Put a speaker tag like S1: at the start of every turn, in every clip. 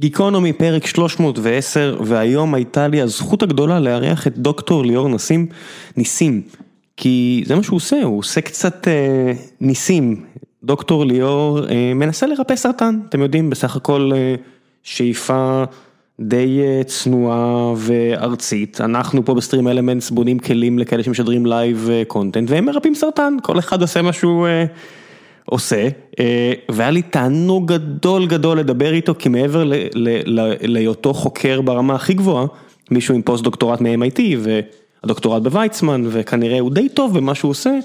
S1: גיקונומי פרק 310 והיום הייתה לי הזכות הגדולה לארח את דוקטור ליאור נסים, ניסים, כי זה מה שהוא עושה, הוא עושה קצת אה, ניסים, דוקטור ליאור אה, מנסה לרפא סרטן, אתם יודעים בסך הכל אה, שאיפה די אה, צנועה וארצית, אנחנו פה ב StreamElements בונים כלים לכאלה שמשדרים live content והם מרפאים סרטן, כל אחד עושה משהו. אה, עושה, אה, והיה לי תענוג גדול גדול לדבר איתו, כי מעבר להיותו חוקר ברמה הכי גבוהה, מישהו עם פוסט דוקטורט מ-MIT והדוקטורט בוויצמן, וכנראה הוא די טוב במה שהוא עושה,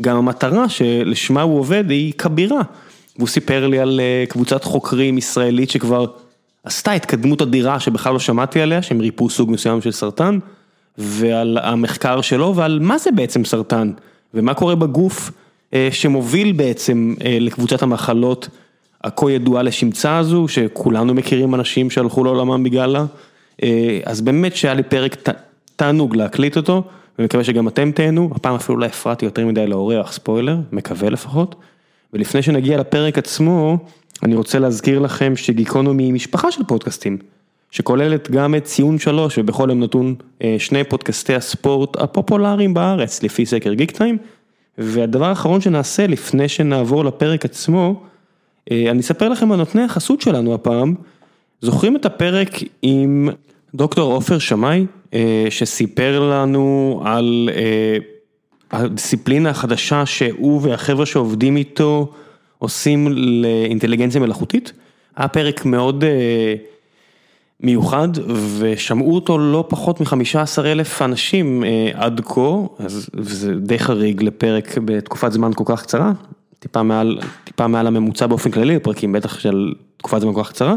S1: גם המטרה שלשמה הוא עובד היא כבירה. והוא סיפר לי על אה, קבוצת חוקרים ישראלית שכבר עשתה התקדמות אדירה שבכלל לא שמעתי עליה, שהם ריפו סוג מסוים של סרטן, ועל המחקר שלו ועל מה זה בעצם סרטן, ומה קורה בגוף. אה, שמוביל בעצם אה, לקבוצת המחלות הכה ידועה לשמצה הזו, שכולנו מכירים אנשים שהלכו לעולמם בגללה, אה, אז באמת שהיה לי פרק תענוג להקליט אותו, ומקווה שגם אתם תהנו, הפעם אפילו לא הפרעתי יותר מדי לאורח, ספוילר, מקווה לפחות. ולפני שנגיע לפרק עצמו, אני רוצה להזכיר לכם שגיקונומי היא משפחה של פודקאסטים, שכוללת גם את ציון שלוש, ובכל יום נתון שני פודקאסטי הספורט הפופולריים בארץ, לפי סקר גיק טיים. והדבר האחרון שנעשה לפני שנעבור לפרק עצמו, אה, אני אספר לכם על נותני החסות שלנו הפעם. זוכרים את הפרק עם דוקטור עופר שמאי, אה, שסיפר לנו על אה, הדיסציפלינה החדשה שהוא והחבר'ה שעובדים איתו עושים לאינטליגנציה מלאכותית? היה פרק מאוד מיוחד ושמעו אותו לא פחות מ-15 אלף אנשים אה, עד כה, אז זה די חריג לפרק בתקופת זמן כל כך קצרה, טיפה מעל, טיפה מעל הממוצע באופן כללי, פרקים בטח של תקופת זמן כל כך קצרה,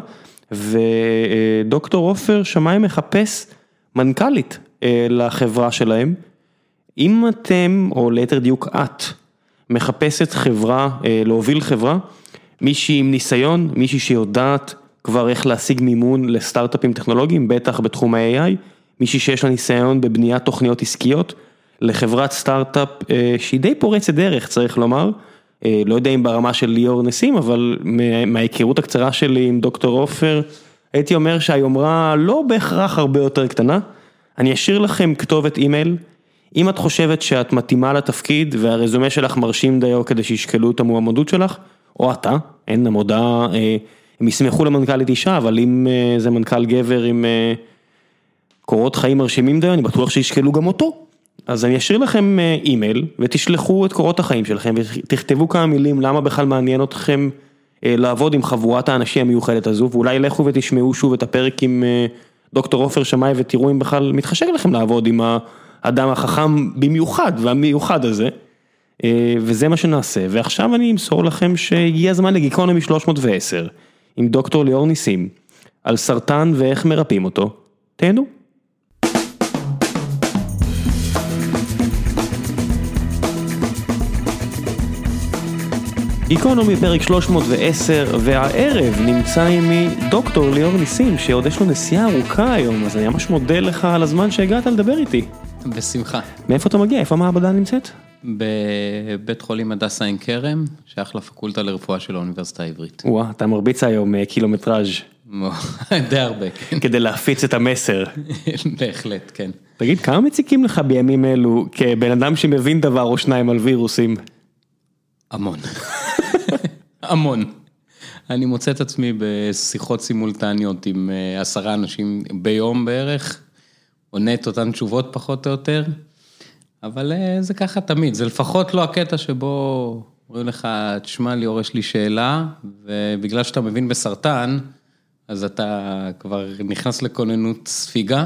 S1: ודוקטור עופר שמאי מחפש מנכ"לית אה, לחברה שלהם. אם אתם, או ליתר דיוק את, מחפשת חברה, אה, להוביל חברה, מישהי עם ניסיון, מישהי שיודעת כבר איך להשיג מימון לסטארט-אפים טכנולוגיים, בטח בתחום ה-AI, מישהי שיש לה ניסיון בבניית תוכניות עסקיות, לחברת סטארט-אפ אה, שהיא די פורצת דרך, צריך לומר, אה, לא יודע אם ברמה של ליאור נסים, אבל מההיכרות הקצרה שלי עם דוקטור עופר, הייתי אומר שהיומרה לא בהכרח הרבה יותר קטנה. אני אשאיר לכם כתובת אימייל, אם את חושבת שאת מתאימה לתפקיד והרזומה שלך מרשים דיו כדי שישקלו את המועמדות שלך, או אתה, אין המודעה אה, הם ישמחו למנכ"לית אישה, אבל אם אה, זה מנכ"ל גבר עם אה, קורות חיים מרשימים דיו, אני בטוח שישקלו גם אותו. אז אני אשאיר לכם אה, אימייל ותשלחו את קורות החיים שלכם ותכתבו כמה מילים למה בכלל מעניין אתכם לעבוד עם חבורת האנשים המיוחדת הזו, ואולי לכו ותשמעו שוב את הפרק עם דוקטור עופר שמאי ותראו אם בכלל מתחשק לכם לעבוד עם האדם החכם במיוחד והמיוחד הזה. וזה מה שנעשה, ועכשיו אני אמסור לכם שהגיע הזמן לגיקונומי 310. עם דוקטור ליאור ניסים, על סרטן ואיך מרפאים אותו, תהנו. גיקונומי פרק 310 והערב נמצא עימי דוקטור ליאור ניסים שעוד יש לו נסיעה ארוכה היום אז אני ממש מודה לך על הזמן שהגעת לדבר איתי.
S2: בשמחה.
S1: מאיפה אתה מגיע? איפה המעבדה נמצאת?
S2: בבית חולים הדסה עין כרם, שייך לפקולטה לרפואה של האוניברסיטה העברית.
S1: וואה, אתה מרביץ היום אה, קילומטראז'.
S2: די הרבה, כן.
S1: כדי להפיץ את המסר.
S2: בהחלט, כן.
S1: תגיד, כמה מציקים לך בימים אלו כבן אדם שמבין דבר או שניים על וירוסים?
S2: המון. המון. אני מוצא את עצמי בשיחות סימולטניות עם אה, עשרה אנשים ביום בערך, עונה את אותן תשובות פחות או יותר. אבל אה, זה ככה תמיד, זה לפחות לא הקטע שבו אומרים לך, תשמע ליאור, יש לי שאלה, ובגלל שאתה מבין בסרטן, אז אתה כבר נכנס לכוננות ספיגה.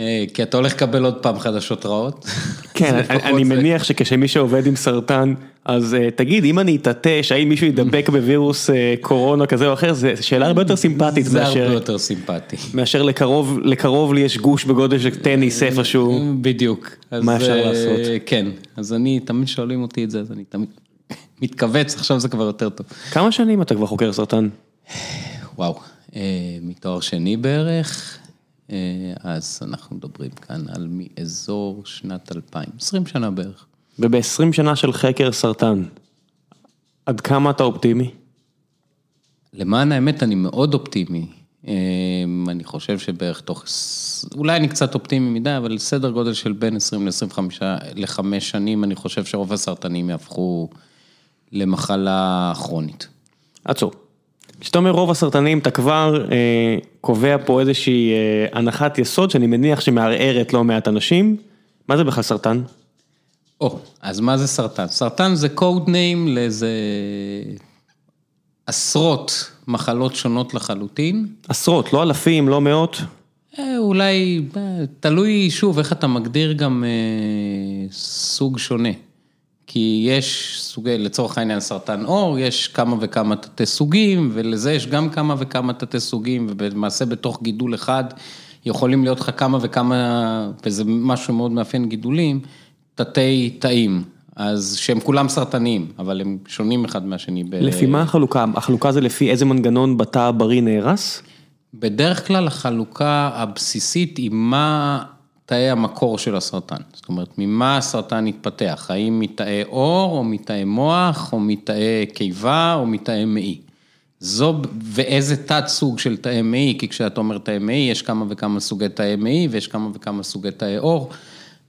S2: אה, כי אתה הולך לקבל עוד פעם חדשות רעות.
S1: כן, אני מניח שכשמי שעובד עם סרטן, אז אה, תגיד, אם אני אתעטש, האם מישהו ידבק בווירוס אה, קורונה כזה או אחר, זו שאלה הרבה יותר סימפטית.
S2: זה הרבה יותר סימפטי.
S1: מאשר לקרוב לי יש גוש בגודל של טניס איפשהו.
S2: בדיוק.
S1: מה אפשר לעשות?
S2: כן, אז אני, תמיד שואלים אותי את זה, אז אני תמיד מתכווץ, עכשיו זה כבר יותר טוב.
S1: כמה שנים אתה כבר חוקר סרטן?
S2: וואו, מתואר שני בערך. אה, אז אנחנו מדברים כאן על מאזור שנת 2000, 20 שנה בערך.
S1: וב-20 שנה של חקר סרטן, עד כמה אתה אופטימי?
S2: למען האמת אני מאוד אופטימי. אני חושב שבערך תוך, אולי אני קצת אופטימי מדי, אבל סדר גודל של בין 20 ל-25 לחמש שנים, אני חושב שרוב הסרטנים יהפכו למחלה כרונית.
S1: עצור. כשאתה אומר רוב הסרטנים, אתה כבר אה, קובע פה איזושהי אה, הנחת יסוד שאני מניח שמערערת לא מעט אנשים. מה זה בכלל סרטן?
S2: או, אז מה זה סרטן? סרטן זה code name לאיזה עשרות מחלות שונות לחלוטין.
S1: עשרות, לא אלפים, לא מאות?
S2: אה, אולי, אה, תלוי שוב איך אתה מגדיר גם אה, סוג שונה. כי יש סוגי, לצורך העניין סרטן עור, יש כמה וכמה תתי סוגים, ולזה יש גם כמה וכמה תתי סוגים, ולמעשה בתוך גידול אחד יכולים להיות לך כמה וכמה, וזה משהו מאוד מאפיין גידולים, תתי תאים. אז שהם כולם סרטניים, אבל הם שונים אחד מהשני. ב...
S1: לפי מה החלוקה? החלוקה זה לפי איזה מנגנון בתא הבריא נהרס?
S2: בדרך כלל החלוקה הבסיסית היא מה תאי המקור של הסרטן. זאת אומרת, ממה הסרטן התפתח, האם מתאי עור, או מתאי מוח, או מתאי קיבה, או מתאי מעי. זו, ואיזה תת סוג של תאי מעי, כי כשאתה אומר תאי מעי, יש כמה וכמה סוגי תאי מעי, ויש כמה וכמה סוגי תאי עור.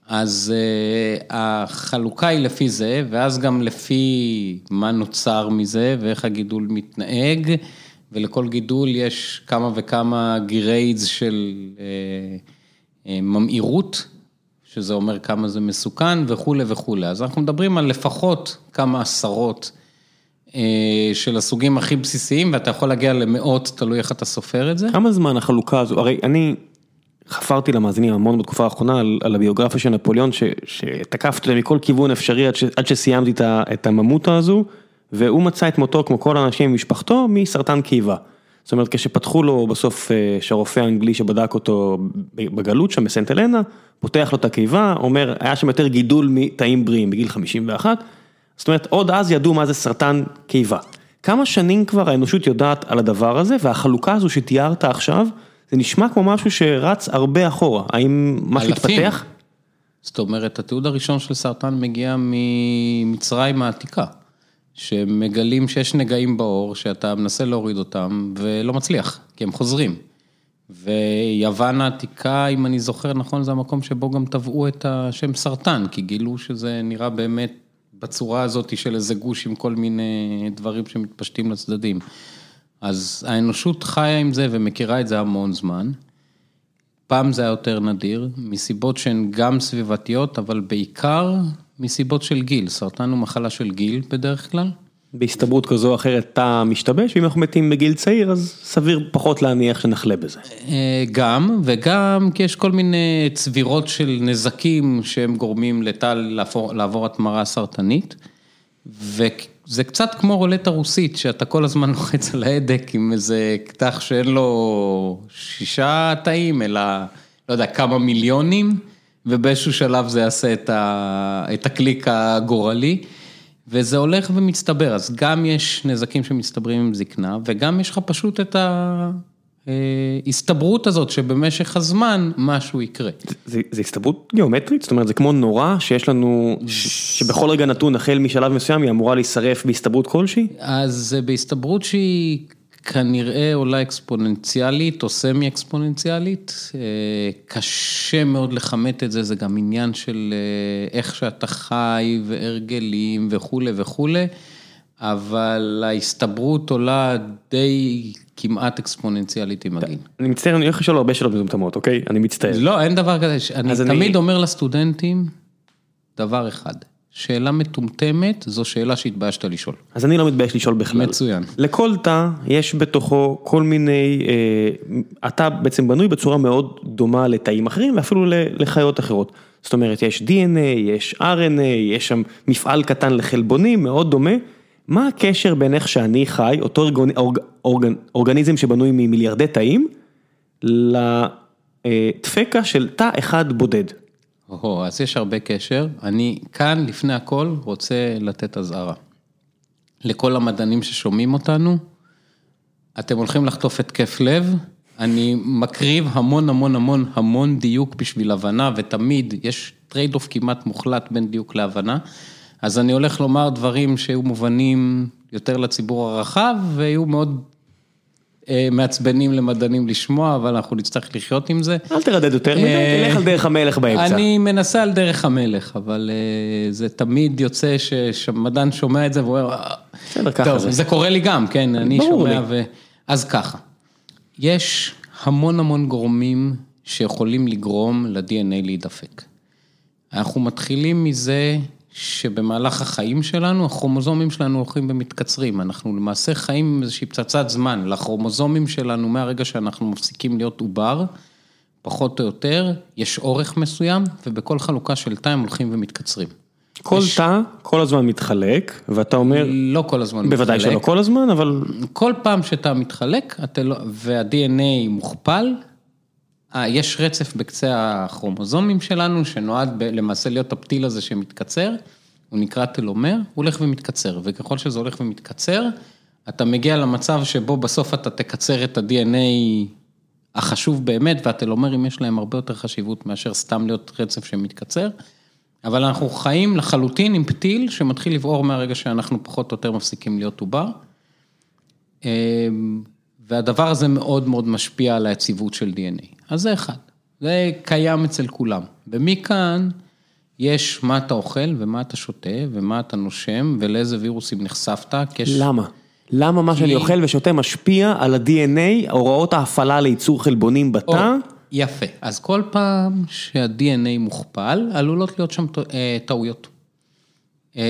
S2: אז אה, החלוקה היא לפי זה, ואז גם לפי מה נוצר מזה, ואיך הגידול מתנהג, ולכל גידול יש כמה וכמה grades של... אה, ממאירות, שזה אומר כמה זה מסוכן וכולי וכולי. אז אנחנו מדברים על לפחות כמה עשרות של הסוגים הכי בסיסיים, ואתה יכול להגיע למאות, תלוי איך אתה סופר את זה.
S1: כמה זמן החלוקה הזו, הרי אני חפרתי למאזינים המון בתקופה האחרונה על, על הביוגרפיה של נפוליאון, ש, שתקפתי אותה מכל כיוון אפשרי עד, ש, עד שסיימתי את, את הממותה הזו, והוא מצא את מותו כמו כל האנשים ממשפחתו מסרטן קיבה. זאת אומרת, כשפתחו לו בסוף, אה, שהרופא האנגלי שבדק אותו בגלות שם בסנט אלנה, פותח לו את הקיבה, אומר, היה שם יותר גידול מתאים בריאים בגיל 51, זאת אומרת, עוד אז ידעו מה זה סרטן קיבה. כמה שנים כבר האנושות יודעת על הדבר הזה, והחלוקה הזו שתיארת עכשיו, זה נשמע כמו משהו שרץ הרבה אחורה, האם מה שהתפתח?
S2: זאת אומרת, התיעוד הראשון של סרטן מגיע ממצרים העתיקה. שמגלים שיש נגעים בעור, שאתה מנסה להוריד אותם ולא מצליח, כי הם חוזרים. ויוון העתיקה, אם אני זוכר נכון, זה המקום שבו גם טבעו את השם סרטן, כי גילו שזה נראה באמת בצורה הזאת של איזה גוש עם כל מיני דברים שמתפשטים לצדדים. אז האנושות חיה עם זה ומכירה את זה המון זמן. פעם זה היה יותר נדיר, מסיבות שהן גם סביבתיות, אבל בעיקר מסיבות של גיל, סרטן הוא מחלה של גיל בדרך כלל.
S1: בהסתברות כזו או אחרת תא משתבש, ואם אנחנו מתים בגיל צעיר, אז סביר פחות להניח שנחלה בזה.
S2: אה, גם, וגם כי יש כל מיני צבירות של נזקים שהם גורמים לתא לעבור, לעבור התמרה סרטנית, וזה קצת כמו רולטה רוסית, שאתה כל הזמן לוחץ על ההדק עם איזה קטח שאין לו שישה תאים, אלא לא יודע, כמה מיליונים. ובאיזשהו שלב זה יעשה את ה, את הקליק הגורלי, וזה הולך ומצטבר, אז גם יש נזקים שמצטברים עם זקנה, וגם יש לך פשוט את ההסתברות הזאת שבמשך הזמן משהו יקרה.
S1: זה, זה הסתברות גיאומטרית? זאת אומרת, זה כמו נורה שיש לנו, שבכל רגע נתון, החל משלב מסוים, היא אמורה להישרף בהסתברות כלשהי?
S2: אז זה בהסתברות שהיא... כנראה עולה אקספוננציאלית או סמי אקספוננציאלית, אה, קשה מאוד לכמת את זה, זה גם עניין של אה, איך שאתה חי והרגלים וכולי וכולי, אבל ההסתברות עולה די כמעט אקספוננציאלית עם הגיל.
S1: אני מצטער, אני הולך לשאול הרבה שאלות מטומטמות, אוקיי? אני מצטער.
S2: לא, אין דבר כזה, אני תמיד אומר לסטודנטים דבר אחד. שאלה מטומטמת, זו שאלה שהתביישת לשאול.
S1: אז אני לא מתבייש לשאול בכלל.
S2: מצוין.
S1: לכל תא יש בתוכו כל מיני, אה, התא בעצם בנוי בצורה מאוד דומה לתאים אחרים ואפילו לחיות אחרות. זאת אומרת, יש DNA, יש RNA, יש שם מפעל קטן לחלבונים, מאוד דומה. מה הקשר בין איך שאני חי, אותו אורג, אורג, אורג, אורגניזם שבנוי ממיליארדי תאים, לדפקה של תא אחד בודד?
S2: או, אז יש הרבה קשר. אני כאן, לפני הכל, רוצה לתת אזהרה. לכל המדענים ששומעים אותנו, אתם הולכים לחטוף התקף לב, אני מקריב המון המון המון המון דיוק בשביל הבנה, ותמיד יש trade off כמעט מוחלט בין דיוק להבנה, אז אני הולך לומר דברים שיהיו מובנים יותר לציבור הרחב, ויהיו מאוד, מעצבנים למדענים לשמוע, אבל אנחנו נצטרך לחיות עם זה.
S1: אל תרדד יותר מדי,
S2: אה,
S1: תלך על דרך המלך באמצע.
S2: אני מנסה על דרך המלך, אבל אה, זה תמיד יוצא שמדען שומע את זה ואומר, "אה,
S1: בסדר, ככה זה.
S2: זה קורה לי גם, כן, אני שומע. ו... אז ככה, יש המון המון גורמים שיכולים לגרום ל-DNA להידפק. אנחנו מתחילים מזה שבמהלך החיים שלנו, הכרומוזומים שלנו הולכים ומתקצרים. אנחנו למעשה חיים עם איזושהי פצצת זמן. לכרומוזומים שלנו, מהרגע שאנחנו מפסיקים להיות עובר, פחות או יותר, יש אורך מסוים, ובכל חלוקה של תא הם הולכים ומתקצרים.
S1: כל תא כל הזמן מתחלק, ואתה אומר,
S2: לא כל הזמן
S1: בוודאי
S2: מתחלק.
S1: שלא כל הזמן, אבל
S2: כל פעם שאתה מתחלק, לא, וה-DNA מוכפל, יש רצף בקצה הכרומוזומים שלנו, שנועד ב, למעשה להיות הפתיל הזה שמתקצר, הוא נקרא טלומר, הוא הולך ומתקצר, וככל שזה הולך ומתקצר, אתה מגיע למצב שבו בסוף אתה תקצר את ה-DNA החשוב באמת, והטלומרים יש להם הרבה יותר חשיבות מאשר סתם להיות רצף שמתקצר. אבל אנחנו חיים לחלוטין עם פתיל שמתחיל לבעור מהרגע שאנחנו פחות או יותר מפסיקים להיות עובר. והדבר הזה מאוד מאוד משפיע על היציבות של DNA. אז זה אחד, זה קיים אצל כולם. ומכאן יש מה אתה אוכל ומה אתה שותה ומה אתה נושם ולאיזה וירוסים נחשפת. כי יש-
S1: למה? למה מה שאני אוכל ושותה משפיע על ה-DNA, הוראות ההפעלה לייצור חלבונים בתא?
S2: יפה, אז כל פעם שה-DNA מוכפל, עלולות להיות שם אה, טעויות. אמ,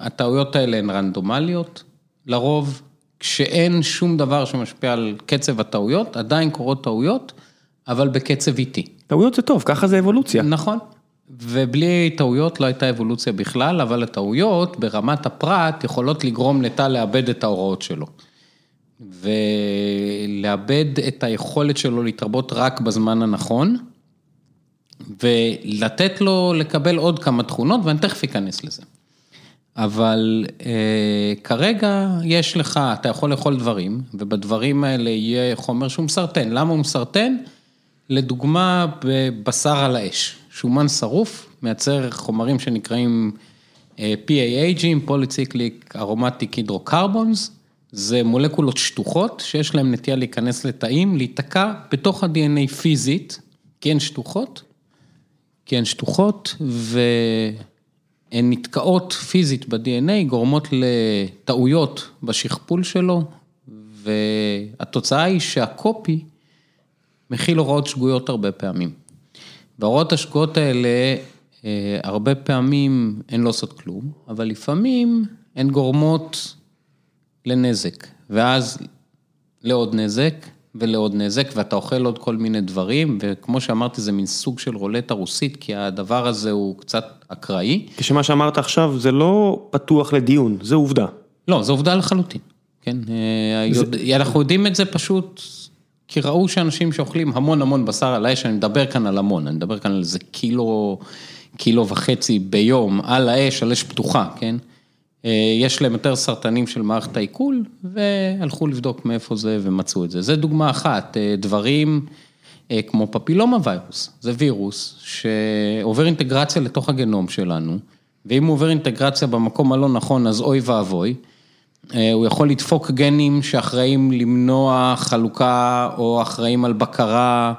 S2: הטעויות האלה הן רנדומליות, לרוב, כשאין שום דבר שמשפיע על קצב הטעויות, עדיין קורות טעויות, אבל בקצב איטי.
S1: טעויות זה טוב, ככה זה אבולוציה.
S2: נכון. ובלי טעויות לא הייתה אבולוציה בכלל, אבל הטעויות ברמת הפרט יכולות לגרום לתא לאבד את ההוראות שלו. ולאבד את היכולת שלו להתרבות רק בזמן הנכון, ולתת לו לקבל עוד כמה תכונות, ואני תכף אכנס לזה. אבל אה, כרגע יש לך, אתה יכול לאכול דברים, ובדברים האלה יהיה חומר שהוא מסרטן. למה הוא מסרטן? לדוגמה, בבשר על האש. שומן שרוף מייצר חומרים שנקראים אה, PAHים, פוליציקליק ארומטיק הידרוקרבונס, זה מולקולות שטוחות שיש להן נטייה להיכנס לתאים, להיתקע בתוך ה-DNA פיזית, כי הן שטוחות, כי הן שטוחות והן נתקעות פיזית ב-DNA, גורמות לטעויות בשכפול שלו, והתוצאה היא שהקופי מכיל הוראות שגויות הרבה פעמים. וההוראות השגויות האלה, אה, הרבה פעמים הן לא עושות כלום, אבל לפעמים הן גורמות לנזק, ואז לעוד נזק ולעוד נזק, ואתה אוכל עוד כל מיני דברים, וכמו שאמרתי, זה מין סוג של רולטה רוסית, כי הדבר הזה הוא קצת אקראי.
S1: כשמה שאמרת עכשיו זה לא פתוח לדיון, זה עובדה.
S2: לא, זו עובדה לחלוטין, כן? אה, יודע- אנחנו יודעים את זה פשוט, כי ראו שאנשים שאוכלים המון המון בשר על האש, אני מדבר כאן על המון, אני מדבר כאן על איזה קילו, קילו וחצי ביום על האש, על אש פתוחה, כן? אה, יש להם יותר סרטנים של מערכת העיכול, והלכו לבדוק מאיפה זה ומצאו את זה. זה דוגמה אחת, אה, דברים כמו פפילומה ויירוס, זה וירוס שעובר אינטגרציה לתוך הגנום שלנו, ואם הוא עובר אינטגרציה במקום הלא נכון, אז אוי ואבוי. אה, הוא יכול לדפוק גנים שאחראים למנוע חלוקה או אחראים על בקרה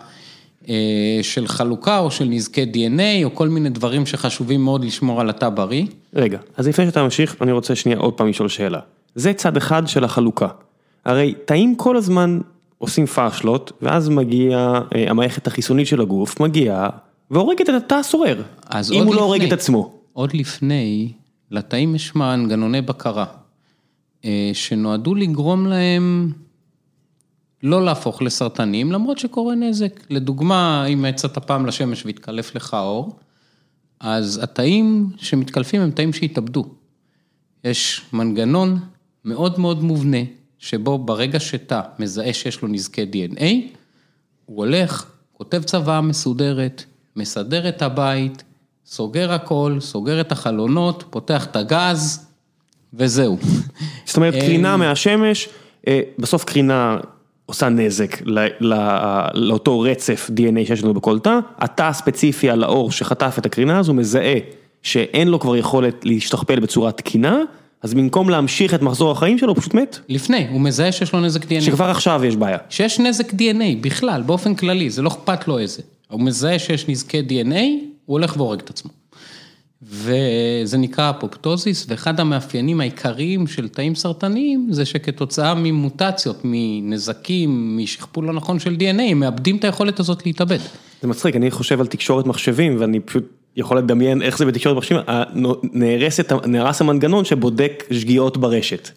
S2: אה, של חלוקה או של נזקי DNA או כל מיני דברים שחשובים מאוד לשמור על התא בריא.
S1: רגע, אז לפני שאתה ממשיך, אני רוצה שנייה עוד פעם לשאול שאלה. זה צד אחד של החלוקה. הרי תאים כל הזמן עושים פאשלות, ואז מגיעה אה, המערכת החיסונית של הגוף, מגיעה והורגת את התא הסורר. אם הוא לא הורג
S2: לפני-
S1: את עצמו.
S2: עוד לפני, לתאים יש מנגנוני בקרה, אה, שנועדו לגרום להם לא להפוך לסרטנים, למרות שקורה נזק. לדוגמה, אם יצאת פעם לשמש והתקלף לך האור, אז התאים שמתקלפים הם תאים שהתאבדו. יש מנגנון מאוד מאוד מובנה, שבו ברגע שתא מזהה שיש לו נזקי DNA, הוא הולך, כותב צוואה מסודרת, מסדר את הבית, סוגר הכל, סוגר את החלונות, פותח את הגז, וזהו.
S1: זאת אומרת,
S2: אה,
S1: קרינה מהשמש, אה, בסוף קרינה עושה נזק לאותו רצף DNA שיש לנו בכל תא, התא הספציפי על האור שחטף את הקרינה הזו מזהה שאין לו כבר יכולת להשתכפל בצורה תקינה, אז במקום להמשיך את מחזור החיים שלו, הוא פשוט מת.
S2: לפני, הוא מזהה שיש לו נזק DNA.
S1: שכבר עכשיו יש בעיה.
S2: שיש נזק DNA בכלל, באופן כללי, זה לא אכפת לו איזה. הוא מזהה שיש נזקי DNA, הוא הולך והורג את עצמו. וזה נקרא אפופטוזיס, ואחד המאפיינים העיקריים של תאים סרטניים, זה שכתוצאה ממוטציות, מנזקים, משכפול לא נכון של DNA, הם מאבדים את היכולת הזאת להתאבד.
S1: זה מצחיק, אני חושב על תקשורת מחשבים, ואני פשוט יכול לדמיין איך זה בתקשורת מחשבים, נהרס, נהרס המנגנון שבודק שגיאות ברשת.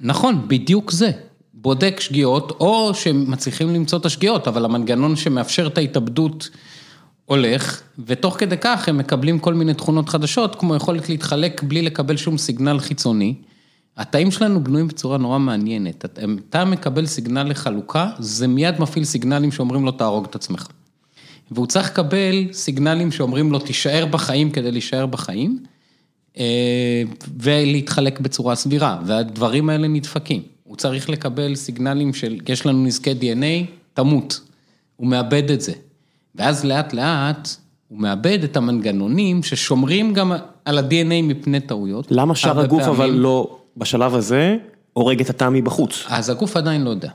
S2: נכון, בדיוק זה. בודק שגיאות, או שמצליחים למצוא את השגיאות, אבל המנגנון שמאפשר את ההתאבדות הולך, ותוך כדי כך הם מקבלים כל מיני תכונות חדשות, כמו יכולת להתחלק בלי לקבל שום סיגנל חיצוני. התאים שלנו בנויים בצורה נורא מעניינת. אתה מקבל סיגנל לחלוקה, זה מיד מפעיל סיגנלים שאומרים לו תהרוג את עצמך. והוא צריך לקבל סיגנלים שאומרים לו תישאר בחיים כדי להישאר בחיים, אה, ולהתחלק בצורה סבירה, והדברים האלה נדפקים. הוא צריך לקבל סיגנלים של, יש לנו נזקי DNA, תמות. הוא מאבד את זה. ואז לאט לאט הוא מאבד את המנגנונים ששומרים גם על ה-DNA מפני טעויות.
S1: למה שאר הגוף פעמים... אבל לא, בשלב הזה, הורג את התא מבחוץ?
S2: אז הגוף עדיין לא יודע.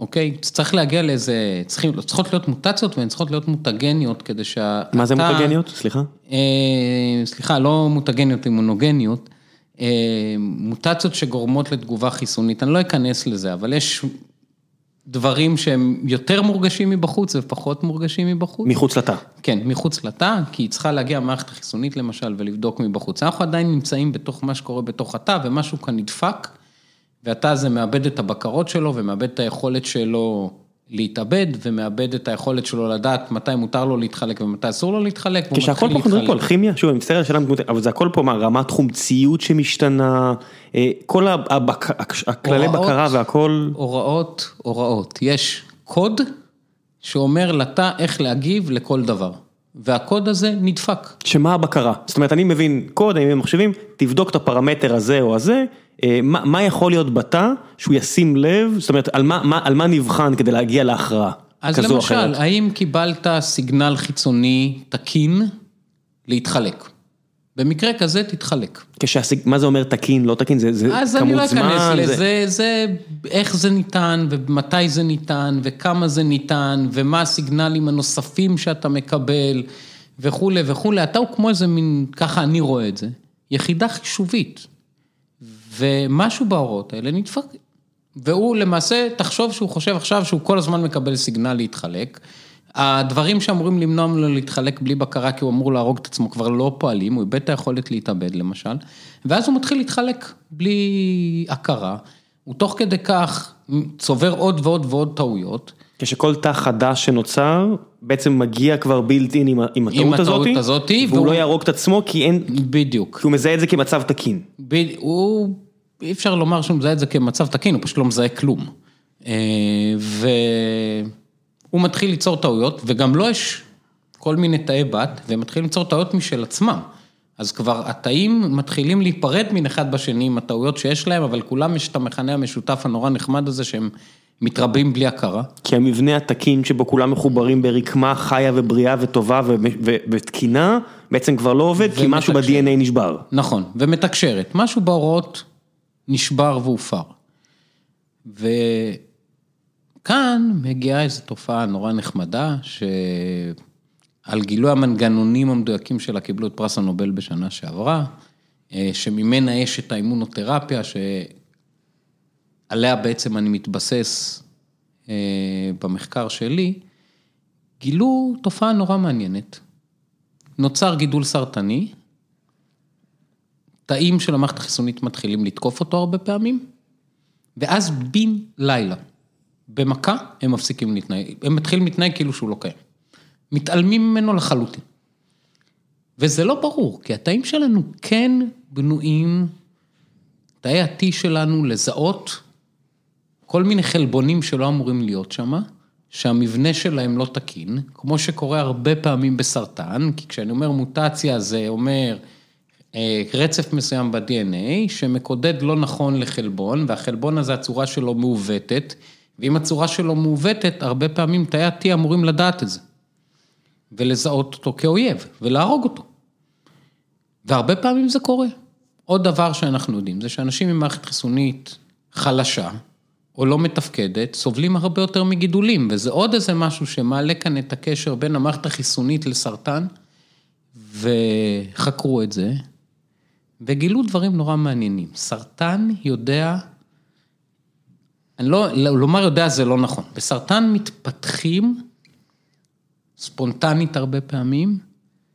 S2: אוקיי? צריך להגיע לאיזה, צריכים, צריכות להיות מוטציות והן צריכות להיות מוטגניות כדי שה...
S1: מה זה מוטגניות? סליחה?
S2: אה, סליחה, לא מוטגניות, אימונוגניות. אה, מוטציות שגורמות לתגובה חיסונית, אני לא אכנס לזה, אבל יש דברים שהם יותר מורגשים מבחוץ ופחות מורגשים מבחוץ.
S1: מחוץ לתא.
S2: כן, מחוץ לתא, כי היא צריכה להגיע המערכת החיסונית למשל ולבדוק מבחוץ. אנחנו עדיין נמצאים בתוך מה שקורה בתוך התא ומשהו כאן נדפק, והתא הזה מאבד את הבקרות שלו ומאבד את היכולת שלו להתאבד ומאבד את היכולת שלו לדעת מתי מותר לו להתחלק ומתי אסור לו להתחלק.
S1: כשהכל פה מדברים פה על כימיה, שוב אני מצטער על השאלה, אבל זה הכל פה מה, רמת חומציות שמשתנה, אה, כל הכללי בקרה והכל.
S2: הוראות, הוראות, יש קוד שאומר לתא איך להגיב לכל דבר. והקוד הזה נדפק.
S1: שמה הבקרה? זאת אומרת, אני מבין קוד, אני מבין מחשבים, תבדוק את הפרמטר הזה או הזה, מה מה יכול להיות בתא שהוא ישים לב, זאת אומרת, על מה מה, על מה נבחן כדי להגיע להכרעה
S2: כזו או אחרת. אז למשל, האם קיבלת סיגנל חיצוני תקין להתחלק? במקרה כזה תתחלק.
S1: כשהסיג... מה זה אומר תקין, לא תקין, זה, זה כמות זמן?
S2: אז אני לא אכנס לזה, זה... זה איך זה ניתן ומתי זה ניתן וכמה זה ניתן ומה הסיגנלים הנוספים שאתה מקבל וכולי וכולי. אתה הוא כמו איזה מין, ככה אני רואה את זה, יחידה חישובית. ומשהו בהוראות האלה נדפק. והוא למעשה, תחשוב שהוא חושב עכשיו שהוא כל הזמן מקבל סיגנל להתחלק. הדברים שאמורים למנוע ממנו להתחלק בלי בקרה, כי הוא אמור להרוג את עצמו, כבר לא פועלים, הוא איבד את היכולת להתאבד למשל, ואז הוא מתחיל להתחלק בלי הכרה, הוא תוך כדי כך צובר עוד ועוד ועוד טעויות.
S1: כשכל תא חדש שנוצר, בעצם מגיע כבר בילט אין עם, עם הטעות הזאת,
S2: הזאת,
S1: והוא והוא לא יהרוג את עצמו כי אין,
S2: בדיוק,
S1: כי הוא מזהה את זה כמצב תקין.
S2: ב... הוא, אי אפשר לומר שהוא מזהה את זה כמצב תקין, הוא פשוט לא מזהה כלום. אה, והוא מתחיל ליצור טעויות, וגם לו לא יש כל מיני תאי בת, והם מתחילים ליצור טעויות משל עצמם. אז כבר התאים מתחילים להיפרד מן אחד בשני עם הטעויות שיש להם, אבל כולם יש את המכנה המשותף הנורא נחמד הזה שהם מתרבים בלי הכרה.
S1: כי המבנה התקין שבו כולם מחוברים ברקמה חיה ובריאה וטובה ותקינה, בעצם כבר לא עובד, כי משהו ב-DNA נשבר.
S2: נכון, ומתקשרת. משהו בהוראות נשבר והופר. וכאן מגיעה איזו תופעה נורא נחמדה, שעל גילוי המנגנונים המדויקים שלה קיבלו את פרס הנובל בשנה שעברה, אה, שממנה יש את האימונותרפיה, ש... עליה בעצם אני מתבסס אה, במחקר שלי, גילו תופעה נורא מעניינת. נוצר גידול סרטני, תאים של המערכת החיסונית מתחילים לתקוף אותו הרבה פעמים, ואז בן לילה, במכה, הם מפסיקים להתנהג, הם מתחילים להתנהג כאילו שהוא לא קיים. מתעלמים ממנו לחלוטין. וזה לא ברור, כי התאים שלנו כן בנויים, תאי ה-T שלנו לזהות כל מיני חלבונים שלא אמורים להיות שם, שהמבנה שלהם לא תקין, כמו שקורה הרבה פעמים בסרטן, כי כשאני אומר מוטציה זה אומר רצף מסוים ב-DNA שמקודד לא נכון לחלבון, והחלבון הזה הצורה שלו מעוותת, ואם הצורה שלו מעוותת, הרבה פעמים תאי ה-T אמורים לדעת את זה, ולזהות אותו כאויב, ולהרוג אותו. והרבה פעמים זה קורה. עוד דבר שאנחנו יודעים, זה שאנשים עם מערכת חיסונית חלשה, או לא מתפקדת, סובלים הרבה יותר מגידולים, וזה עוד איזה משהו שמעלה כאן את הקשר בין המערכת החיסונית לסרטן, וחקרו את זה, וגילו דברים נורא מעניינים. סרטן יודע, אני לא, לומר יודע זה לא נכון, בסרטן מתפתחים ספונטנית הרבה פעמים,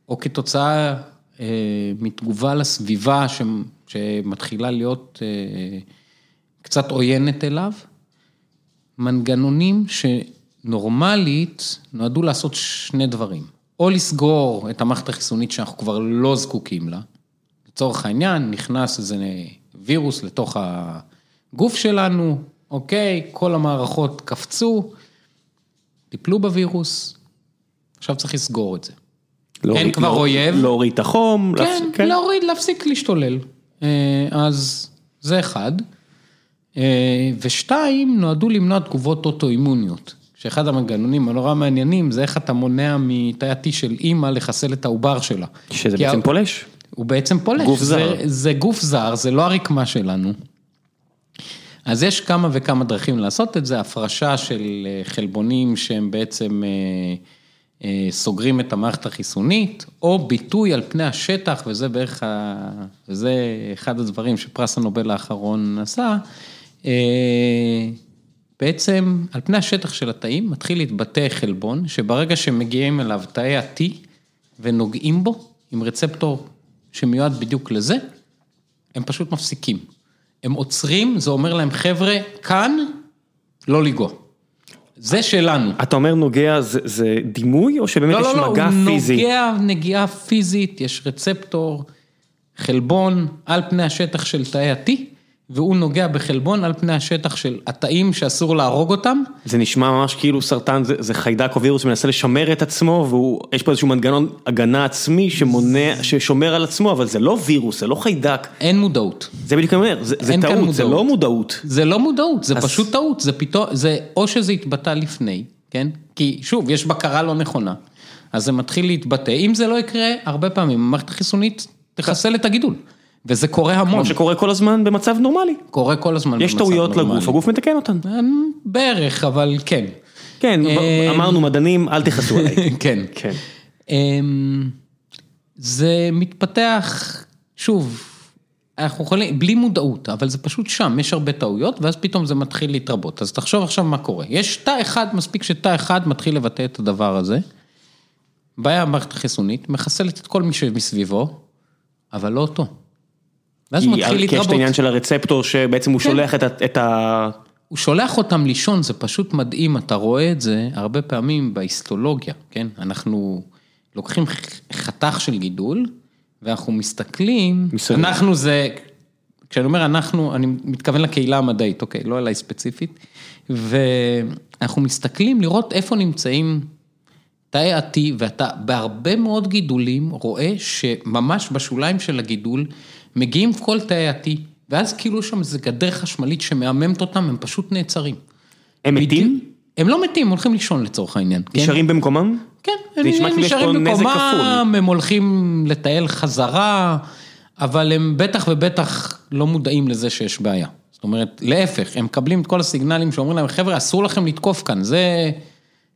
S2: או כתוצאה אה, מתגובה לסביבה ש, שמתחילה להיות אה, קצת עוינת אליו, מנגנונים שנורמלית נועדו לעשות שני דברים. או לסגור את המערכת החיסונית שאנחנו כבר לא זקוקים לה, לצורך העניין, נכנס איזה וירוס לתוך הגוף שלנו, אוקיי, כל המערכות קפצו, טיפלו בווירוס, עכשיו צריך לסגור את זה. אין כבר
S1: לא,
S2: אויב.
S1: להוריד את החום.
S2: כן,
S1: להפס...
S2: כן, להוריד, להפסיק להשתולל. אה, אז זה אחד. אה, ושתיים, נועדו למנוע תגובות אוטואימוניות. שאחד המנגנונים הנורא מעניינים זה איך אתה מונע מתאי ה-T של אימא לחסל את העובר שלה.
S1: שזה בעצם פולש.
S2: הוא בעצם פולש.
S1: גוף זר.
S2: זה, זה גוף זר, זה לא הרקמה שלנו. אז יש כמה וכמה דרכים לעשות את זה, הפרשה של אה, חלבונים שהם בעצם אה, סוגרים את המערכת החיסונית, או ביטוי על פני השטח, וזה בערך, ה... וזה אחד הדברים שפרס הנובל האחרון עשה, אה, בעצם על פני השטח של התאים מתחיל להתבטא חלבון, שברגע שמגיעים אליו תאי ה-T ונוגעים בו עם רצפטור שמיועד בדיוק לזה, הם פשוט מפסיקים. הם עוצרים, זה אומר להם, חבר'ה, כאן לא לנגוע. זה שלנו.
S1: אתה אומר נוגע זה, זה דימוי או שבאמת
S2: לא,
S1: יש
S2: לא, לא,
S1: מגע
S2: הוא
S1: פיזי?
S2: נוגע נגיעה פיזית, יש רצפטור, חלבון על פני השטח של תאי ה-T, והוא נוגע בחלבון על פני השטח של התאים שאסור להרוג אותם.
S1: זה נשמע ממש כאילו סרטן זה, זה חיידק או וירוס שמנסה לשמר את עצמו ויש פה איזשהו מנגנון הגנה עצמי שמונע, ששומר על עצמו, אבל זה לא וירוס, זה לא חיידק.
S2: אין מודעות.
S1: זה בדיוק אני אומר, זה, זה טעות, זה
S2: מודעות.
S1: לא מודעות.
S2: זה לא מודעות, זה
S1: אז-
S2: פשוט טעות, זה פתאום, זה או שזה התבטא לפני, כן? כי שוב, יש בקרה לא נכונה, אז זה מתחיל להתבטא. אם זה לא יקרה, הרבה פעמים המערכת החיסונית תחסל את הגידול, וזה קורה המון,
S1: כמו שקורה כל הזמן במצב נורמלי.
S2: קורה כל הזמן
S1: יש
S2: במצב
S1: טעויות
S2: נורמלי.
S1: לגוף, הגוף מתקן אותן.
S2: אמ, בערך, אבל כן.
S1: כן,
S2: אה,
S1: אמרנו מדענים, אל תכעסו עליי.
S2: כן.
S1: כן.
S2: אמ, זה מתפתח, שוב, אנחנו יכולים, בלי מודעות, אבל זה פשוט שם, יש הרבה טעויות, ואז פתאום זה מתחיל להתרבות. אז תחשוב עכשיו מה קורה. יש תא אחד, מספיק שתא אחד מתחיל לבטא את הדבר הזה. בעיה המערכת החיסונית, מחסלת את כל מי שמסביבו, אבל לא אותו. ואז הוא מתחיל
S1: כי יש את
S2: להתרבות.
S1: העניין של הרצפטור שבעצם הוא
S2: כן.
S1: שולח את ה-.
S2: הוא שולח אותם לישון, זה פשוט מדהים, אתה רואה את זה הרבה פעמים בהיסטולוגיה, כן? אנחנו לוקחים חתך של גידול, ואנחנו מסתכלים,
S1: מסביב.
S2: אנחנו זה, כשאני אומר אנחנו, אני מתכוון לקהילה המדעית, אוקיי, לא אליי ספציפית, ואנחנו מסתכלים לראות איפה נמצאים תאי ה-T, ואתה בהרבה מאוד גידולים רואה שממש בשוליים של הגידול מגיעים כל תאי ה-T, ואז כאילו שם איזה גדר חשמלית שמהממת אותם, הם פשוט נעצרים.
S1: הם מתים?
S2: הם לא מתים, הולכים לישון לצורך העניין. כן?
S1: נשארים במקומם?
S2: כן, הם
S1: כאילו
S2: נשארים במקומם, הם הולכים לטייל חזרה, אבל הם בטח ובטח לא מודעים לזה שיש בעיה. זאת אומרת, להפך, הם מקבלים את כל הסיגנלים שאומרים להם, חבר'ה, אסור לכם לתקוף כאן, זה,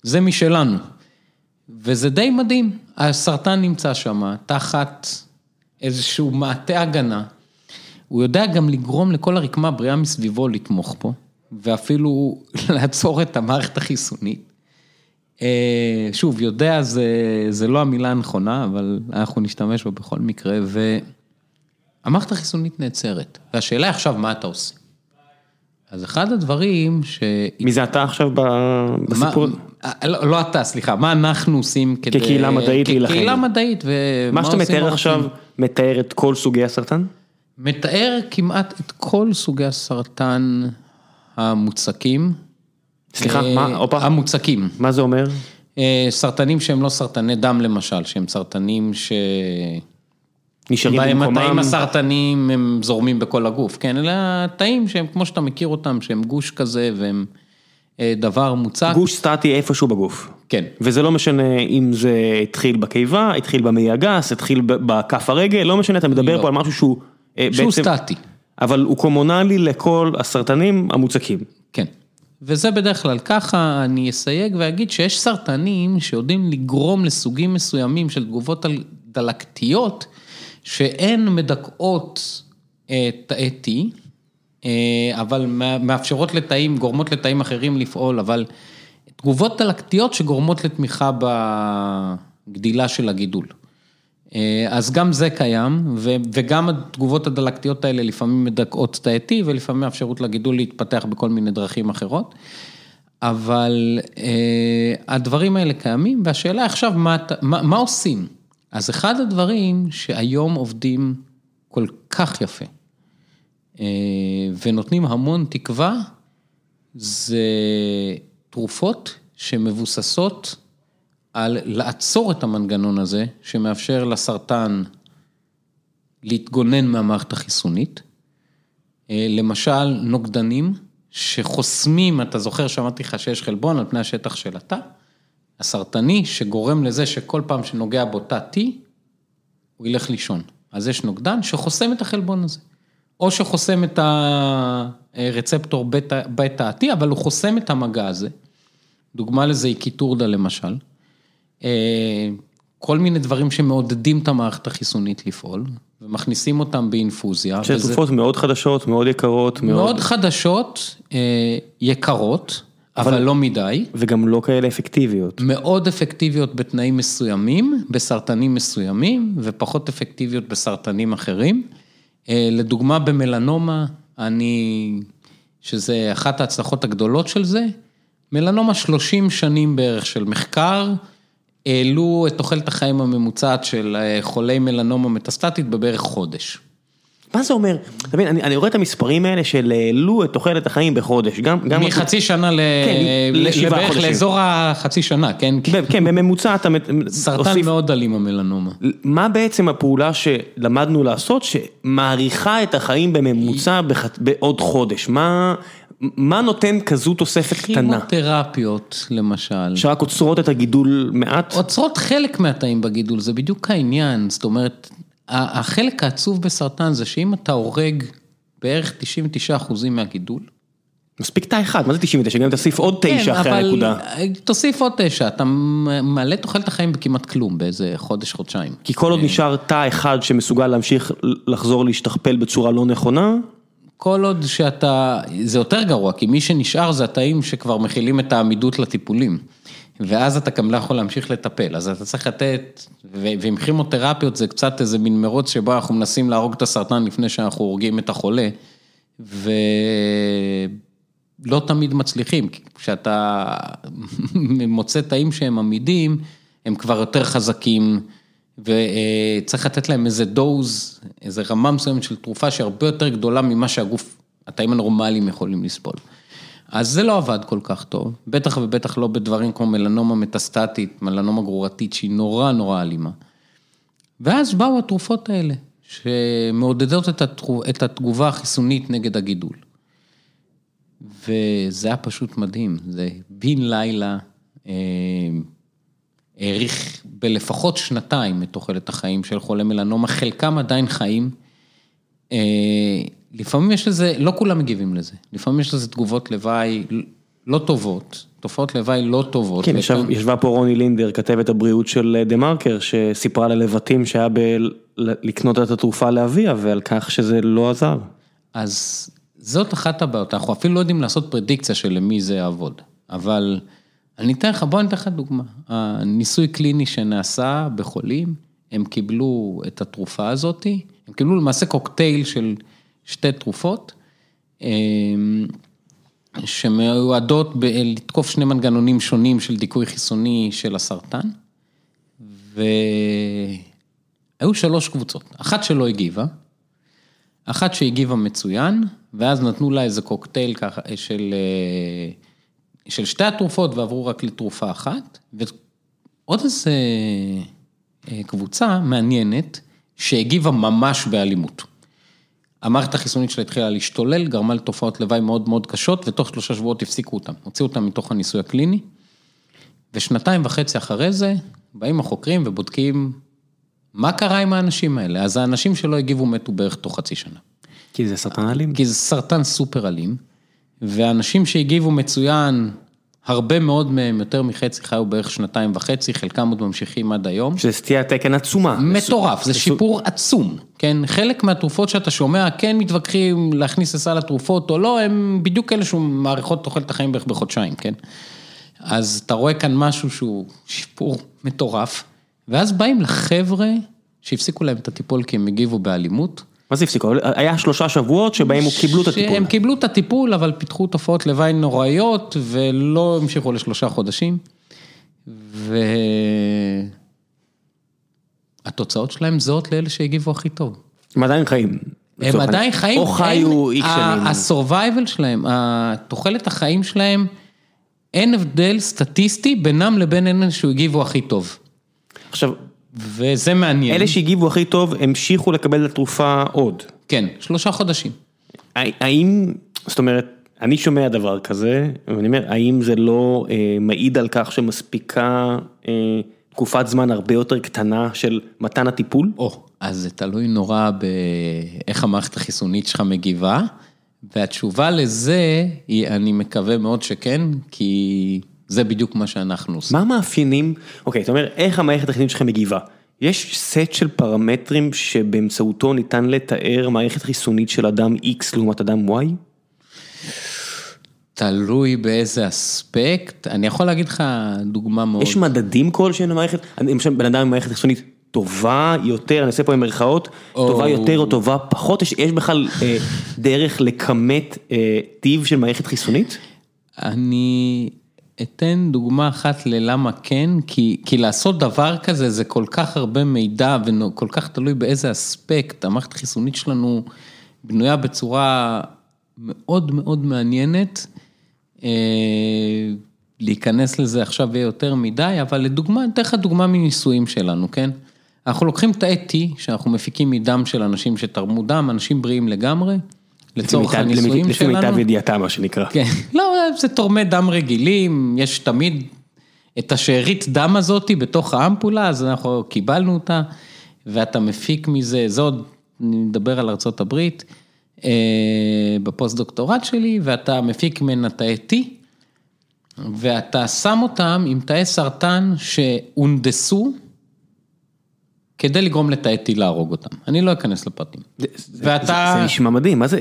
S2: זה משלנו. וזה די מדהים, הסרטן נמצא שם, תחת איזשהו מעטה הגנה. הוא יודע גם לגרום לכל הרקמה הבריאה מסביבו לתמוך פה, ואפילו לעצור את המערכת החיסונית. אה, שוב, יודע זה, זה לא המילה הנכונה, אבל אנחנו נשתמש בה בכל מקרה, והמערכת החיסונית נעצרת. והשאלה עכשיו, מה אתה עושה? אז אחד הדברים ש...
S1: מי זה אתה עכשיו בסיפור?
S2: מה, לא, לא אתה, סליחה, מה אנחנו עושים כדי...
S1: כקהילה מדעית להילחם.
S2: כקהילה מדעית, ומה
S1: מה שאתה
S2: עושים
S1: מתאר? עכשיו, מתאר את כל סוגי הסרטן?
S2: מתאר כמעט את כל סוגי הסרטן המוצקים.
S1: סליחה,
S2: אה,
S1: מה? הופה.
S2: המוצקים.
S1: מה זה אומר?
S2: אה, סרטנים שהם לא סרטני דם למשל, שהם סרטנים ש...
S1: נשארים
S2: בהם התאים
S1: במקומם?
S2: הסרטניים הם זורמים בכל הגוף, כן, אלא התאים שהם, כמו שאתה מכיר אותם, שהם גוש כזה והם אה, דבר מוצק.
S1: גוש סטטי איפשהו בגוף.
S2: כן.
S1: וזה לא משנה אם זה התחיל בקיבה, התחיל במעי הגס, התחיל בכף הרגל, לא משנה, אתה מדבר
S2: לא.
S1: פה על משהו שהוא אה,
S2: שהוא
S1: בעצם-
S2: סטטי.
S1: אבל הוא קומונלי לכל הסרטנים המוצקים.
S2: כן. וזה בדרך כלל ככה, אני אסייג ואגיד שיש סרטנים שיודעים לגרום לסוגים מסוימים של תגובות דלקתיות, שהן מדכאות אה, תאי T, אה, אבל מאפשרות לתאים, גורמות לתאים אחרים לפעול, אבל תגובות דלקתיות שגורמות לתמיכה בגדילה של הגידול. אה, אז גם זה קיים, ו- וגם התגובות הדלקתיות האלה לפעמים מדכאות תאי T ולפעמים מאפשרות לגידול להתפתח בכל מיני דרכים אחרות. אבל אה, הדברים האלה קיימים, והשאלה עכשיו, מה, מה, מה עושים? אז אחד הדברים שהיום עובדים כל כך יפה, אה, ונותנים המון תקווה, זה תרופות שמבוססות על לעצור את המנגנון הזה, שמאפשר לסרטן להתגונן מהמערכת החיסונית. אה, למשל, נוגדנים שחוסמים, אתה זוכר שאמרתי לך שיש חלבון על פני השטח של התא, הסרטני, שגורם לזה שכל פעם שנוגע בו תא T, הוא ילך לישון. אז יש נוגדן שחוסם את החלבון הזה. או שחוסם את הרצפטור בטא- בטא-T, אבל הוא חוסם את המגע הזה. דוגמה לזה היא קיטורדה למשל. אה, כל מיני דברים שמעודדים את המערכת החיסונית לפעול, ומכניסים אותם באינפוזיה.
S1: שזה
S2: וזה-
S1: תרופות מאוד חדשות, מאוד יקרות, מאוד,
S2: מאוד חדשות, אה, יקרות, אבל לא מדי,
S1: וגם לא כאלה אפקטיביות.
S2: מאוד אפקטיביות בתנאים מסוימים, בסרטנים מסוימים, ופחות אפקטיביות בסרטנים אחרים. אה, לדוגמה במלנומה, אני, שזה אחת ההצלחות הגדולות של זה, מלנומה 30 שנים בערך של מחקר, העלו את תוחלת החיים הממוצעת של אה, חולי מלנומה מטסטטית בבערך חודש.
S1: מה זה אומר? אתה מבין, אני, רואה את המספרים האלה של העלו את תוחלת החיים בחודש, גם...
S2: מחצי שנה ל...
S1: כן, לשבעה
S2: לבערך
S1: חודשים.
S2: לאזור החצי שנה, כן?
S1: כן, בממוצע אתה
S2: סרטן מאוד אלים המלנומה.
S1: מה בעצם הפעולה שלמדנו לעשות שמאריכה את החיים בממוצע. בעוד חודש? מה, מה נותן כזו תוספת קטנה?
S2: כימותרפיות, למשל.
S1: שרק עוצרות את הגידול מעט?
S2: עוצרות חלק מהתאים בגידול, זה בדיוק העניין. זאת אומרת, החלק העצוב בסרטן זה שאם אתה הורג בערך 99% מהגידול,
S1: מספיק תא אחד, מה זה 99? גם אם תוסיף עוד תשע אחרי
S2: כן, אבל
S1: הנקודה.
S2: תוסיף עוד תשע, אתה מעלה תוחלת החיים בכמעט כלום, באיזה חודש, חודשיים.
S1: כי כל עוד נשאר תא אחד שמסוגל להמשיך לחזור להשתכפל בצורה לא נכונה,
S2: כל עוד שאתה, זה יותר גרוע, כי מי שנשאר זה התאים שכבר מכילים את העמידות לטיפולים. ואז אתה גם לא יכול להמשיך לטפל, אז אתה צריך לתת, ועם כימותרפיות זה קצת איזה מין מרוץ שבו אנחנו מנסים להרוג את הסרטן לפני שאנחנו הורגים את החולה, ולא תמיד מצליחים, כי כשאתה מוצא תאים שהם עמידים, הם כבר יותר חזקים, וצריך לתת להם איזה דוז, איזה רמה מסוימת של תרופה שהרבה יותר גדולה ממה שהגוף, התאים הנורמליים יכולים לסבול. אז זה לא עבד כל כך טוב, בטח ובטח לא בדברים כמו מלנומה מטסטטית, מלנומה גרורתית שהיא נורא נורא אלימה. ואז באו התרופות האלה, שמעודדות את, התרו, את התגובה החיסונית נגד הגידול. וזה היה פשוט מדהים, זה בן לילה אה, האריך בלפחות שנתיים את תוחלת החיים של חולי מלנומה, חלקם עדיין חיים. אה, לפעמים יש לזה, לא כולם מגיבים לזה, לפעמים יש לזה תגובות לוואי לא טובות, תופעות לוואי לא טובות.
S1: כן, ישב, ישבה פה רוני לינדר, כתבת הבריאות של דה מרקר, שסיפרה ללבטים שהיה ב... לקנות את התרופה לאביה, ועל כך שזה לא עזר.
S2: אז זאת אחת הבעיות, אנחנו אפילו לא יודעים לעשות פרדיקציה של למי זה יעבוד, אבל אני אתן לך, בוא אני אתן לך דוגמה. הניסוי קליני שנעשה בחולים, הם קיבלו את התרופה הזאת, הם קיבלו למעשה קוקטייל של שתי תרופות, אמ, שמיועדות ב- לתקוף שני מנגנונים שונים של דיכוי חיסוני של הסרטן, והיו שלוש קבוצות, אחת שלא הגיבה, אחת שהגיבה מצוין, ואז נתנו לה איזה קוקטייל ככה של, אה, של שתי התרופות ועברו רק לתרופה אחת, ועוד איזה אה, קבוצה מעניינת שהגיבה ממש באלימות. המערכת החיסונית שלה התחילה להשתולל, גרמה לתופעות לוואי מאוד מאוד קשות, ותוך שלושה שבועות הפסיקו אותם, הוציאו אותם מתוך הניסוי הקליני, ושנתיים וחצי אחרי זה, באים החוקרים ובודקים מה קרה עם האנשים האלה? אז האנשים שלא הגיבו מתו בערך תוך חצי שנה.
S1: כי זה סרטן אלים?
S2: כי זה סרטן סופר אלים, ואנשים שהגיבו מצוין, הרבה מאוד מהם, יותר מחצי, חיו בערך שנתיים וחצי, חלקם עוד ממשיכים עד היום.
S1: שזה סטיית תקן עצומה.
S2: מטורף, זה שיפור עצום, כן? חלק מהתרופות שאתה שומע, כן מתווכחים להכניס לסל התרופות או לא, הם בדיוק אלה שמעריכות תוחלת החיים בערך בחודשיים, כן? אז אתה רואה כאן משהו שהוא שיפור מטורף, ואז באים לחבר'ה שהפסיקו להם את הטיפול כי הם הגיבו באלימות.
S1: מה זה הפסיקו? היה שלושה שבועות שבהם הם קיבלו את הטיפול.
S2: שהם קיבלו את הטיפול, אבל פיתחו תופעות לוואי נוראיות, ולא המשיכו לשלושה חודשים. והתוצאות שלהם זהות לאלה שהגיבו הכי טוב.
S1: הם עדיין חיים.
S2: הם עדיין חיים.
S1: או חיו איקס שנים.
S2: הסורווייבל שלהם, תוחלת החיים שלהם, אין הבדל סטטיסטי בינם לבין אלה שהגיבו הכי טוב.
S1: עכשיו,
S2: וזה מעניין.
S1: אלה שהגיבו הכי טוב המשיכו לקבל את התרופה עוד.
S2: כן, שלושה חודשים.
S1: האם, זאת אומרת, אני שומע דבר כזה, ואני אומר, האם זה לא אה, מעיד על כך שמספיקה אה, תקופת זמן הרבה יותר קטנה של מתן הטיפול?
S2: או, אז זה תלוי נורא באיך המערכת החיסונית שלך מגיבה, והתשובה לזה היא, אני מקווה מאוד שכן, כי זה בדיוק מה שאנחנו עושים.
S1: מה המאפיינים, אוקיי, אתה אומר, איך המערכת החיסונית שלך מגיבה? יש סט של פרמטרים שבאמצעותו ניתן לתאר מערכת חיסונית של אדם X לעומת אדם Y?
S2: תלוי באיזה אספקט, אני יכול להגיד לך דוגמה מאוד.
S1: יש מדדים כלשהם למערכת, למשל בן אדם עם מערכת חיסונית טובה יותר, אני עושה פה עם מירכאות, או... טובה יותר או טובה פחות, יש, יש בכלל אה, דרך לכמת אה, טיב של מערכת חיסונית?
S2: אני אתן דוגמה אחת ללמה כן, כי, כי לעשות דבר כזה זה כל כך הרבה מידע וכל כך תלוי באיזה אספקט, המערכת החיסונית שלנו בנויה בצורה מאוד מאוד מעניינת. אה, להיכנס לזה עכשיו יהיה יותר מדי, אבל לדוגמה, אני אתן לך דוגמה מניסויים שלנו, כן? אנחנו לוקחים תאי T, שאנחנו מפיקים מדם של אנשים שתרמו דם, אנשים בריאים לגמרי, לצורך הניסויים שלנו.
S1: לפי מיטב ידיעתה, מה שנקרא.
S2: כן, לא, זה תורמי דם רגילים, יש תמיד את השארית דם הזאתי בתוך האמפולה, אז אנחנו קיבלנו אותה, ואתה מפיק מזה, זה עוד, אני מדבר על ארה"ב, בפוסט דוקטורט שלי, ואתה מפיק ממנה תאי T, ואתה שם אותם עם תאי סרטן שהונדסו, כדי לגרום לתאי T להרוג אותם, אני לא אכנס לפרטים.
S1: ואתה... זה נשמע מדהים, מה זה,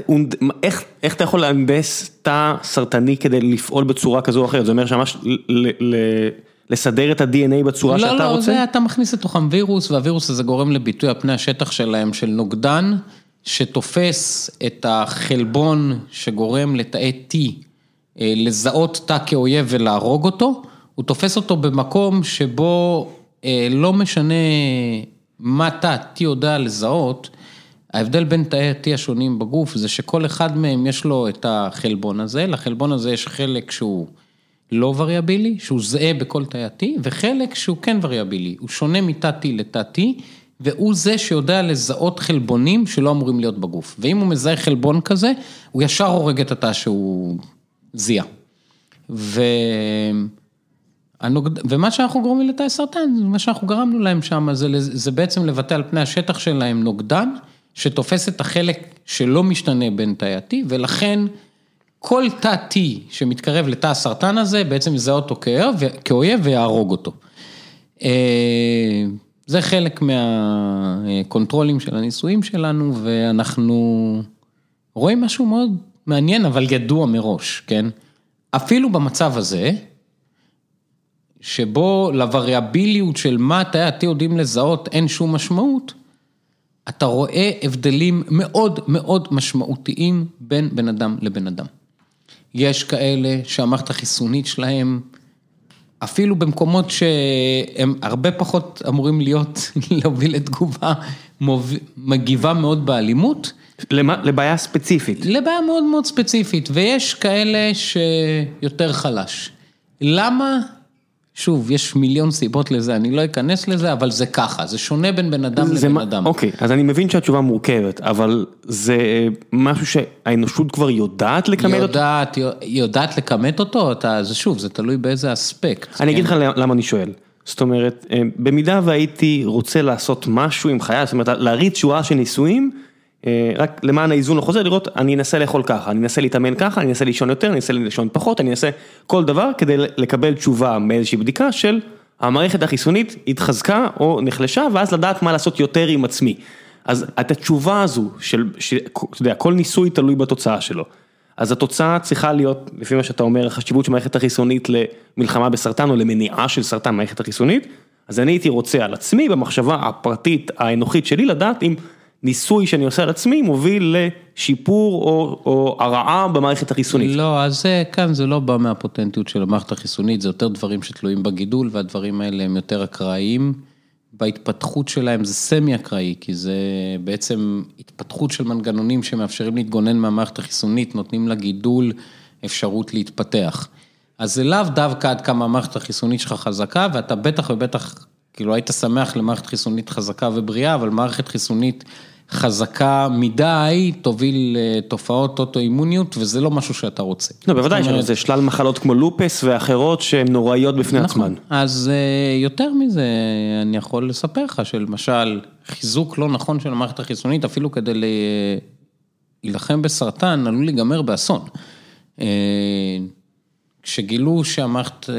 S1: איך אתה יכול להנדס תא סרטני כדי לפעול בצורה כזו או אחרת, זה אומר שממש לסדר את ה-DNA בצורה שאתה רוצה?
S2: לא, לא, זה אתה מכניס לתוכם וירוס, והווירוס הזה גורם לביטוי על פני השטח שלהם של נוגדן, שתופס את החלבון שגורם לתאי T לזהות תא כאויב ולהרוג אותו, הוא תופס אותו במקום שבו לא משנה מה תא T יודע לזהות, ההבדל בין תאי T השונים בגוף זה שכל אחד מהם יש לו את החלבון הזה, לחלבון הזה יש חלק שהוא לא וריאבילי, שהוא זהה בכל תאי ה-T, וחלק שהוא כן וריאבילי, הוא שונה מתא T לתא T, והוא זה שיודע לזהות חלבונים שלא אמורים להיות בגוף. ואם הוא מזהה חלבון כזה, הוא ישר הורג את התא שהוא זיהה. ו... הנוגד... ומה שאנחנו גורמים לתאי סרטן, מה שאנחנו גרמנו להם שם, זה, זה בעצם לבטא על פני השטח שלהם נוגדן, שתופס את החלק שלא משתנה בין תאי ה-T, ולכן כל תא T שמתקרב לתא הסרטן הזה, בעצם יזהה אותו כאויב ויהרוג אותו. זה חלק מהקונטרולים של הניסויים שלנו, ואנחנו רואים משהו מאוד מעניין, אבל ידוע מראש, כן? אפילו במצב הזה, שבו לווריאביליות של מה תאי ה-T יודעים לזהות אין שום משמעות, אתה רואה הבדלים מאוד מאוד משמעותיים בין בן אדם לבן אדם. יש כאלה שהמערכת החיסונית שלהם, אפילו במקומות שהם הרבה פחות אמורים להיות, להוביל לתגובה, מגיבה מאוד באלימות.
S1: לבעיה ספציפית.
S2: לבעיה מאוד מאוד ספציפית, ויש כאלה שיותר חלש. למה? שוב, יש מיליון סיבות לזה, אני לא אכנס לזה, אבל זה ככה, זה שונה בין בן אדם לבן מה, אדם.
S1: אוקיי, אז אני מבין שהתשובה מורכבת, אבל זה משהו שהאנושות כבר יודעת לכמת
S2: יודעת, אותו? יודעת לכמת אותו, אתה, זה שוב, זה תלוי באיזה אספקט.
S1: אני כן. אגיד לך למה אני שואל. זאת אומרת, אה, במידה והייתי רוצה לעשות משהו עם חייל, זאת אומרת, להריץ שורה של ניסויים, רק למען האיזון החוזר, לראות, אני אנסה לאכול ככה, אני אנסה להתאמן ככה, אני אנסה לישון יותר, אני אנסה לישון פחות, אני אנסה כל דבר כדי לקבל תשובה מאיזושהי בדיקה של המערכת החיסונית התחזקה או נחלשה, ואז לדעת מה לעשות יותר עם עצמי. אז את התשובה הזו של, אתה יודע, כל ניסוי תלוי בתוצאה שלו. אז התוצאה צריכה להיות, לפי מה שאתה אומר, החשיבות של מערכת החיסונית למלחמה בסרטן או למניעה של סרטן מערכת החיסונית, אז אני הייתי רוצה על עצמי, במחשבה הפרטית האנוכית שלי, לדעת אם ניסוי שאני עושה על עצמי מוביל לשיפור או, או הרעה במערכת החיסונית.
S2: לא, אז זה, כאן זה לא בא מהפוטנטיות של המערכת החיסונית, זה יותר דברים שתלויים בגידול, והדברים האלה הם יותר אקראיים. בהתפתחות שלהם זה סמי אקראי, כי זה בעצם התפתחות של מנגנונים שמאפשרים להתגונן מהמערכת החיסונית, נותנים לגידול אפשרות להתפתח. אז זה לאו דווקא עד כמה המערכת החיסונית שלך חזקה, ואתה בטח ובטח, כאילו היית שמח למערכת חיסונית חזקה ובריאה, אבל מערכת חיסונית חזקה מדי תוביל לתופעות אוטואימוניות, וזה לא משהו שאתה רוצה.
S1: לא, בוודאי אומרת... זה שלל מחלות כמו לופס ואחרות שהן נוראיות בפני נכון. עצמן.
S2: אז אה, יותר מזה, אני יכול לספר לך שלמשל, חיזוק לא נכון של המערכת החיסונית, אפילו כדי להילחם בסרטן, עלול להיגמר באסון. אה, כשגילו שהמערכת,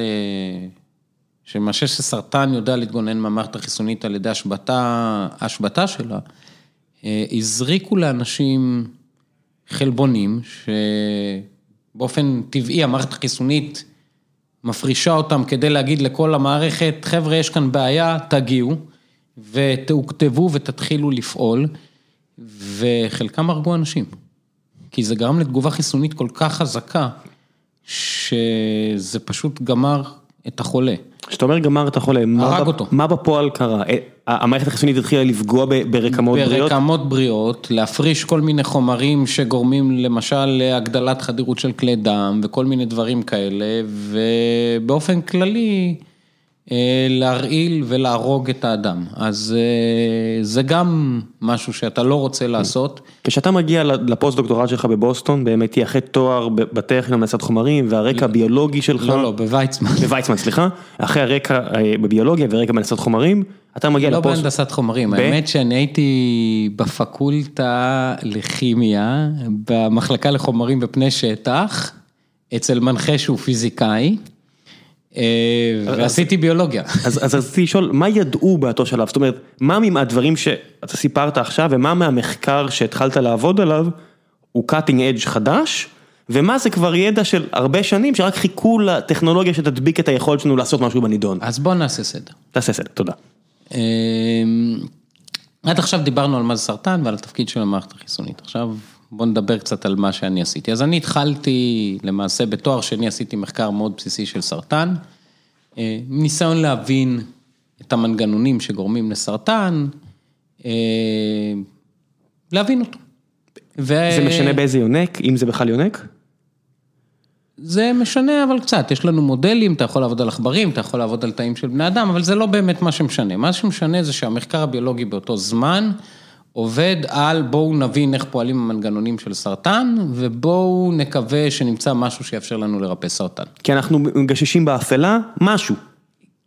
S2: שמה שסרטן יודע להתגונן מהמערכת החיסונית על ידי השבתה, השבתה שלה, אה, הזריקו לאנשים חלבונים, שבאופן טבעי המערכת החיסונית מפרישה אותם כדי להגיד לכל המערכת, חבר'ה, יש כאן בעיה, תגיעו, ותוכתבו ותתחילו לפעול, וחלקם הרגו אנשים. כי זה גרם לתגובה חיסונית כל כך חזקה, שזה פשוט גמר את החולה.
S1: כשאתה אומר גמר את החולה,
S2: הרג אותו.
S1: מה בפועל קרה? אה, המערכת החיסונית התחילה לפגוע ברקמות בריאות?
S2: ברקמות בריאות, להפריש כל מיני חומרים שגורמים למשל להגדלת חדירות של כלי דם וכל מיני דברים כאלה, ובאופן כללי להרעיל ולהרוג את האדם. אז אה, זה גם משהו שאתה לא רוצה לעשות.
S1: כשאתה מגיע לפוסט דוקטורט שלך בבוסטון, באמת היא אחרי תואר בטכניון למעשת חומרים והרקע הביולוגי שלך.
S2: לא, לא, בוויצמן.
S1: בוויצמן, סליחה. אחרי הרקע אה, בביולוגיה ורקע בהנדסת חומרים, אתה מגיע
S2: לא
S1: לפוסט...
S2: לא בהנדסת חומרים, האמת שאני הייתי בפקולטה לכימיה, במחלקה לחומרים ופני שטח, אצל מנחה שהוא פיזיקאי. אה, ועשיתי ביולוגיה.
S1: אז רציתי לשאול, מה ידעו באותו שלב? זאת אומרת, מה מהדברים שאתה סיפרת עכשיו ומה מהמחקר שהתחלת לעבוד עליו הוא cutting edge חדש? ומה זה כבר ידע של הרבה שנים שרק חיכו לטכנולוגיה שתדביק את היכולת שלנו לעשות משהו בנידון.
S2: אז בוא נעשה סדר.
S1: תעשה סדר, תודה. אמ,
S2: עד עכשיו דיברנו על מה זה סרטן ועל התפקיד של המערכת החיסונית. עכשיו בוא נדבר קצת על מה שאני עשיתי. אז אני התחלתי, למעשה בתואר שני עשיתי מחקר מאוד בסיסי של סרטן, אה, ניסיון להבין את המנגנונים שגורמים לסרטן, אה, להבין אותו.
S1: ו... זה משנה באיזה יונק, אם זה בכלל יונק?
S2: זה משנה אבל קצת, יש לנו מודלים, אתה יכול לעבוד על עכברים, אתה יכול לעבוד על תאים של בני אדם, אבל זה לא באמת מה שמשנה. מה שמשנה זה שהמחקר הביולוגי באותו זמן, עובד על בואו נבין איך פועלים המנגנונים של סרטן, ובואו נקווה שנמצא משהו שיאפשר לנו לרפא סרטן.
S1: כי אנחנו מגששים באפלה משהו.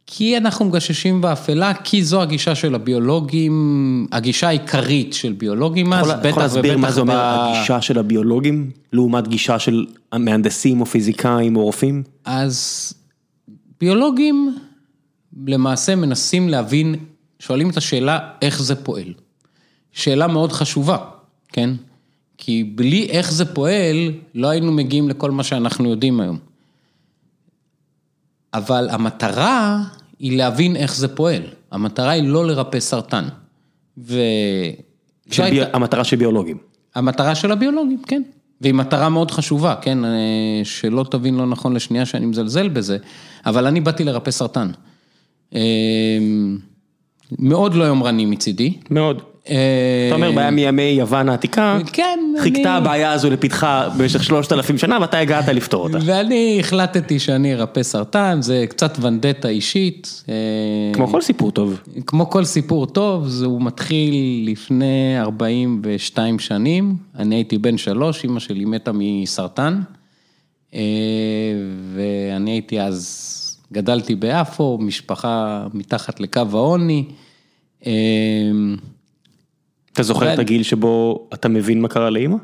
S2: כי אנחנו מגששים באפלה, כי זו הגישה של הביולוגים, הגישה העיקרית של ביולוגים,
S1: אז בטח ובטח... יכול להסביר מה זה אומר הגישה של הביולוגים, לעומת גישה של מהנדסים או פיזיקאים או רופאים?
S2: אז ביולוגים למעשה מנסים להבין, שואלים את השאלה איך זה פועל. שאלה מאוד חשובה, כן? כי בלי איך זה פועל, לא היינו מגיעים לכל מה שאנחנו יודעים היום. אבל המטרה היא להבין איך זה פועל. המטרה היא לא לרפא סרטן. ו...
S1: של בי... המטרה של ביולוגים.
S2: המטרה של הביולוגים, כן. והיא מטרה מאוד חשובה, כן? אה, שלא תבין לא נכון לשנייה שאני מזלזל בזה, אבל אני באתי לרפא סרטן. אה, מאוד לא יומרני מצידי.
S1: מאוד. אתה אומר בעיה מימי יוון העתיקה,
S2: כן,
S1: חיכתה הבעיה הזו לפתחה במשך שלושת אלפים שנה ואתה הגעת לפתור אותה.
S2: ואני החלטתי שאני ארפא סרטן, זה קצת ונדטה אישית.
S1: אה, כמו כל סיפור טוב.
S2: כמו כל סיפור טוב, הוא מתחיל לפני 42 שנים, אני הייתי בן שלוש, אמא שלי מתה מסרטן, אה, ואני הייתי אז גדלתי ביפו, משפחה מתחת לקו העוני.
S1: אתה זוכר את הגיל שבו אתה מבין מה קרה לאימא?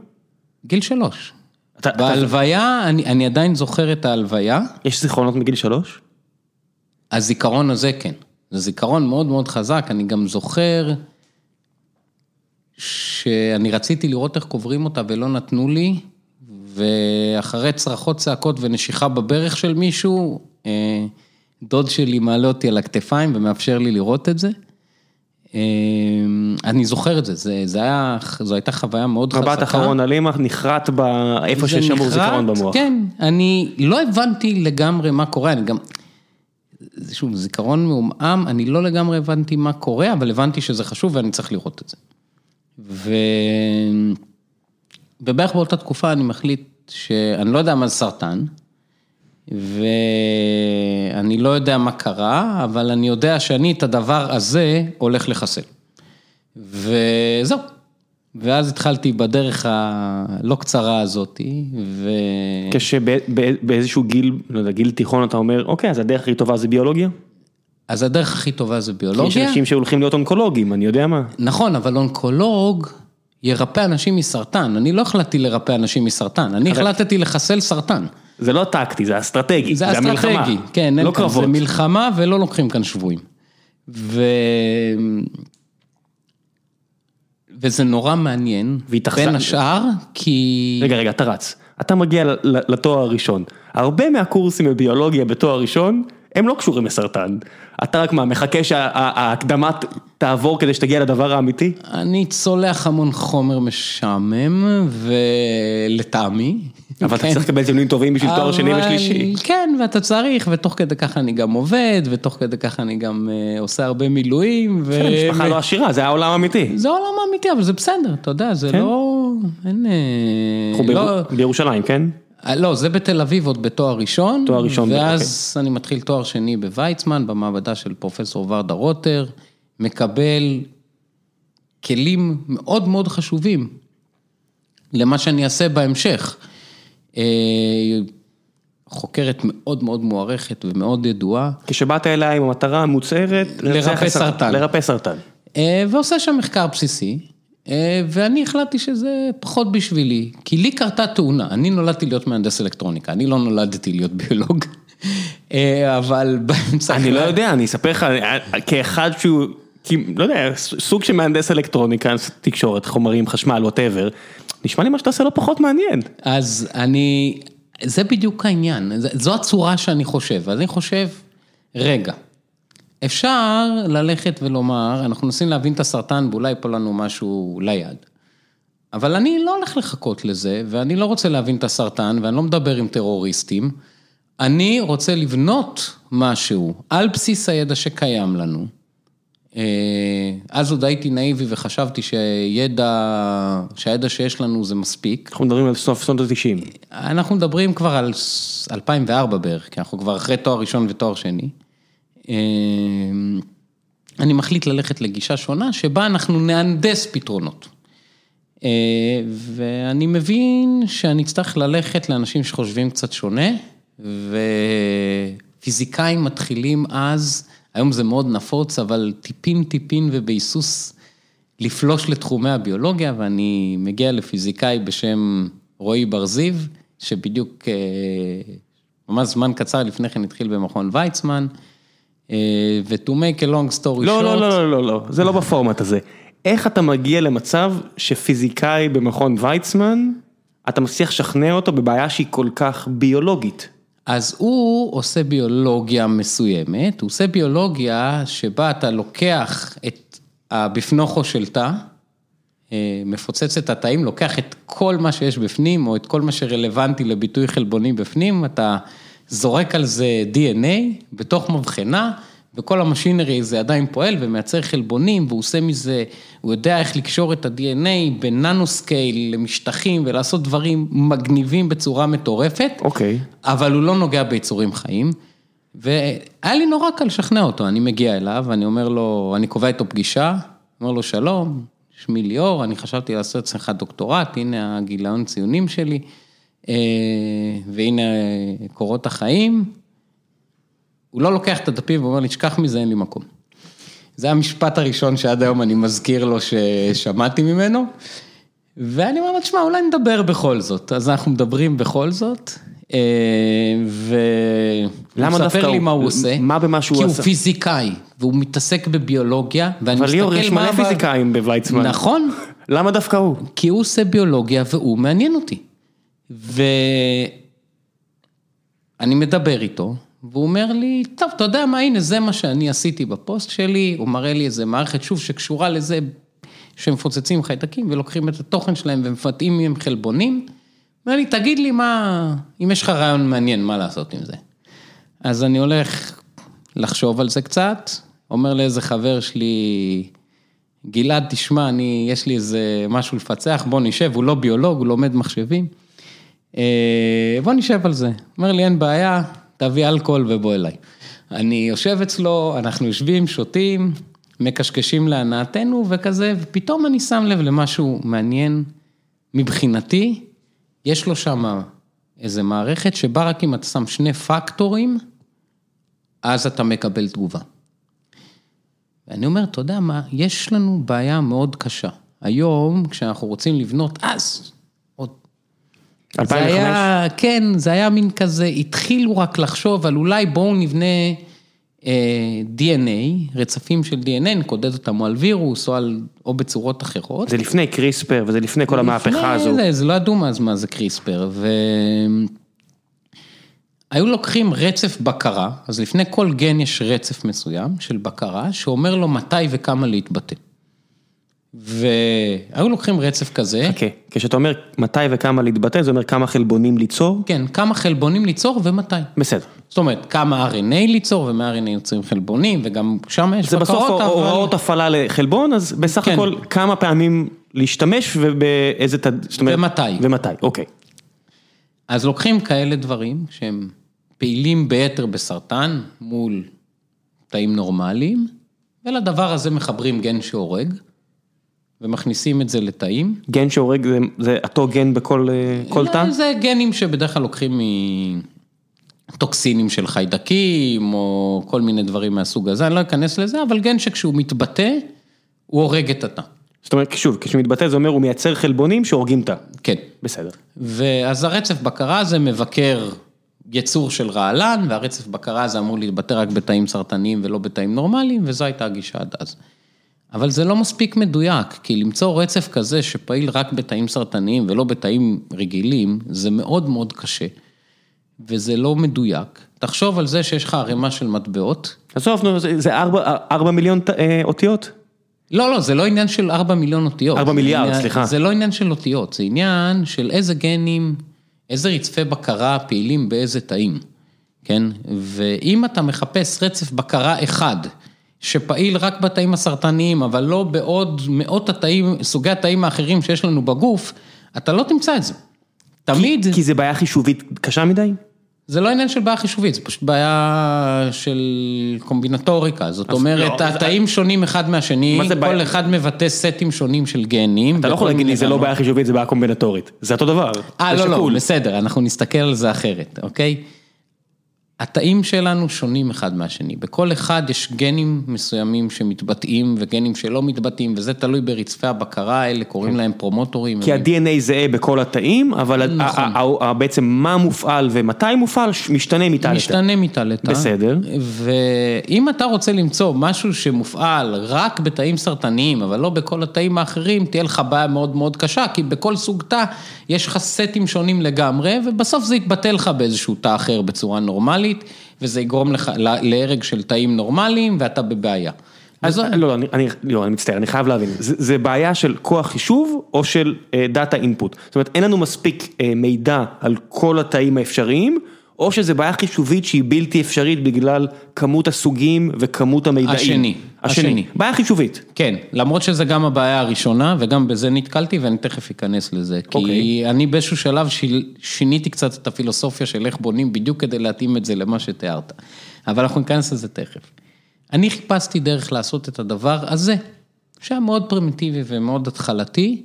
S2: גיל שלוש.
S1: אתה- אתה-
S2: בהלוויה, אני, אני עדיין זוכר את ההלוויה,
S1: יש זיכרונות מגיל שלוש?
S2: הזיכרון הזה כן. זה זיכרון מאוד מאוד חזק, אני גם זוכר שאני רציתי לראות איך קוברים אותה ולא נתנו לי, ואחרי צרחות, צעקות ונשיכה בברך של מישהו, אה, דוד שלי מעלה אותי על הכתפיים ומאפשר לי לראות את זה. אה, אני זוכר את זה, זה, זה היה, זו הייתה חוויה מאוד חזקה.
S1: מבט אחרון על אימא נחרט באיפה
S2: זה
S1: ששמור זיכרון במוח.
S2: כן, אני לא הבנתי לגמרי מה קורה, אני גם, זה שוב, זיכרון מעומעם, אני לא לגמרי הבנתי מה קורה, אבל הבנתי שזה חשוב ואני צריך לראות את זה. ו... ובערך באותה תקופה אני מחליט שאני לא יודע מה זה סרטן, ואני לא יודע מה קרה, אבל אני יודע שאני את הדבר הזה הולך לחסל. וזהו. ואז התחלתי בדרך הלא קצרה הזאתי, ו...
S1: כשבאיזשהו גיל, לא יודע, גיל תיכון אתה אומר, אוקיי, אז הדרך הכי טובה זה ביולוגיה?
S2: אז הדרך הכי טובה זה
S1: יש
S2: ביולוגיה.
S1: אנשים שהולכים להיות אונקולוגים, אני יודע מה.
S2: נכון, אבל אונקולוג ירפא אנשים מסרטן. אני לא החלטתי לרפא אנשים מסרטן, אני החלטתי לחסל סרטן.
S1: זה לא טקטי, זה אסטרטגי,
S2: זה
S1: המלחמה.
S2: אסטרטגי, כן, אין
S1: לא
S2: כאן,
S1: קרבות.
S2: זה מלחמה ולא לוקחים כאן שבויים. ו... וזה נורא מעניין,
S1: והתאכז-
S2: בין השאר, כי...
S1: רגע, רגע, אתה רץ. אתה מגיע לתואר הראשון. הרבה מהקורסים בביולוגיה בתואר ראשון, הם לא קשורים לסרטן. אתה רק מה, מחכה שההקדמה תעבור כדי שתגיע לדבר האמיתי?
S2: אני צולח המון חומר משעמם, ולטעמי.
S1: אבל אתה. צריך לקבל ציונים טובים בשביל תואר שני ושלישי.
S2: כן, ואתה צריך, ותוך כדי ככה אני גם עובד, ותוך כדי ככה אני גם אה, עושה הרבה מילואים.
S1: כן, משפחה לא עשירה, זה העולם האמיתי.
S2: זה עולם אמיתי, אבל זה בסדר, אתה יודע, זה
S1: כן.
S2: לא... אין... אה, לא-
S1: בירושלים, כן?
S2: אה, לא, זה בתל אביב עוד בתואר ראשון.
S1: תואר ראשון,
S2: ואז אני מתחיל תואר שני בוויצמן, במעבדה של פרופסור ורדה רוטר, מקבל כלים מאוד מאוד חשובים למה שאני אעשה בהמשך. אה, חוקרת מאוד מאוד מוערכת ומאוד ידועה,
S1: כשבאת אליה עם המטרה המוצהרת, את
S2: סרטן.
S1: לרפא סרטן.
S2: אה, ועושה שם מחקר בסיסי, אה, ואני החלטתי שזה פחות בשבילי, כי לי קרתה תאונה, אני נולדתי להיות מהנדס אלקטרוניקה, אני לא נולדתי להיות ביולוג, אבל באמצע...
S1: אני לא יודע, אני אספר לך, כאחד שהוא, לא יודע, סוג של מהנדס אלקטרוניקה, תקשורת, חומרים, חשמל, ווטאבר, נשמע לי מה שאתה עושה לא פחות מעניין.
S2: אז אני, זה בדיוק העניין, זו הצורה שאני חושב, אז אני חושב, רגע, אפשר ללכת ולומר, אנחנו מנסים להבין את הסרטן ואולי ייפול לנו משהו ליד. אבל אני לא הולך לחכות לזה, ואני לא רוצה להבין את הסרטן, ואני לא מדבר עם טרוריסטים. אני רוצה לבנות משהו על בסיס הידע שקיים לנו. אה, אז עוד הייתי נאיבי וחשבתי שידע, שהידע שיש לנו זה מספיק.
S1: אנחנו מדברים על סוף שנות ה-90.
S2: אנחנו מדברים כבר על 2004 בערך, כי אנחנו כבר אחרי תואר ראשון ותואר שני. אה, אני מחליט ללכת לגישה שונה, שבה אנחנו נהנדס פתרונות. אה, ואני מבין שאני אצטרך ללכת לאנשים שחושבים קצת שונה, ופיזיקאים מתחילים אז, היום זה מאוד נפוץ, אבל טיפין טיפין ובהיסוס לפלוש לתחומי הביולוגיה, ואני מגיע לפיזיקאי בשם רועי בר זיו, שבדיוק אה, ממש זמן קצר לפני כן התחיל במכון ויצמן, אה, ו-to make a long story short.
S1: לא, לא, לא, לא, לא, לא, זה לא בפורמט הזה. איך אתה מגיע למצב שפיזיקאי במכון ויצמן, אתה מצליח לשכנע אותו בבעיה שהיא כל כך ביולוגית?
S2: אז הוא עושה ביולוגיה מסוימת, הוא עושה ביולוגיה שבה אתה לוקח את הבפנוכו של תא, אה, מפוצץ את התאים, לוקח את כל מה שיש בפנים, או את כל מה שרלוונטי לביטוי חלבוני בפנים, אתה זורק על זה DNA בתוך מבחנה, וכל ה machinery הזה עדיין פועל ומייצר חלבונים, והוא עושה מזה, הוא יודע איך לקשור את ה-DNA ב nano scale למשטחים ולעשות דברים מגניבים בצורה מטורפת.
S1: אוקיי.
S2: אבל הוא לא נוגע ביצורים חיים. והיה לי נורא קל לשכנע אותו, אני מגיע אליו, אני אומר לו, אני קובע איתו פגישה, אומר לו, שלום, שמי ליאור, אני חשבתי לעשות אצלך דוקטורט, הנה הגיליון ציונים שלי, אה, והנה קורות החיים. הוא לא לוקח את הדפים ואומר לי, תשכח מזה, אין לי מקום. זה המשפט הראשון שעד היום אני מזכיר לו ששמעתי ממנו. ואני אומר לו, תשמע, אולי נדבר בכל זאת. אז אנחנו מדברים בכל זאת, אה, והוא מספר לי מה הוא עושה.
S1: מה במה שהוא
S2: כי
S1: עשה?
S2: הוא פיזיקאי, והוא מתעסק בביולוגיה, ואני
S1: אבל
S2: מסתכל
S1: ליאור, יש מלא פיזיקאים בוויצמן.
S2: נכון,
S1: למה דווקא הוא?
S2: כי הוא עושה ביולוגיה והוא מעניין אותי. ואני מדבר איתו, והוא אומר לי, טוב, אתה יודע מה, הנה, זה מה שאני עשיתי בפוסט שלי, הוא מראה לי איזה מערכת, שוב, שקשורה לזה, שמפוצצים חיידקים ולוקחים את התוכן שלהם ומפתים מהם חלבונים. אומר לי, תגיד לי מה, אם יש לך רעיון מעניין, מה לעשות עם זה. אז אני הולך לחשוב על זה קצת, אומר לאיזה חבר שלי, גלעד, תשמע, אני, יש לי איזה משהו לפצח, בוא נשב, הוא לא ביולוג, הוא לומד מחשבים. אה, בוא נשב על זה. אומר לי, אין בעיה, תביא אלכוהול ובוא אליי. אני יושב אצלו, אנחנו יושבים, שותים, מקשקשים להנאתנו וכזה, ופתאום אני שם לב למשהו מעניין מבחינתי, יש לו שם איזה מערכת שבה רק אם אתה שם שני פקטורים, אז אתה מקבל תגובה. ואני אומר, אתה יודע מה, יש לנו בעיה מאוד קשה. היום, כשאנחנו רוצים לבנות, אז.
S1: 2005?
S2: זה היה, כן, זה היה מין כזה, התחילו רק לחשוב על אולי בואו נבנה אה, DNA, רצפים של DNA, נקודד אותם או על וירוס או, על, או בצורות אחרות.
S1: זה לפני קריספר וזה לפני כל המהפכה הזו.
S2: לפני זה, זה לא ידעו אז מה זה קריספר, ו... היו לוקחים רצף בקרה, אז לפני כל גן יש רצף מסוים של בקרה, שאומר לו מתי וכמה להתבטא. והיו לוקחים רצף כזה,
S1: חכה, כשאתה אומר מתי וכמה להתבטא, זה אומר כמה חלבונים ליצור?
S2: כן, כמה חלבונים ליצור ומתי.
S1: בסדר.
S2: זאת אומרת, כמה RNA ליצור ומה-RNA יוצרים חלבונים, וגם שם יש
S1: זה בסוף
S2: בקרות, אבל...
S1: הוראות הפעלה לחלבון, אז בסך
S2: כן.
S1: הכל כמה פעמים להשתמש ובאיזה. זאת אומרת-
S2: ומתי.
S1: ומתי, אוקיי.
S2: אז לוקחים כאלה דברים שהם פעילים ביתר בסרטן מול תאים נורמליים, ולדבר הזה מחברים גן שהורג, ומכניסים את זה לתאים.
S1: גן שהורג זה, זה אותו גן בכל אה, כל תא?
S2: לא, זה גנים שבדרך כלל לוקחים מטוקסינים של חיידקים, או כל מיני דברים מהסוג הזה, אני לא אכנס לזה, אבל גן שכשהוא מתבטא, הוא הורג את התא.
S1: זאת אומרת, שוב, כשהוא מתבטא זה אומר הוא מייצר חלבונים שהורגים תא.
S2: כן.
S1: בסדר.
S2: ואז הרצף בקרה הזה מבקר יצור של רעלן, והרצף בקרה הזה אמור להתבטא רק בתאים סרטניים ולא בתאים נורמליים, וזו הייתה הגישה עד אז. אבל זה לא מספיק מדויק, כי למצוא רצף כזה שפעיל רק בתאים סרטניים ולא בתאים רגילים, זה מאוד מאוד קשה, וזה לא מדויק. תחשוב על זה שיש לך ערימה של מטבעות.
S1: עזוב, נו, זה- זה ארבע- ארבע מיליון ת- אה, אותיות?
S2: לא, לא, זה לא עניין של 4 מיליון אותיות.
S1: ארבע
S2: זה
S1: מיליארד,
S2: עניין-
S1: סליחה.
S2: זה לא עניין של אותיות, זה עניין של איזה גנים, איזה רצפי בקרה פעילים באיזה תאים, כן? ואם אתה מחפש רצף בקרה אחד, שפעיל רק בתאים הסרטניים, אבל לא בעוד מאות התאים, סוגי התאים האחרים שיש לנו בגוף, אתה לא תמצא את זה. תמיד,
S1: כי זה בעיה חישובית קשה מדי?
S2: זה לא עניין של בעיה חישובית, זה פשוט בעיה של קומבינטוריקה, זאת אומרת,
S1: לא,
S2: התאים שונים אחד מהשני,
S1: מה זה
S2: כל
S1: בעיה?
S2: אחד מבטא סטים שונים של גנים.
S1: אתה לא יכול להגיד לי זה לא. בעיה חישובית, זה בעיה קומבינטורית. זה אותו דבר.
S2: אה,
S1: זה
S2: לא, לא,
S1: שקול.
S2: בסדר, אנחנו נסתכל על זה אחרת, אוקיי? התאים שלנו שונים אחד מהשני, בכל אחד יש גנים מסוימים שמתבטאים וגנים שלא מתבטאים, וזה תלוי ברצפי הבקרה האלה, קוראים להם פרומוטורים.
S1: כי ה-DNA זהה בכל התאים, אבל
S2: נכון.
S1: בעצם מה מופעל ומתי מופעל משתנה מתא לתא.
S2: משתנה מתא לתא.
S1: בסדר.
S2: ואם אתה רוצה למצוא משהו שמופעל רק בתאים סרטניים, אבל לא בכל התאים האחרים, תהיה לך בעיה מאוד מאוד קשה, כי בכל סוג תא יש לך סטים שונים לגמרי, ובסוף זה יתבטא לך באיזשהו תא אחר בצורה נורמלית, וזה יגרום לך להרג של תאים נורמליים, ואתה בבעיה.
S1: אז לא, לא, אני, אני, לא, אני מצטער, אני חייב להבין, זה, זה בעיה של כוח חישוב או של דאטה אינפוט? זאת אומרת, אין לנו מספיק אה, מידע על כל התאים האפשריים, או שזה בעיה חישובית שהיא בלתי אפשרית בגלל כמות הסוגים וכמות המידעים.
S2: השני,
S1: השני.
S2: השני.
S1: בעיה חישובית.
S2: כן, למרות שזה גם הבעיה הראשונה, וגם בזה נתקלתי, ואני תכף אכנס לזה. כי
S1: אוקיי.
S2: אני באיזשהו שלב שיניתי קצת את הפילוסופיה של איך בונים, בדיוק כדי להתאים את זה למה שתיארת. אבל אנחנו ניכנס לזה תכף. אני חיפשתי דרך לעשות את הדבר הזה, שהיה מאוד פרימיטיבי ומאוד התחלתי,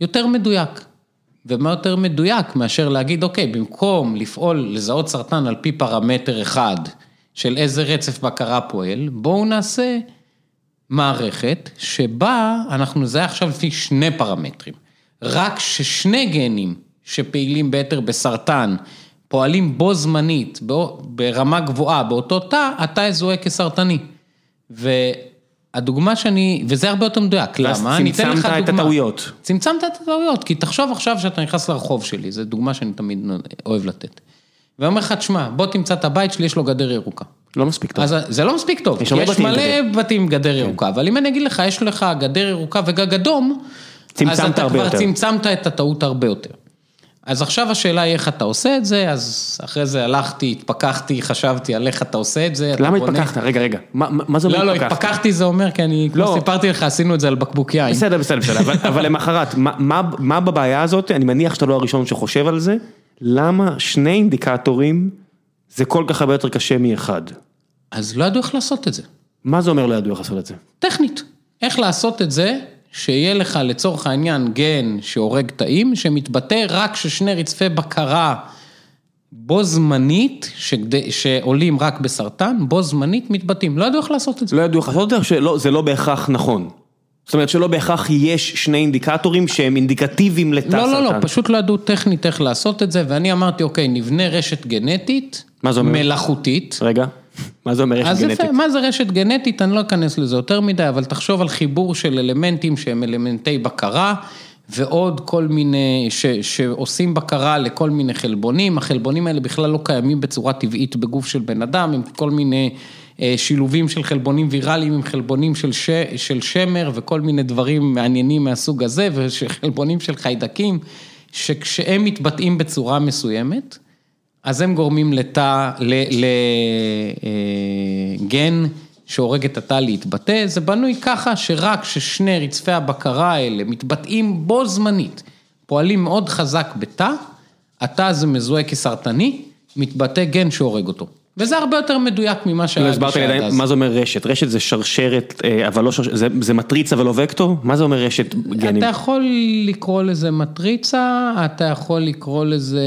S2: יותר מדויק. ומה יותר מדויק מאשר להגיד, אוקיי, במקום לפעול, לזהות סרטן על פי פרמטר אחד, של איזה רצף בקרה פועל, בואו נעשה מערכת שבה אנחנו נזהה עכשיו לפי שני פרמטרים. רק ששני גנים שפעילים ביתר בסרטן, פועלים בו זמנית, ברמה גבוהה, באותו תא, התא יזוהה כסרטני. והדוגמה שאני, וזה הרבה יותר מדויק, למה?
S1: אני אתן לך דוגמה. צמצמת את הטעויות.
S2: צמצמת את הטעויות, כי תחשוב עכשיו שאתה נכנס לרחוב שלי, זו דוגמה שאני תמיד אוהב לתת. ואומר לך, תשמע, בוא תמצא את הבית שלי, יש לו גדר ירוקה.
S1: לא מספיק טוב.
S2: אז זה לא מספיק טוב, יש, יש מלא בתים עם גדר כן. ירוקה, אבל אם אני אגיד לך, יש לך גדר ירוקה וגג אדום, אז אתה כבר יותר. צמצמת את הטעות הרבה יותר. אז עכשיו השאלה היא איך אתה עושה את זה, אז אחרי זה הלכתי, התפכחתי, חשבתי על איך אתה עושה את זה.
S1: למה התפכחת? רגע, רגע, מה זה אומר
S2: התפכחתי? לא, לא, התפכחתי זה אומר, כי אני, כמו לא. סיפרתי לך, עשינו את זה על בקבוק יין.
S1: בסדר, בסדר, בסדר, אבל למחרת, מה בבעיה הזאת, אני מניח שאתה לא הראשון שחושב על זה, למה שני אינדיקטורים זה כל כך הרבה יותר קשה מאחד?
S2: אז לא ידעו איך לעשות את זה.
S1: מה זה אומר לא ידעו איך לעשות את זה?
S2: טכנית. איך לעשות את זה שיהיה לך לצורך העניין גן שהורג תאים, שמתבטא רק כששני רצפי בקרה בו זמנית, שגד... שעולים רק בסרטן, בו זמנית מתבטאים. לא ידעו איך לעשות את זה.
S1: לא ידעו איך לעשות את זה, או שזה לא בהכרח נכון? זאת אומרת שלא בהכרח יש שני אינדיקטורים שהם אינדיקטיביים לתא סרטן.
S2: לא, לא, לא, פשוט לא ידעו טכנית איך לעשות את זה, ואני אמרתי, אוקיי, נבנה רשת גנטית, מה זה אומר? מלאכותית.
S1: רגע. מה זה אומר רשת גנטית?
S2: מה זה רשת גנטית? אני לא אכנס לזה יותר מדי, אבל תחשוב על חיבור של אלמנטים שהם אלמנטי בקרה, ועוד כל מיני, ש, שעושים בקרה לכל מיני חלבונים, החלבונים האלה בכלל לא קיימים בצורה טבעית בגוף של בן אדם, הם כל מיני אה, שילובים של חלבונים ויראליים עם חלבונים של, ש, של שמר וכל מיני דברים מעניינים מהסוג הזה, וחלבונים של חיידקים, שכשהם מתבטאים בצורה מסוימת, אז הם גורמים לתא, לגן אה, שהורג את התא להתבטא, זה בנוי ככה שרק כששני רצפי הבקרה האלה מתבטאים בו זמנית, פועלים מאוד חזק בתא, התא הזה מזוהה כסרטני, מתבטא גן שהורג אותו. וזה הרבה יותר מדויק ממה שהיה
S1: בשעת אז. מה זה אומר רשת? רשת זה שרשרת, אה, אבל לא שרשרת, זה, זה מטריצה ולא וקטור? מה זה אומר רשת גנים?
S2: אתה יכול לקרוא לזה מטריצה, אתה יכול לקרוא לזה,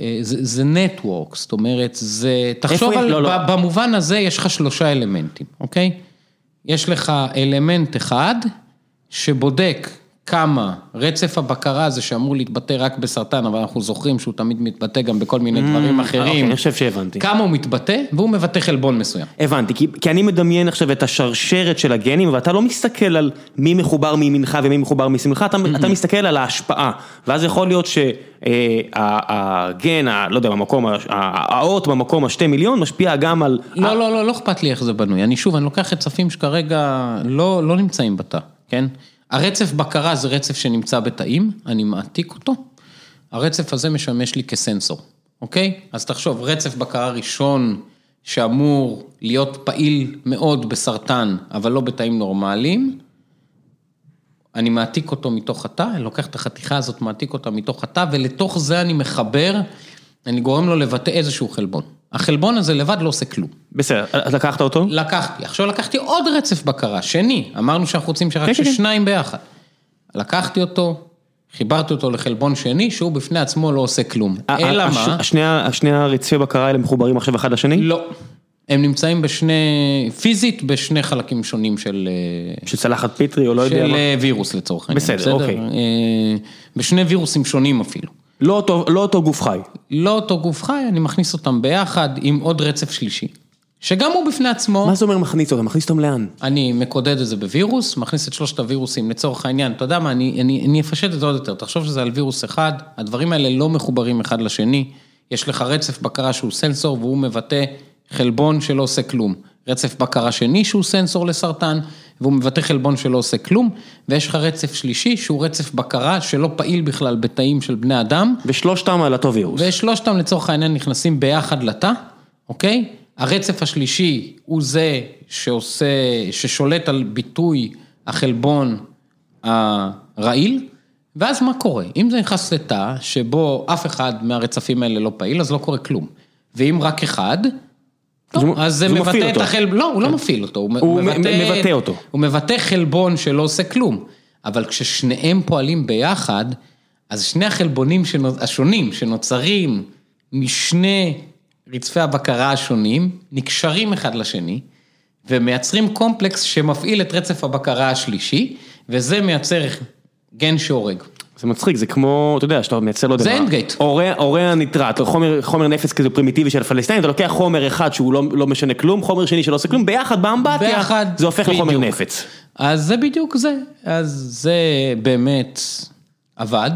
S2: אה, זה, זה נטוורק, זאת אומרת, זה, תחשוב על, לא, לא. במובן הזה יש לך שלושה אלמנטים, אוקיי? יש לך אלמנט אחד שבודק כמה רצף הבקרה הזה שאמור להתבטא רק בסרטן, אבל אנחנו זוכרים שהוא תמיד מתבטא גם בכל מיני דברים אחרים. אוקיי,
S1: אני חושב שהבנתי.
S2: כמה הוא מתבטא, והוא מבטא חלבון מסוים.
S1: הבנתי, כי, כי אני מדמיין עכשיו את השרשרת של הגנים, ואתה לא מסתכל על מי מחובר מימינך ומי מחובר משמאלך, אתה, אתה מסתכל על ההשפעה, ואז יכול להיות שהגן, לא יודע, במקום, האות במקום השתי מיליון, משפיע גם על...
S2: לא, לא, לא, לא אכפת לי איך זה בנוי. אני שוב, אני לוקח רצפים שכרגע לא, לא נמצאים בתא, כן? הרצף בקרה זה רצף שנמצא בתאים, אני מעתיק אותו, הרצף הזה משמש לי כסנסור, אוקיי? אז תחשוב, רצף בקרה ראשון שאמור להיות פעיל מאוד בסרטן, אבל לא בתאים נורמליים, אני מעתיק אותו מתוך התא, אני לוקח את החתיכה הזאת, מעתיק אותה מתוך התא, ולתוך זה אני מחבר, אני גורם לו לבטא איזשהו חלבון. החלבון הזה לבד לא עושה כלום.
S1: בסדר, אז לקחת אותו?
S2: לקחתי, עכשיו לקחתי עוד רצף בקרה, שני, אמרנו שאנחנו רוצים שרק כן, כן. שניים ביחד. לקחתי אותו, חיברתי אותו לחלבון שני, שהוא בפני עצמו לא עושה כלום. אלא מה?
S1: השני הרצפי בקרה האלה מחוברים עכשיו אחד לשני?
S2: לא. הם נמצאים בשני, פיזית בשני חלקים שונים של...
S1: אה, של צלחת פיטרי או לא יודע
S2: מה? של אה, וירוס לצורך העניין.
S1: בסדר, אוקיי. אה,
S2: בשני וירוסים שונים אפילו.
S1: לא אותו, לא אותו גוף חי.
S2: לא אותו גוף חי, אני מכניס אותם ביחד עם עוד רצף שלישי. שגם הוא בפני עצמו...
S1: מה זה אומר מכניס אותם? מכניס אותם לאן?
S2: אני מקודד את זה בווירוס, מכניס את שלושת הווירוסים לצורך העניין, אתה יודע מה, אני, אני, אני אפשט את זה עוד יותר, תחשוב שזה על וירוס אחד, הדברים האלה לא מחוברים אחד לשני, יש לך רצף בקרה שהוא סנסור והוא מבטא חלבון שלא עושה כלום. רצף בקרה שני שהוא סנסור לסרטן, והוא מבטא חלבון שלא עושה כלום, ויש לך רצף שלישי שהוא רצף בקרה שלא פעיל בכלל בתאים של בני אדם.
S1: ושלושתם על אותו וירוס.
S2: ושלושתם לצורך העניין נכנסים ביחד לתא, אוקיי? הרצף השלישי הוא זה שעושה, ששולט על ביטוי החלבון הרעיל, ואז מה קורה? אם זה נכנס לתא שבו אף אחד מהרצפים האלה לא פעיל, אז לא קורה כלום. ואם רק אחד, אז זה מבטא את החלבון, לא, הוא לא כן. מפעיל אותו,
S1: הוא מבטא אותו.
S2: הוא מבטא חלבון שלא עושה כלום, אבל כששניהם פועלים ביחד, אז שני החלבונים השונים שנוצרים משני רצפי הבקרה השונים, נקשרים אחד לשני, ומייצרים קומפלקס שמפעיל את רצף הבקרה השלישי, וזה מייצר גן שהורג.
S1: זה מצחיק, זה כמו, אתה יודע, שאתה מייצר, לא יודע
S2: זה
S1: מה, AND gate. אוריאה ניטרט, חומר, חומר נפץ כזה פרימיטיבי של הפלסטינים, אתה לוקח חומר אחד שהוא לא, לא משנה כלום, חומר שני שלא עושה כלום, ביחד באמבטיה,
S2: ביחד,
S1: זה הופך לחומר
S2: בדיוק.
S1: נפץ.
S2: אז זה בדיוק זה, אז זה באמת עבד.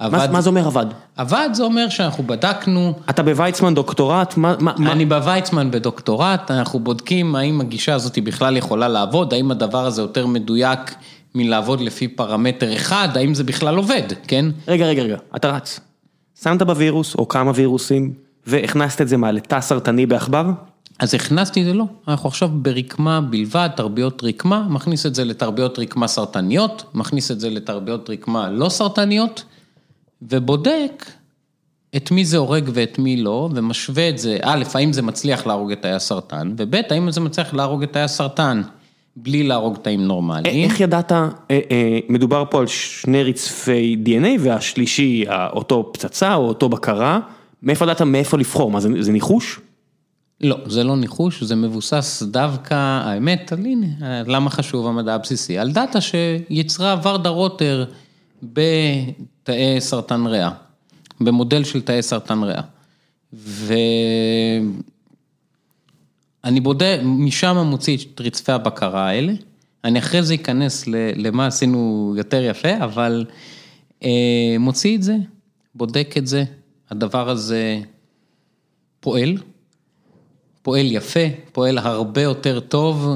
S1: מה,
S2: עבד,
S1: מה זה אומר עבד?
S2: עבד זה אומר שאנחנו בדקנו,
S1: אתה בוויצמן דוקטורט, מה, מה, מה,
S2: אני בוויצמן בדוקטורט, אנחנו בודקים האם הגישה הזאת בכלל יכולה לעבוד, האם הדבר הזה יותר מדויק מלעבוד לפי פרמטר אחד, האם זה בכלל עובד, כן?
S1: רגע, רגע, רגע, אתה רץ. שמת בווירוס, או כמה וירוסים, והכנסת את זה מה, לתא סרטני בעכבר?
S2: אז הכנסתי את זה לא, אנחנו עכשיו ברקמה בלבד, תרביות רקמה, מכניס את זה לתרביות רקמה סרטניות, מכניס את זה לתרביות רקמה לא סרטניות, ובודק את מי זה הורג ואת מי לא, ומשווה את זה, א', האם זה מצליח להרוג את תאי הסרטן, וב', האם זה מצליח להרוג את תאי הסרטן בלי להרוג תאים נורמליים.
S1: איך ידעת, אה, אה, מדובר פה על שני רצפי DNA, והשלישי, אותו פצצה, או אותו בקרה, מאיפה ידעת מאיפה לבחור, מה זה, זה ניחוש?
S2: לא, זה לא ניחוש, זה מבוסס דווקא, האמת, על הנה, למה חשוב המדע הבסיסי? על דאטה שיצרה ורדה רוטר בתאי סרטן ריאה, במודל של תאי סרטן ריאה. ואני בודק, משם מוציא את רצפי הבקרה האלה. אני אחרי זה אכנס למה עשינו יותר יפה, אבל אה, מוציא את זה, בודק את זה, הדבר הזה פועל. פועל יפה, פועל הרבה יותר טוב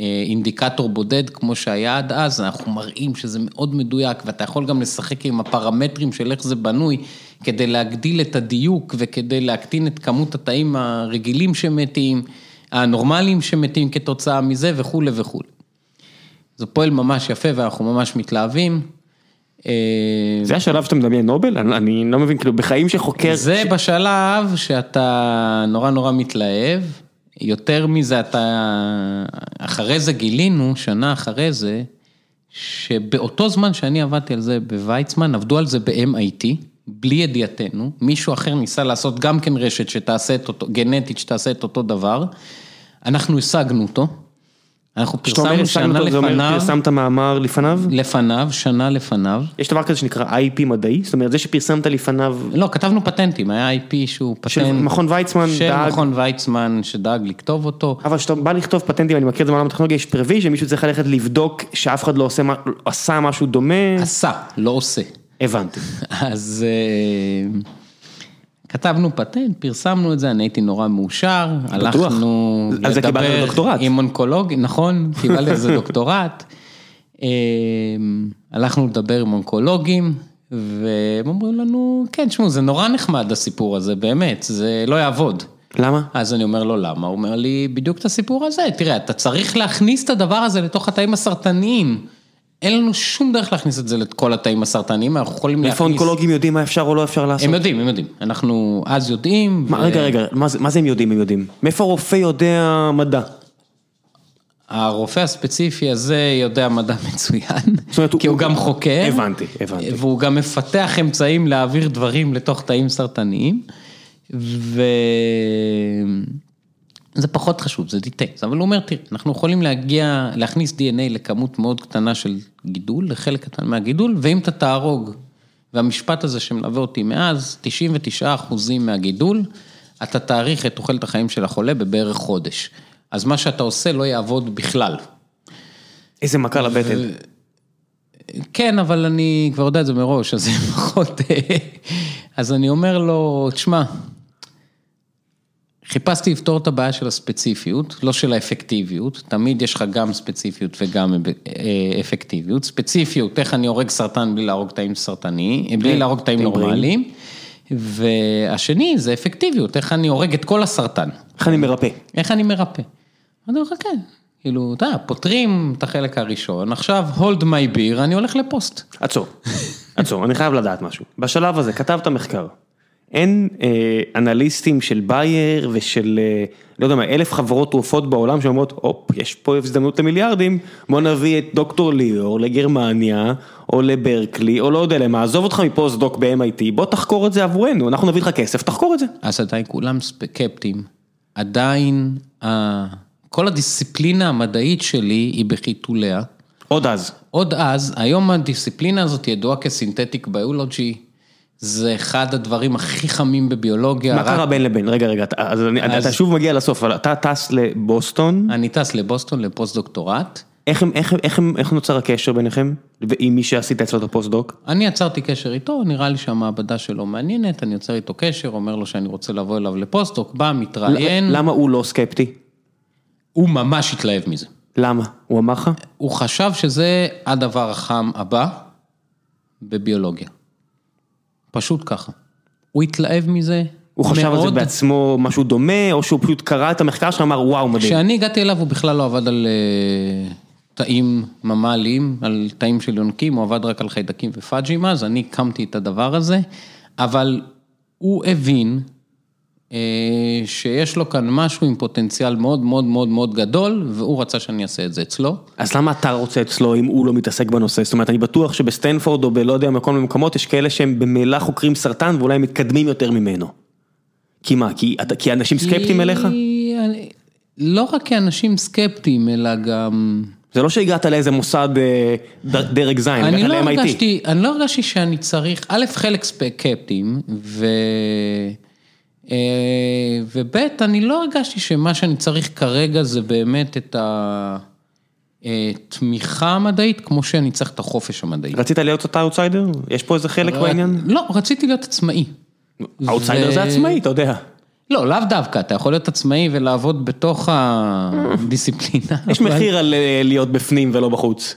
S2: מאינדיקטור בודד כמו שהיה עד אז, אנחנו מראים שזה מאוד מדויק ואתה יכול גם לשחק עם הפרמטרים של איך זה בנוי כדי להגדיל את הדיוק וכדי להקטין את כמות התאים הרגילים שמתים, הנורמליים שמתים כתוצאה מזה וכולי וכולי. זה פועל ממש יפה ואנחנו ממש מתלהבים. אה,
S1: זה השלב שאתה מדמיין נובל? אני, אני לא מבין, כאילו, בחיים שחוקר...
S2: זה בשלב שאתה נורא נורא מתלהב, יותר מזה אתה, אחרי זה גילינו, שנה אחרי זה, שבאותו זמן שאני עבדתי על זה בוויצמן, עבדו על זה ב-MIT, בלי ידיעתנו, מישהו אחר ניסה לעשות גם כן רשת שתעשה את אותו, גנטית שתעשה את אותו דבר, אנחנו השגנו אותו, אנחנו פרסמנו שנה לפניו,
S1: פרסמת מאמר לפניו?
S2: לפניו, שנה לפניו.
S1: יש דבר כזה שנקרא IP מדעי? זאת אומרת, זה שפרסמת לפניו,
S2: לא, כתבנו פטנטים, היה IP שהוא פטנט.
S1: של מכון ויצמן,
S2: של
S1: דאג,
S2: מכון ויצמן שדאג לכתוב אותו.
S1: אבל כשאתה בא לכתוב פטנטים, אני מכיר את זה מעולם הטכנולוגיה, יש פרווי שמישהו צריך ללכת לבדוק שאף אחד לא עושה, עשה משהו דומה,
S2: עשה, לא עושה.
S1: הבנתי.
S2: אז אה, כתבנו פטנט, פרסמנו את זה, אני הייתי נורא מאושר. הלכנו לדבר. עם אונקולוג, נכון, קיבלתי על זה דוקטורט. אה, הלכנו לדבר עם אונקולוגים, והם אומרים לנו, כן, תשמעו, זה נורא נחמד הסיפור הזה, באמת, זה לא יעבוד.
S1: למה?
S2: אז אני אומר לו למה, הוא אומר לי בדיוק את הסיפור הזה, תראה, אתה צריך להכניס את הדבר הזה לתוך התאים הסרטניים. אין לנו שום דרך להכניס את זה לכל התאים הסרטניים, אנחנו יכולים להכניס...
S1: איפה אונקולוגים יודעים מה אפשר או לא אפשר לעשות?
S2: הם יודעים, הם יודעים, אנחנו אז יודעים.
S1: מה,
S2: ו-
S1: רגע, רגע, מה זה מה זה הם יודעים, הם יודעים? מאיפה הרופא יודע מדע?
S2: הרופא הספציפי הזה יודע מדע מצוין,
S1: אומרת,
S2: כי הוא גם חוקר.
S1: הבנתי, הבנתי.
S2: והוא גם מפתח אמצעים להעביר דברים לתוך תאים סרטניים, וזה פחות חשוב, זה דיטקס, אבל הוא אומר, תראה, אנחנו יכולים להגיע, להכניס DNA לכמות מאוד קטנה של גידול, לחלק קטן מהגידול, ואם אתה תהרוג, והמשפט הזה שמלווה אותי מאז, 99 אחוזים מהגידול, אתה תאריך את תוחלת החיים של החולה בבערך חודש. אז מה שאתה עושה לא יעבוד בכלל.
S1: איזה מכה לבטן.
S2: כן, אבל אני כבר יודע את זה מראש, אז זה פחות... אה, אז אני אומר לו, תשמע, חיפשתי לפתור את הבעיה של הספציפיות, לא של האפקטיביות, תמיד יש לך גם ספציפיות וגם אה, אפקטיביות. ספציפיות, איך אני הורג סרטן בלי להרוג תאים סרטני, בלי להרוג תאים. נורמליים. והשני זה אפקטיביות, איך אני הורג את כל הסרטן.
S1: איך אני מרפא?
S2: איך אני מרפא? אני אומר לך, כן, כאילו, אתה יודע, פותרים את החלק הראשון, עכשיו hold my beer, אני הולך לפוסט.
S1: עצור, עצור, אני חייב לדעת משהו. בשלב הזה, כתבת מחקר. אין אה, אנליסטים של בייר ושל, אה, לא יודע מה, אלף חברות תרופות בעולם שאומרות, הופ, יש פה הזדמנות למיליארדים, בוא נביא את דוקטור ליאור לגרמניה, או לברקלי, או לא יודע למה, עזוב אותך מפוסט-דוק ב-MIT, בוא תחקור את זה עבורנו, אנחנו נביא לך כסף, תחקור את זה.
S2: אז עדיין כולם סקפטיים. עדיין, ה- כל הדיסציפלינה המדעית שלי היא בחיתוליה.
S1: עוד אז.
S2: עוד אז, היום הדיסציפלינה הזאת ידועה כסינתטיק ביולוגי, זה אחד הדברים הכי חמים בביולוגיה.
S1: מה
S2: רק-
S1: קרה בין לבין? רגע, רגע, אז אני-
S2: אז-
S1: אתה שוב מגיע לסוף, אבל אתה טס לבוסטון,
S2: אני טס לבוסטון לפוסט דוקטורט.
S1: איך איך איך איך נוצר הקשר ביניכם? ועם מי שעשית אצלו את הפוסט-דוק?
S2: אני יצרתי קשר איתו, נראה לי שהמעבדה שלו מעניינת, אני יוצר איתו קשר, אומר לו שאני רוצה לבוא אליו לפוסט-דוק, בא, מתראיין,
S1: למה הוא לא סקפטי?
S2: הוא ממש התלהב מזה.
S1: למה? הוא אמר לך?
S2: הוא חשב שזה הדבר החם הבא בביולוגיה. פשוט ככה. הוא התלהב מזה
S1: הוא חשב על זה
S2: מאוד.
S1: בעצמו משהו דומה, או שהוא פשוט קרא את המחקר שלו ואמר וואו מדהים.
S2: כשאני הגעתי אליו הוא בכלל לא עבד על אה, תאים ממ"ליים, על תאים של יונקים, הוא עבד רק על חיידקים ופאג'ים אז, אני הקמתי את הדבר הזה, אבל הוא הבין שיש לו כאן משהו עם פוטנציאל מאוד מאוד מאוד מאוד גדול, והוא רצה שאני אעשה את זה אצלו.
S1: אז למה אתה רוצה אצלו אם הוא לא מתעסק בנושא? זאת אומרת, אני בטוח שבסטנפורד או בלא יודע, בכל מיני מקומות, יש כאלה שהם במילא חוקרים סרטן ואולי הם מתקדמים יותר ממנו. כי מה? כי, כי אנשים סקפטיים אליך?
S2: כי אני- לא רק כאנשים סקפטיים, אלא גם...
S1: זה לא שהגעת לאיזה מוסד אה, דרג
S2: אני
S1: הגעת
S2: לא
S1: ל-MIT.
S2: אני לא הרגשתי שאני צריך, א', חלק סקפטיים, ו... אה, וב', אני לא הרגשתי שמה שאני צריך כרגע זה באמת את התמיכה המדעית, כמו שאני צריך את החופש המדעי.
S1: רצית להיות אתה אאוטסיידר? יש פה איזה חלק בעניין?
S2: לא, רציתי להיות עצמאי.
S1: אאוטסיידר זה עצמאי, אתה יודע.
S2: לא, לאו דווקא, אתה יכול להיות עצמאי ולעבוד בתוך הדיסציפלינה.
S1: יש
S2: אבל-
S1: מחיר על אה, להיות בפנים ולא בחוץ.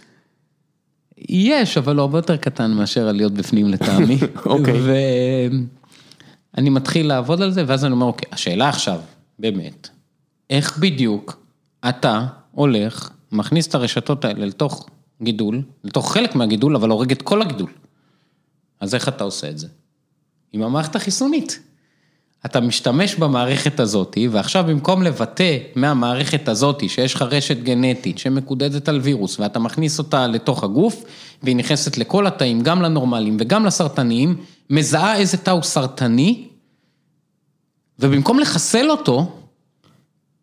S2: יש, אבל הוא הרבה יותר קטן מאשר על להיות בפנים לטעמי.
S1: אוקיי.
S2: ואני מתחיל לעבוד על זה, ואז אני אומר, אוקיי, השאלה עכשיו, באמת, איך בדיוק אתה הולך, מכניס את הרשתות האלה לתוך גידול, לתוך חלק מהגידול, אבל הורג את כל הגידול. אז איך אתה עושה את זה? עם המערכת החיסונית. אתה משתמש במערכת הזאתי, ועכשיו במקום לבטא מהמערכת הזאתי, שיש לך רשת גנטית שמקודדת על וירוס, ואתה מכניס אותה לתוך הגוף, והיא נכנסת לכל התאים, גם לנורמליים וגם לסרטניים, מזהה איזה תא הוא סרטני, ובמקום לחסל אותו,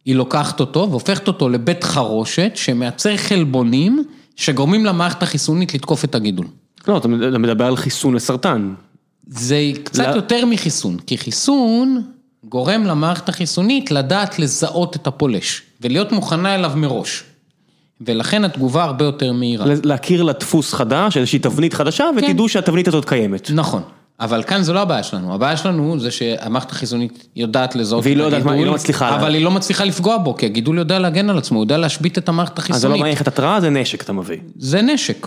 S2: היא לוקחת אותו והופכת אותו לבית חרושת, שמייצר חלבונים, שגורמים למערכת החיסונית לתקוף את הגידול.
S1: לא, אתה מדבר על חיסון לסרטן.
S2: זה קצת
S1: לא.
S2: יותר מחיסון, כי חיסון גורם למערכת החיסונית לדעת לזהות את הפולש, ולהיות מוכנה אליו מראש. ולכן התגובה הרבה יותר מהירה.
S1: להכיר לה דפוס חדש, איזושהי תבנית חדשה, ותדעו שהתבנית הזאת קיימת.
S2: נכון, אבל כאן זו לא הבעיה שלנו, הבעיה שלנו זה שהמערכת החיסונית יודעת לזהות
S1: והיא
S2: את
S1: לא יודעת מה, היא
S2: הגידול,
S1: לא מצליחה.
S2: אבל היא לא מצליחה לפגוע בו, כי הגידול יודע להגן על עצמו, הוא יודע להשבית את המערכת
S1: אז זה לא
S2: החיסונית.
S1: מערכת התראה, זה נשק אתה מביא.
S2: זה נשק.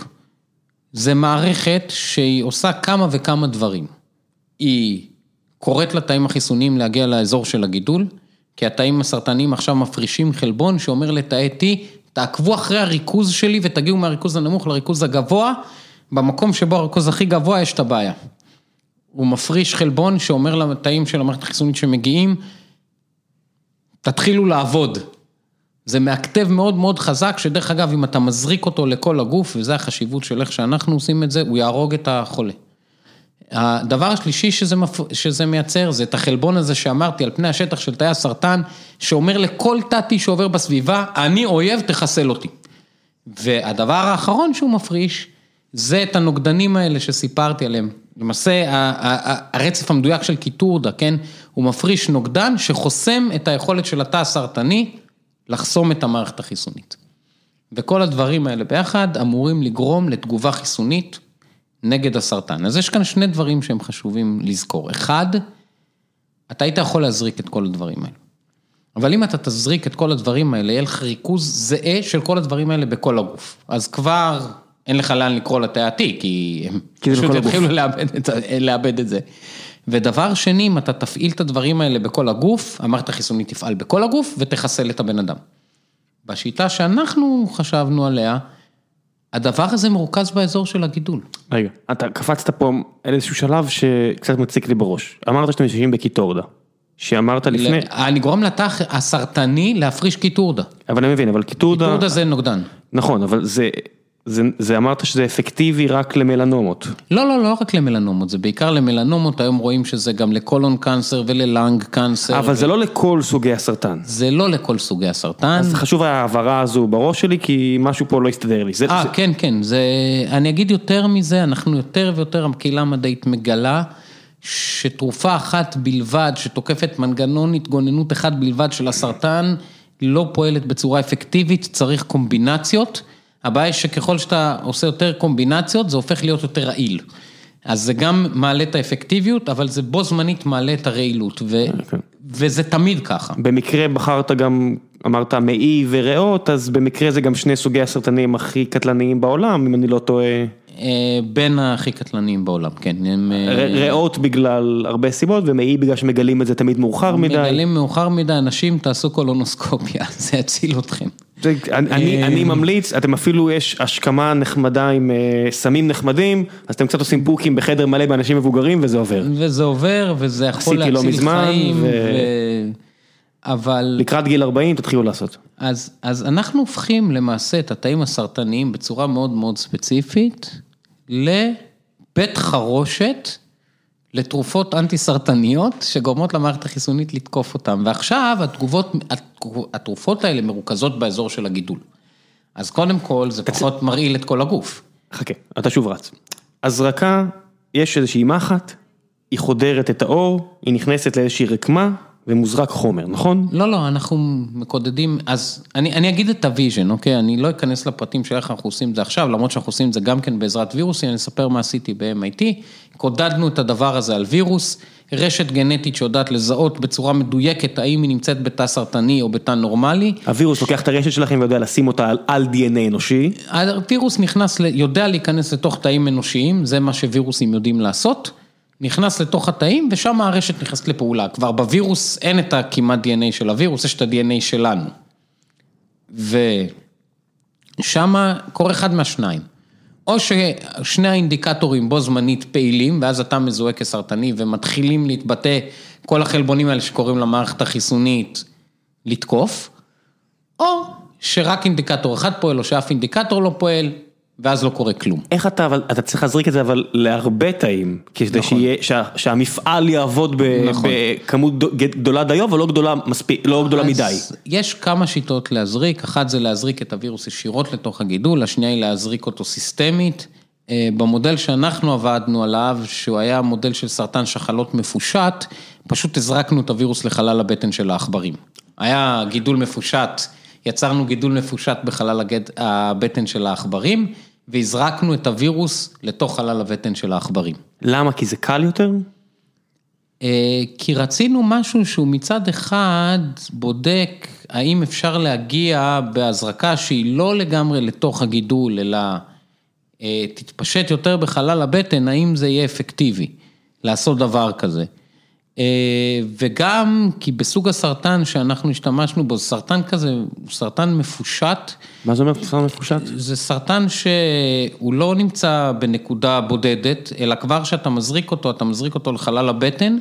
S2: זה מערכת שהיא עושה כמה וכמה דברים. היא קוראת לתאים החיסוניים להגיע לאזור של הגידול, כי התאים הסרטניים עכשיו מפרישים חלבון שאומר לתאי T, תעקבו אחרי הריכוז שלי ותגיעו מהריכוז הנמוך לריכוז הגבוה, במקום שבו הריכוז הכי גבוה יש את הבעיה. הוא מפריש חלבון שאומר לתאים של המערכת החיסונית שמגיעים, תתחילו לעבוד. זה מאקטב מאוד מאוד חזק, שדרך אגב, אם אתה מזריק אותו לכל הגוף, וזה החשיבות של איך שאנחנו עושים את זה, הוא יהרוג את החולה. הדבר השלישי שזה, מפ... שזה מייצר, זה את החלבון הזה שאמרתי על פני השטח של תאי הסרטן, שאומר לכל תתי שעובר בסביבה, אני אויב, תחסל אותי. והדבר האחרון שהוא מפריש, זה את הנוגדנים האלה שסיפרתי עליהם. למעשה, הרצף המדויק של קיטורדה, כן? הוא מפריש נוגדן שחוסם את היכולת של התא הסרטני לחסום את המערכת החיסונית. וכל הדברים האלה ביחד אמורים לגרום לתגובה חיסונית נגד הסרטן. אז יש כאן שני דברים שהם חשובים לזכור. אחד, אתה היית יכול להזריק את כל הדברים האלה. אבל אם אתה תזריק את כל הדברים האלה, יהיה לך ריכוז זהה של כל הדברים האלה בכל הגוף. אז כבר אין לך לאן לקרוא ה-T, כי הם פשוט. יתחילו לאבד את, לאבד את זה. ודבר שני, אם אתה תפעיל את הדברים האלה בכל הגוף, המערכת החיסונית תפעל בכל הגוף ותחסל את הבן אדם. בשיטה שאנחנו חשבנו עליה, הדבר הזה מרוכז באזור של הגידול.
S1: רגע, אתה קפצת פה על איזשהו שלב שקצת מציק לי בראש. אמרת שאתם יושבים בקיטרודה. שאמרת לפני...
S2: אני גורם לתא הסרטני להפריש קיטרודה.
S1: אבל אני מבין, אבל קיטרודה...
S2: קיטרודה זה נוגדן.
S1: נכון, אבל זה... זה, זה אמרת שזה אפקטיבי רק למלנומות.
S2: לא, לא, לא רק למלנומות, זה בעיקר למלנומות, היום רואים שזה גם ל colon cancer ול lung cancer.
S1: אבל ו... זה לא לכל סוגי הסרטן.
S2: זה לא לכל סוגי הסרטן.
S1: אז חשוב ההעברה הזו בראש שלי, כי משהו פה לא הסתדר לי.
S2: אה, זה... כן, כן, זה... אני אגיד יותר מזה, אנחנו יותר ויותר, הקהילה המדעית מגלה. שתרופה אחת בלבד, שתוקפת מנגנון התגוננות אחד בלבד של הסרטן, לא פועלת בצורה אפקטיבית, צריך קומבינציות. הבעיה היא שככל שאתה עושה יותר קומבינציות, זה הופך להיות יותר רעיל. אז זה גם מעלה את האפקטיביות, אבל זה בו זמנית מעלה את הרעילות, ו... okay. אוקיי. וזה תמיד ככה.
S1: במקרה בחרת גם, אמרת מעי וריאות, אז במקרה זה גם שני סוגי הסרטנים הכי קטלניים בעולם, אם אני לא טועה.
S2: אה, בין הכי קטלניים בעולם, כן. הם...
S1: אה, ריאות בגלל הרבה סיבות, ומעי בגלל שמגלים את זה תמיד מאוחר מדי.
S2: מגלים מאוחר מדי, אנשים תעשו קולונוסקופיה, זה יציל אתכם.
S1: אני אני ממליץ, אתם אפילו יש השכמה נחמדה עם סמים נחמדים, אז אתם קצת עושים פוקים בחדר מלא באנשים מבוגרים וזה עובר.
S2: וזה עובר, וזה יכול לא להציל לא חיים, ו... ו... אבל...
S1: לקראת גיל 40 תתחילו לעשות.
S2: אז, אז אנחנו הופכים למעשה את התאים הסרטניים בצורה מאוד מאוד ספציפית לבית חרושת לתרופות אנטי סרטניות שגורמות למערכת החיסונית לתקוף אותם. ועכשיו התגובות, התרופות האלה מרוכזות באזור של הגידול. אז קודם כל זה פחות מרעיל את כל הגוף.
S1: חכה, אתה שוב רץ. הזרקה, יש איזושהי מחט, היא חודרת את העור, היא נכנסת לאיזושהי רקמה, ומוזרק חומר, נכון?
S2: לא, לא, אנחנו מקודדים, אז אני, אני אגיד את ה vision, אוקיי? אני לא אכנס לפרטים של איך אנחנו עושים את זה עכשיו, למרות שאנחנו עושים את זה גם כן בעזרת וירוסים, אני אספר מה עשיתי ב-MIT, קודדנו את הדבר הזה על וירוס, רשת גנטית שיודעת לזהות בצורה מדויקת האם היא נמצאת בתא סרטני או בתא נורמלי.
S1: הווירוס לוקח את הרשת שלכם ויודע לשים אותה על, על DNA אנושי.
S2: הווירוס נכנס, יודע להיכנס לתוך תאים אנושיים, זה מה שווירוסים יודעים לעשות. נכנס לתוך התאים ושם הרשת נכנסת לפעולה. כבר בווירוס אין את הכמעט DNA של הווירוס, יש את ה-DNA שלנו. ושם קורה אחד מהשניים. או ששני האינדיקטורים בו זמנית פעילים, ואז אתה מזוהה כסרטני ומתחילים להתבטא כל החלבונים האלה שקוראים למערכת החיסונית לתקוף, או שרק אינדיקטור אחד פועל או שאף אינדיקטור לא פועל, ואז לא קורה כלום.
S1: איך אתה, אבל אתה צריך להזריק את זה אבל להרבה תאים, כדי נכון. שיהיה, שה, שהמפעל יעבוד ב, נכון. בכמות גדולה דיו, אבל לא גדולה מספיק, לא גדולה מדי.
S2: יש כמה שיטות להזריק, אחת זה להזריק את הווירוס ישירות לתוך הגידול, השנייה היא להזריק אותו סיסטמית. אה, במודל שאנחנו עבדנו עליו, שהוא היה מודל של סרטן שחלות מפושט, פשוט הזרקנו את הווירוס לחלל הבטן של העכברים. היה גידול מפושט. יצרנו גידול מפושט בחלל הבטן של העכברים, והזרקנו את הווירוס לתוך חלל הבטן של העכברים.
S1: למה? כי זה קל יותר?
S2: אה, כי רצינו משהו שהוא מצד אחד בודק האם אפשר להגיע בהזרקה שהיא לא לגמרי לתוך הגידול, אלא אה, תתפשט יותר בחלל הבטן, האם זה יהיה אפקטיבי לעשות דבר כזה. אה, וגם כי בסוג הסרטן שאנחנו השתמשנו בו, סרטן כזה, הוא סרטן מפושט.
S1: מה זה אומר סרטן מפושט?
S2: זה סרטן שהוא לא נמצא בנקודה בודדת, אלא כבר כשאתה מזריק אותו, אתה מזריק אותו לחלל הבטן,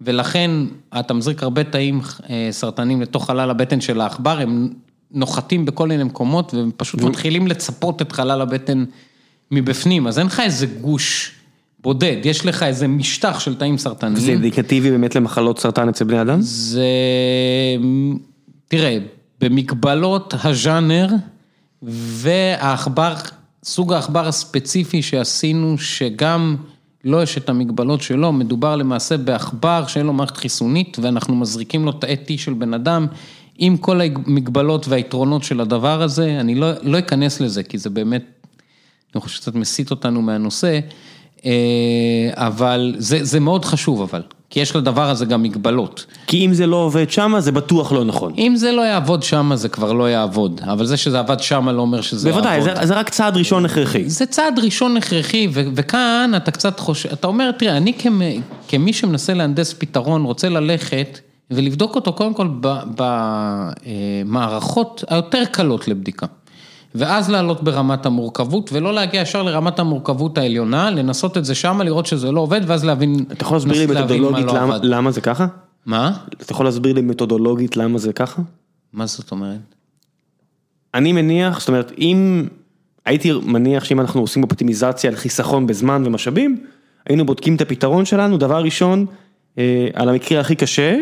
S2: ולכן אתה מזריק הרבה תאים אה, סרטנים לתוך חלל הבטן של העכבר, הם נוחתים בכל מיני מקומות, והם פשוט מתחילים לצפות את חלל הבטן מבפנים, אז אין לך איזה גוש. בודד, יש לך איזה משטח של תאים סרטניים.
S1: זה אינדיקטיבי באמת למחלות סרטן אצל בני אדם?
S2: זה, תראה, במגבלות הז'אנר והעכבר, סוג העכבר הספציפי שעשינו, שגם לא יש את המגבלות שלו, מדובר למעשה בעכבר שאין לו מערכת חיסונית ואנחנו מזריקים לו תאי T של בן אדם. עם כל המגבלות והיתרונות של הדבר הזה, אני לא, לא אכנס לזה, כי זה באמת, אני חושב שקצת מסיט אותנו מהנושא. אה, אבל זה זה מאוד חשוב אבל, כי יש לדבר הזה גם מגבלות.
S1: כי אם זה לא עובד שמה זה בטוח לא נכון.
S2: אם זה לא יעבוד שמה זה כבר לא יעבוד, אבל זה שזה עבד שמה לא אומר שזה
S1: בוודאי, יעבוד. בוודאי, זה זה רק צעד ראשון הכרחי.
S2: זה צעד ראשון הכרחי, ו- וכאן אתה קצת חושב, אתה אומר, תראה, אני כמ- כמי שמנסה להנדס פתרון, רוצה ללכת ולבדוק אותו קודם כל במערכות היותר קלות לבדיקה. ואז לעלות ברמת המורכבות, ולא להגיע ישר לרמת המורכבות העליונה, לנסות את זה שמה, לראות שזה לא עובד, ואז להבין,
S1: אתה יכול להסביר לי
S2: מה
S1: מתודולוגית
S2: לא
S1: למה-. למה זה ככה?
S2: מה?
S1: אתה יכול להסביר לי מתודולוגית למה זה ככה?
S2: מה זאת אומרת?
S1: אני מניח, זאת אומרת, אם הייתי מניח שאם אנחנו עושים אופטימיזציה על חיסכון בזמן ומשאבים, היינו בודקים את הפתרון שלנו, דבר ראשון, אה, על המקרה הכי קשה,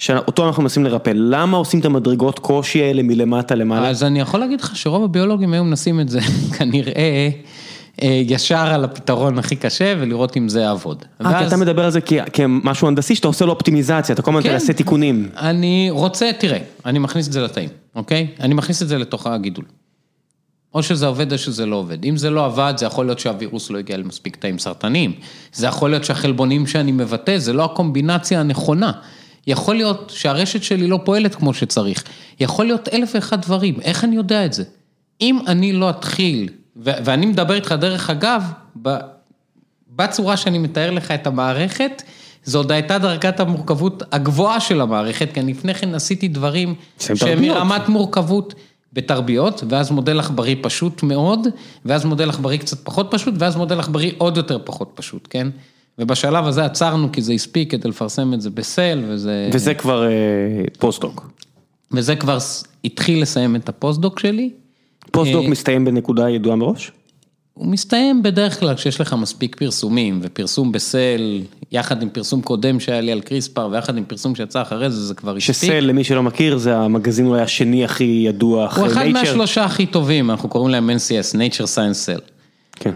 S1: שאותו אנחנו מנסים לרפא. למה עושים את המדרגות קושי האלה מלמטה למעלה?
S2: אז אני יכול להגיד לך שרוב הביולוגים היו מנסים את זה כנראה אה, ישר על הפתרון הכי קשה ולראות אם זה יעבוד.
S1: אה, כי אתה מדבר על זה כמשהו הנדסי שאתה עושה לו אופטימיזציה, אתה כל הזמן
S2: כן.
S1: תעשה תיקונים.
S2: אני רוצה, תראה, אני מכניס את זה לתאים, אוקיי? אני מכניס את זה לתוך הגידול. או שזה עובד או שזה לא עובד. אם זה לא עבד, זה יכול להיות שהווירוס לא הגיע למספיק תאים סרטניים. זה יכול להיות שהחלבונים שאני מבטא, זה לא הקומבינציה הנכונה. יכול להיות שהרשת שלי לא פועלת כמו שצריך. יכול להיות אלף ואחד דברים, איך אני יודע את זה? אם אני לא אתחיל, ו- ואני מדבר איתך דרך אגב, ב- בצורה שאני מתאר לך את המערכת, זו עוד הייתה דרגת המורכבות הגבוהה של המערכת, כי אני לפני כן עשיתי דברים
S1: שהם.
S2: מרמת מורכבות בתרביות, ואז מודל עכברי פשוט מאוד, ואז מודל עכברי קצת פחות פשוט, ואז מודל עכברי עוד יותר פחות פשוט, כן? ובשלב הזה עצרנו כי זה הספיק כדי לפרסם את זה בסל, וזה...
S1: וזה כבר אה, פוסט-דוק.
S2: וזה כבר התחיל לסיים את הפוסט-דוק שלי.
S1: פוסט-דוק
S2: אה,
S1: מסתיים בנקודה ידועה מראש?
S2: הוא מסתיים בדרך כלל כשיש לך מספיק פרסומים, ופרסום ב Cell, יחד עם פרסום קודם שהיה לי על קריספר, ויחד עם פרסום שיצא אחרי זה, זה כבר הספיק.
S1: ש Cell, למי שלא מכיר, זה המגזין אולי השני הכי ידוע
S2: הוא
S1: אחרי
S2: אחד
S1: Nature.
S2: מהשלושה הכי טובים, אנחנו קוראים להם NCS, Nature Science Cell.
S1: כן.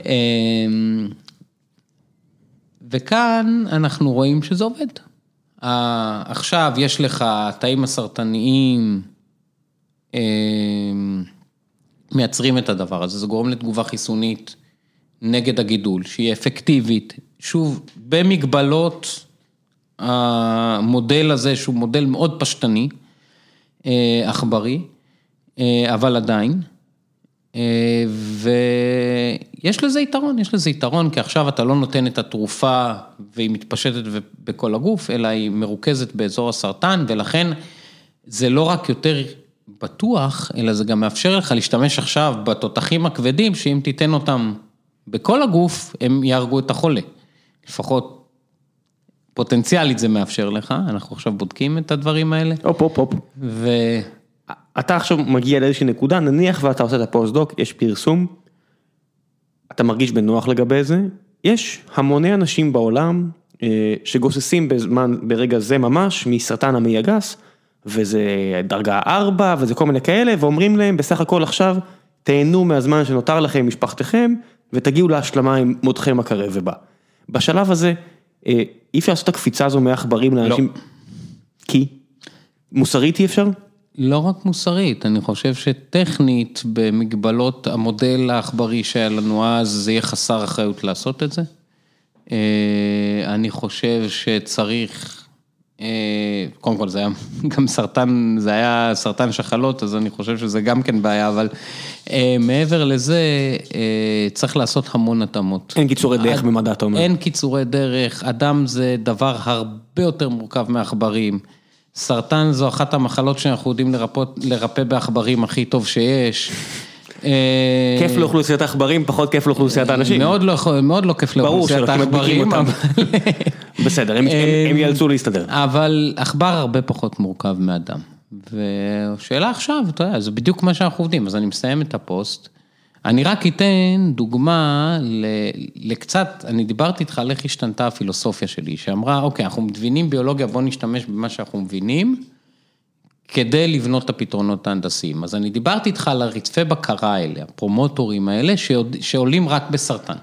S2: וכאן אנחנו רואים שזה עובד. עכשיו יש לך התאים הסרטניים אמ, מייצרים את הדבר הזה, זה גורם לתגובה חיסונית נגד הגידול, שהיא אפקטיבית, שוב, במגבלות המודל הזה, שהוא מודל מאוד פשטני, אה, עכברי, אה, אבל עדיין. ויש לזה יתרון, יש לזה יתרון, כי עכשיו אתה לא נותן את התרופה והיא מתפשטת בכל הגוף, אלא היא מרוכזת באזור הסרטן, ולכן זה לא רק יותר בטוח, אלא זה גם מאפשר לך להשתמש עכשיו בתותחים הכבדים, שאם תיתן אותם בכל הגוף, הם יהרגו את החולה. לפחות פוטנציאלית זה מאפשר לך, אנחנו עכשיו בודקים את הדברים האלה,
S1: הופ הופ הופ. אתה עכשיו מגיע לאיזושהי נקודה, נניח ואתה עושה את הפוסט-דוק, יש פרסום, אתה מרגיש בנוח לגבי זה, יש המוני אנשים בעולם אה, שגוססים בזמן, ברגע זה ממש, מסרטן המעי הגס, וזה דרגה 4 וזה כל מיני כאלה, ואומרים להם בסך הכל עכשיו, תהנו מהזמן שנותר לכם עם משפחתכם, ותגיעו להשלמה עם מותכם הקרב ובא. בשלב הזה, אה, אי אפשר לעשות את הקפיצה הזו מעכברים לאנשים, כי? מוסרית אי אפשר?
S2: לא רק מוסרית, אני חושב שטכנית, במגבלות המודל העכברי שהיה לנו אז, זה יהיה חסר אחריות לעשות את זה. אה, אני חושב שצריך, אה, קודם כל זה היה גם סרטן, זה היה סרטן שחלות, אז אני חושב שזה גם כן בעיה, אבל אה, מעבר לזה, צריך לעשות המון התאמות.
S1: אין קיצורי דרך במדע, אתה אומר.
S2: אין קיצורי דרך, אדם זה דבר הרבה יותר מורכב מעכברים. סרטן זו אחת המחלות שאנחנו יודעים לרפא בעכברים הכי טוב שיש. אה,
S1: כיף לאוכלוסיית העכברים, פחות כיף לאוכלוסיית האנשים.
S2: מאוד לא, לא כיף לאוכלוסיית העכברים. אבל...
S1: בסדר, הם- הם יאלצו להסתדר.
S2: אבל עכבר הרבה פחות מורכב מאדם. ושאלה עכשיו, אתה יודע, זה בדיוק מה שאנחנו עובדים, אז אני מסיים את הפוסט. אני רק אתן דוגמה ל- לקצת, אני דיברתי איתך על איך השתנתה הפילוסופיה שלי, שאמרה, אוקיי, אנחנו מבינים ביולוגיה, בואו נשתמש במה שאנחנו מבינים, כדי לבנות את הפתרונות ההנדסיים. אז אני דיברתי איתך על הרצפי בקרה האלה, הפרומוטורים האלה, שעוד- שעולים רק בסרטן.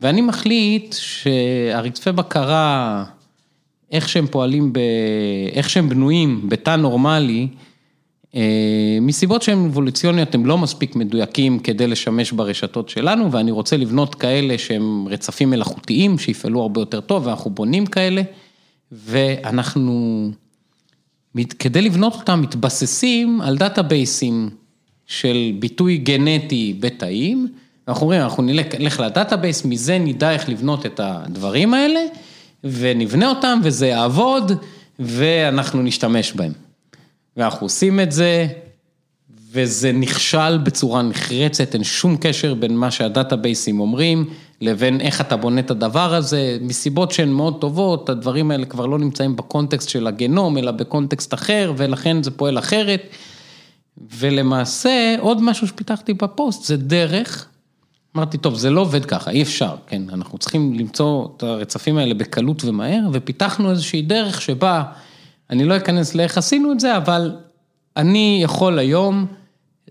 S2: ואני מחליט שהרצפי בקרה, איך שהם פועלים, ב... איך שהם בנויים בתא נורמלי, מסיבות שהן אבולוציוניות, הם לא מספיק מדויקים כדי לשמש ברשתות שלנו, ואני רוצה לבנות כאלה שהם רצפים מלאכותיים, שיפעלו הרבה יותר טוב, ואנחנו בונים כאלה, ואנחנו, כדי לבנות אותם, מתבססים על דאטאבייסים של ביטוי גנטי בתאים, ואנחנו אומרים, אנחנו נלך, נלך ל database, מזה נדע איך לבנות את הדברים האלה, ונבנה אותם, וזה יעבוד, ואנחנו נשתמש בהם. ואנחנו עושים את זה, וזה נכשל בצורה נחרצת, אין שום קשר בין מה שהדאטאבייסים אומרים, לבין איך אתה בונה את הדבר הזה, מסיבות שהן מאוד טובות, הדברים האלה כבר לא נמצאים בקונטקסט של הגנום, אלא בקונטקסט אחר, ולכן זה פועל אחרת. ולמעשה, עוד משהו שפיתחתי בפוסט, זה דרך, אמרתי, טוב, זה לא עובד ככה, אי אפשר, כן, אנחנו צריכים למצוא את הרצפים האלה בקלות ומהר, ופיתחנו איזושהי דרך שבה, אני לא אכנס לאיך עשינו את זה, אבל אני יכול היום,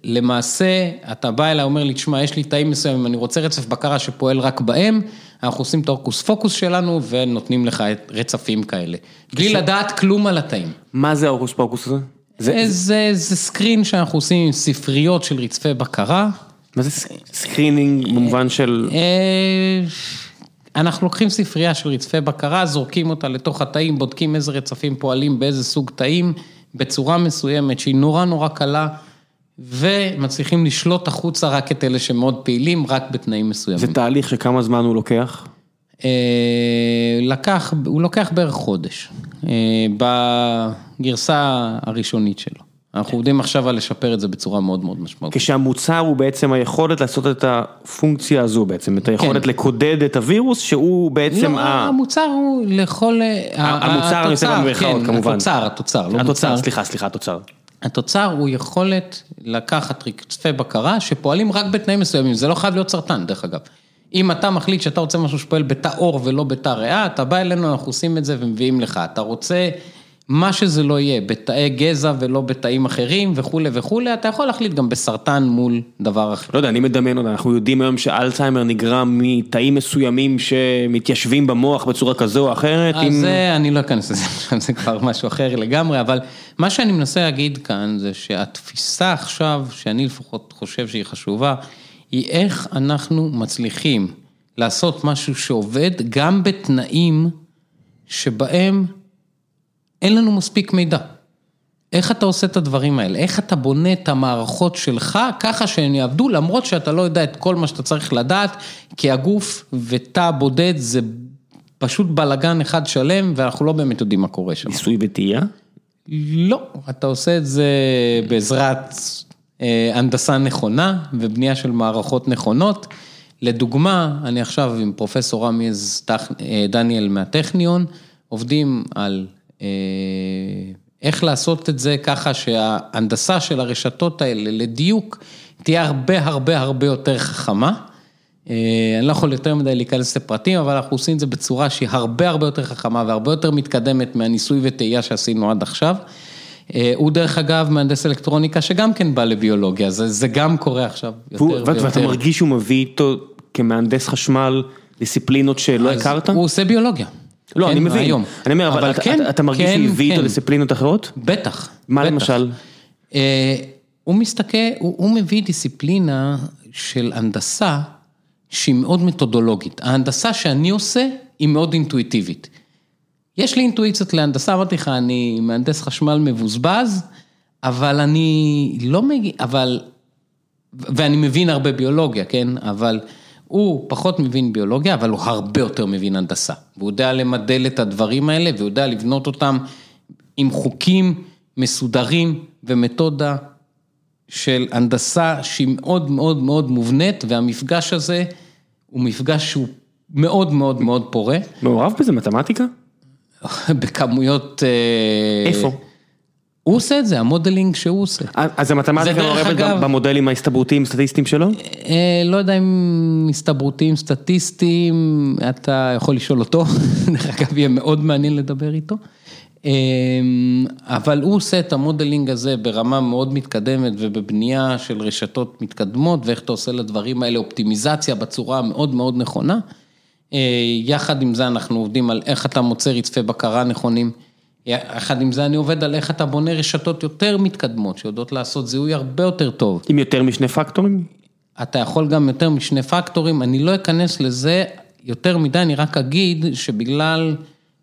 S2: למעשה, אתה בא אליי, אומר לי, תשמע, יש לי תאים מסוימים, אני רוצה רצף בקרה שפועל רק בהם, אנחנו עושים את ההוקוס פוקוס שלנו, ונותנים לך רצפים כאלה. בלי לדעת כלום על התאים.
S1: מה זה ההוקוס פוקוס הזה?
S2: זה, זה, זה screen שאנחנו עושים עם ספריות של רצפי בקרה.
S1: מה זה screening במובן של...
S2: אנחנו לוקחים ספרייה של רצפי בקרה, זורקים אותה לתוך התאים, בודקים איזה רצפים פועלים באיזה סוג תאים, בצורה מסוימת שהיא נורא נורא קלה, ומצליחים לשלוט החוצה רק את אלה שמאוד פעילים, רק בתנאים מסוימים.
S1: זה תהליך שכמה זמן הוא לוקח?
S2: אה, לקח, הוא לוקח בערך חודש, אה, בגרסה הראשונית שלו. אנחנו עובדים עכשיו על לשפר את זה בצורה מאוד מאוד משמעותית.
S1: כשהמוצר הוא בעצם היכולת לעשות את הפונקציה הזו בעצם, את היכולת
S2: כן.
S1: לקודד את הווירוס שהוא בעצם
S2: לא,
S1: ה...
S2: המוצר הוא לכל...
S1: המוצר, אני עושה במרכאות,
S2: כן,
S1: כמובן.
S2: התוצר, התוצר, לא
S1: התוצר,
S2: מוצר.
S1: סליחה, סליחה, התוצר.
S2: התוצר הוא יכולת לקחת רצפי בקרה שפועלים רק בתנאים מסוימים, זה לא חייב להיות סרטן דרך אגב. אם אתה מחליט שאתה רוצה משהו שפועל בתא עור ולא בתא ריאה, אתה בא אלינו, אנחנו עושים את זה ומביאים לך. אתה רוצה מה שזה לא יהיה, בתאי גזע ולא בתאים אחרים וכולי וכולי, אתה יכול להחליט גם בסרטן מול דבר אחר.
S1: לא יודע, אני מדמיין אותה, אנחנו יודעים היום שאלצהיימר נגרם מתאים מסוימים שמתיישבים במוח בצורה כזו או אחרת.
S2: אז
S1: עם-
S2: זה, אני לא אכנס לזה, זה כבר משהו אחר לגמרי, אבל מה שאני מנסה להגיד כאן זה שהתפיסה עכשיו, שאני לפחות חושב שהיא חשובה, היא איך אנחנו מצליחים לעשות משהו שעובד גם בתנאים שבהם אין לנו מספיק מידע. איך אתה עושה את הדברים האלה? איך אתה בונה את המערכות שלך ככה שהן יעבדו, למרות שאתה לא יודע את כל מה שאתה צריך לדעת, כי הגוף ותא בודד זה פשוט בלגן אחד שלם, ואנחנו לא באמת יודעים מה קורה שם.
S1: ניסוי וטעייה?
S2: לא, אתה עושה את זה בעזרת אה, הנדסה נכונה ובנייה של מערכות נכונות. לדוגמה, אני עכשיו עם פרופסור רמיז טכ- אה, דניאל מהטכניון, עובדים על איך לעשות את זה ככה שההנדסה של הרשתות האלה לדיוק תהיה הרבה הרבה הרבה יותר חכמה. אה, אני לא יכול יותר מדי להיכנס לפרטים, אבל אנחנו עושים את זה בצורה שהיא הרבה הרבה יותר חכמה והרבה יותר מתקדמת מהניסוי וטעייה שעשינו עד עכשיו. אה, הוא דרך אגב מהנדס אלקטרוניקה שגם כן בא לביולוגיה, זה, זה גם קורה עכשיו
S1: והוא-
S2: יותר
S1: ואתה
S2: ויותר.
S1: מרגיש שהוא מביא איתו כמהנדס חשמל דיסציפלינות שלא הכרת?
S2: הוא עושה ביולוגיה.
S1: לא,
S2: כן,
S1: אני מבין.
S2: היום.
S1: אני אומר, אבל אתה-
S2: כן,
S1: אתה- אתה מרגיש
S2: כן,
S1: שהוא הביא איתו
S2: כן.
S1: דיסציפלינות אחרות?
S2: בטח.
S1: מה
S2: בטח.
S1: למשל?
S2: אה, הוא מסתכל, הוא, הוא מביא דיסציפלינה של הנדסה שהיא מאוד מתודולוגית. ההנדסה שאני עושה היא מאוד אינטואיטיבית. יש לי אינטואיציות להנדסה, אמרתי לך, אני מהנדס חשמל מבוזבז, אבל אני לא מגיע, אבל, ואני מבין הרבה ביולוגיה, כן? אבל הוא פחות מבין ביולוגיה, אבל הוא הרבה יותר מבין הנדסה. והוא יודע למדל את הדברים האלה, והוא יודע לבנות אותם עם חוקים מסודרים ומתודה של הנדסה שהיא מאוד מאוד מאוד מובנית, והמפגש הזה הוא מפגש שהוא מאוד מאוד מאוד פורה,
S1: מעורב בזה מתמטיקה?
S2: בכמויות... אה,
S1: איפה?
S2: הוא עושה את זה, המודלינג שהוא עושה.
S1: אז המתמטיקה מעורבת במודלים ההסתברותיים סטטיסטיים שלו?
S2: אה, לא יודע אם הסתברותיים, סטטיסטיים, אתה יכול לשאול אותו, דרך אגב יהיה מאוד מעניין לדבר איתו. אה, אבל הוא עושה את המודלינג הזה ברמה מאוד מתקדמת ובבנייה של רשתות מתקדמות ואיך אתה עושה לדברים האלה אופטימיזציה בצורה המאוד מאוד נכונה. אה, יחד עם זה אנחנו עובדים על איך אתה מוצא רצפי בקרה נכונים. יחד עם זה אני עובד על איך אתה בונה רשתות יותר מתקדמות, שיודעות לעשות זיהוי הרבה יותר טוב.
S1: עם יותר משני פקטורים?
S2: אתה יכול גם יותר משני פקטורים, אני לא אכנס לזה יותר מדי, אני רק אגיד שבגלל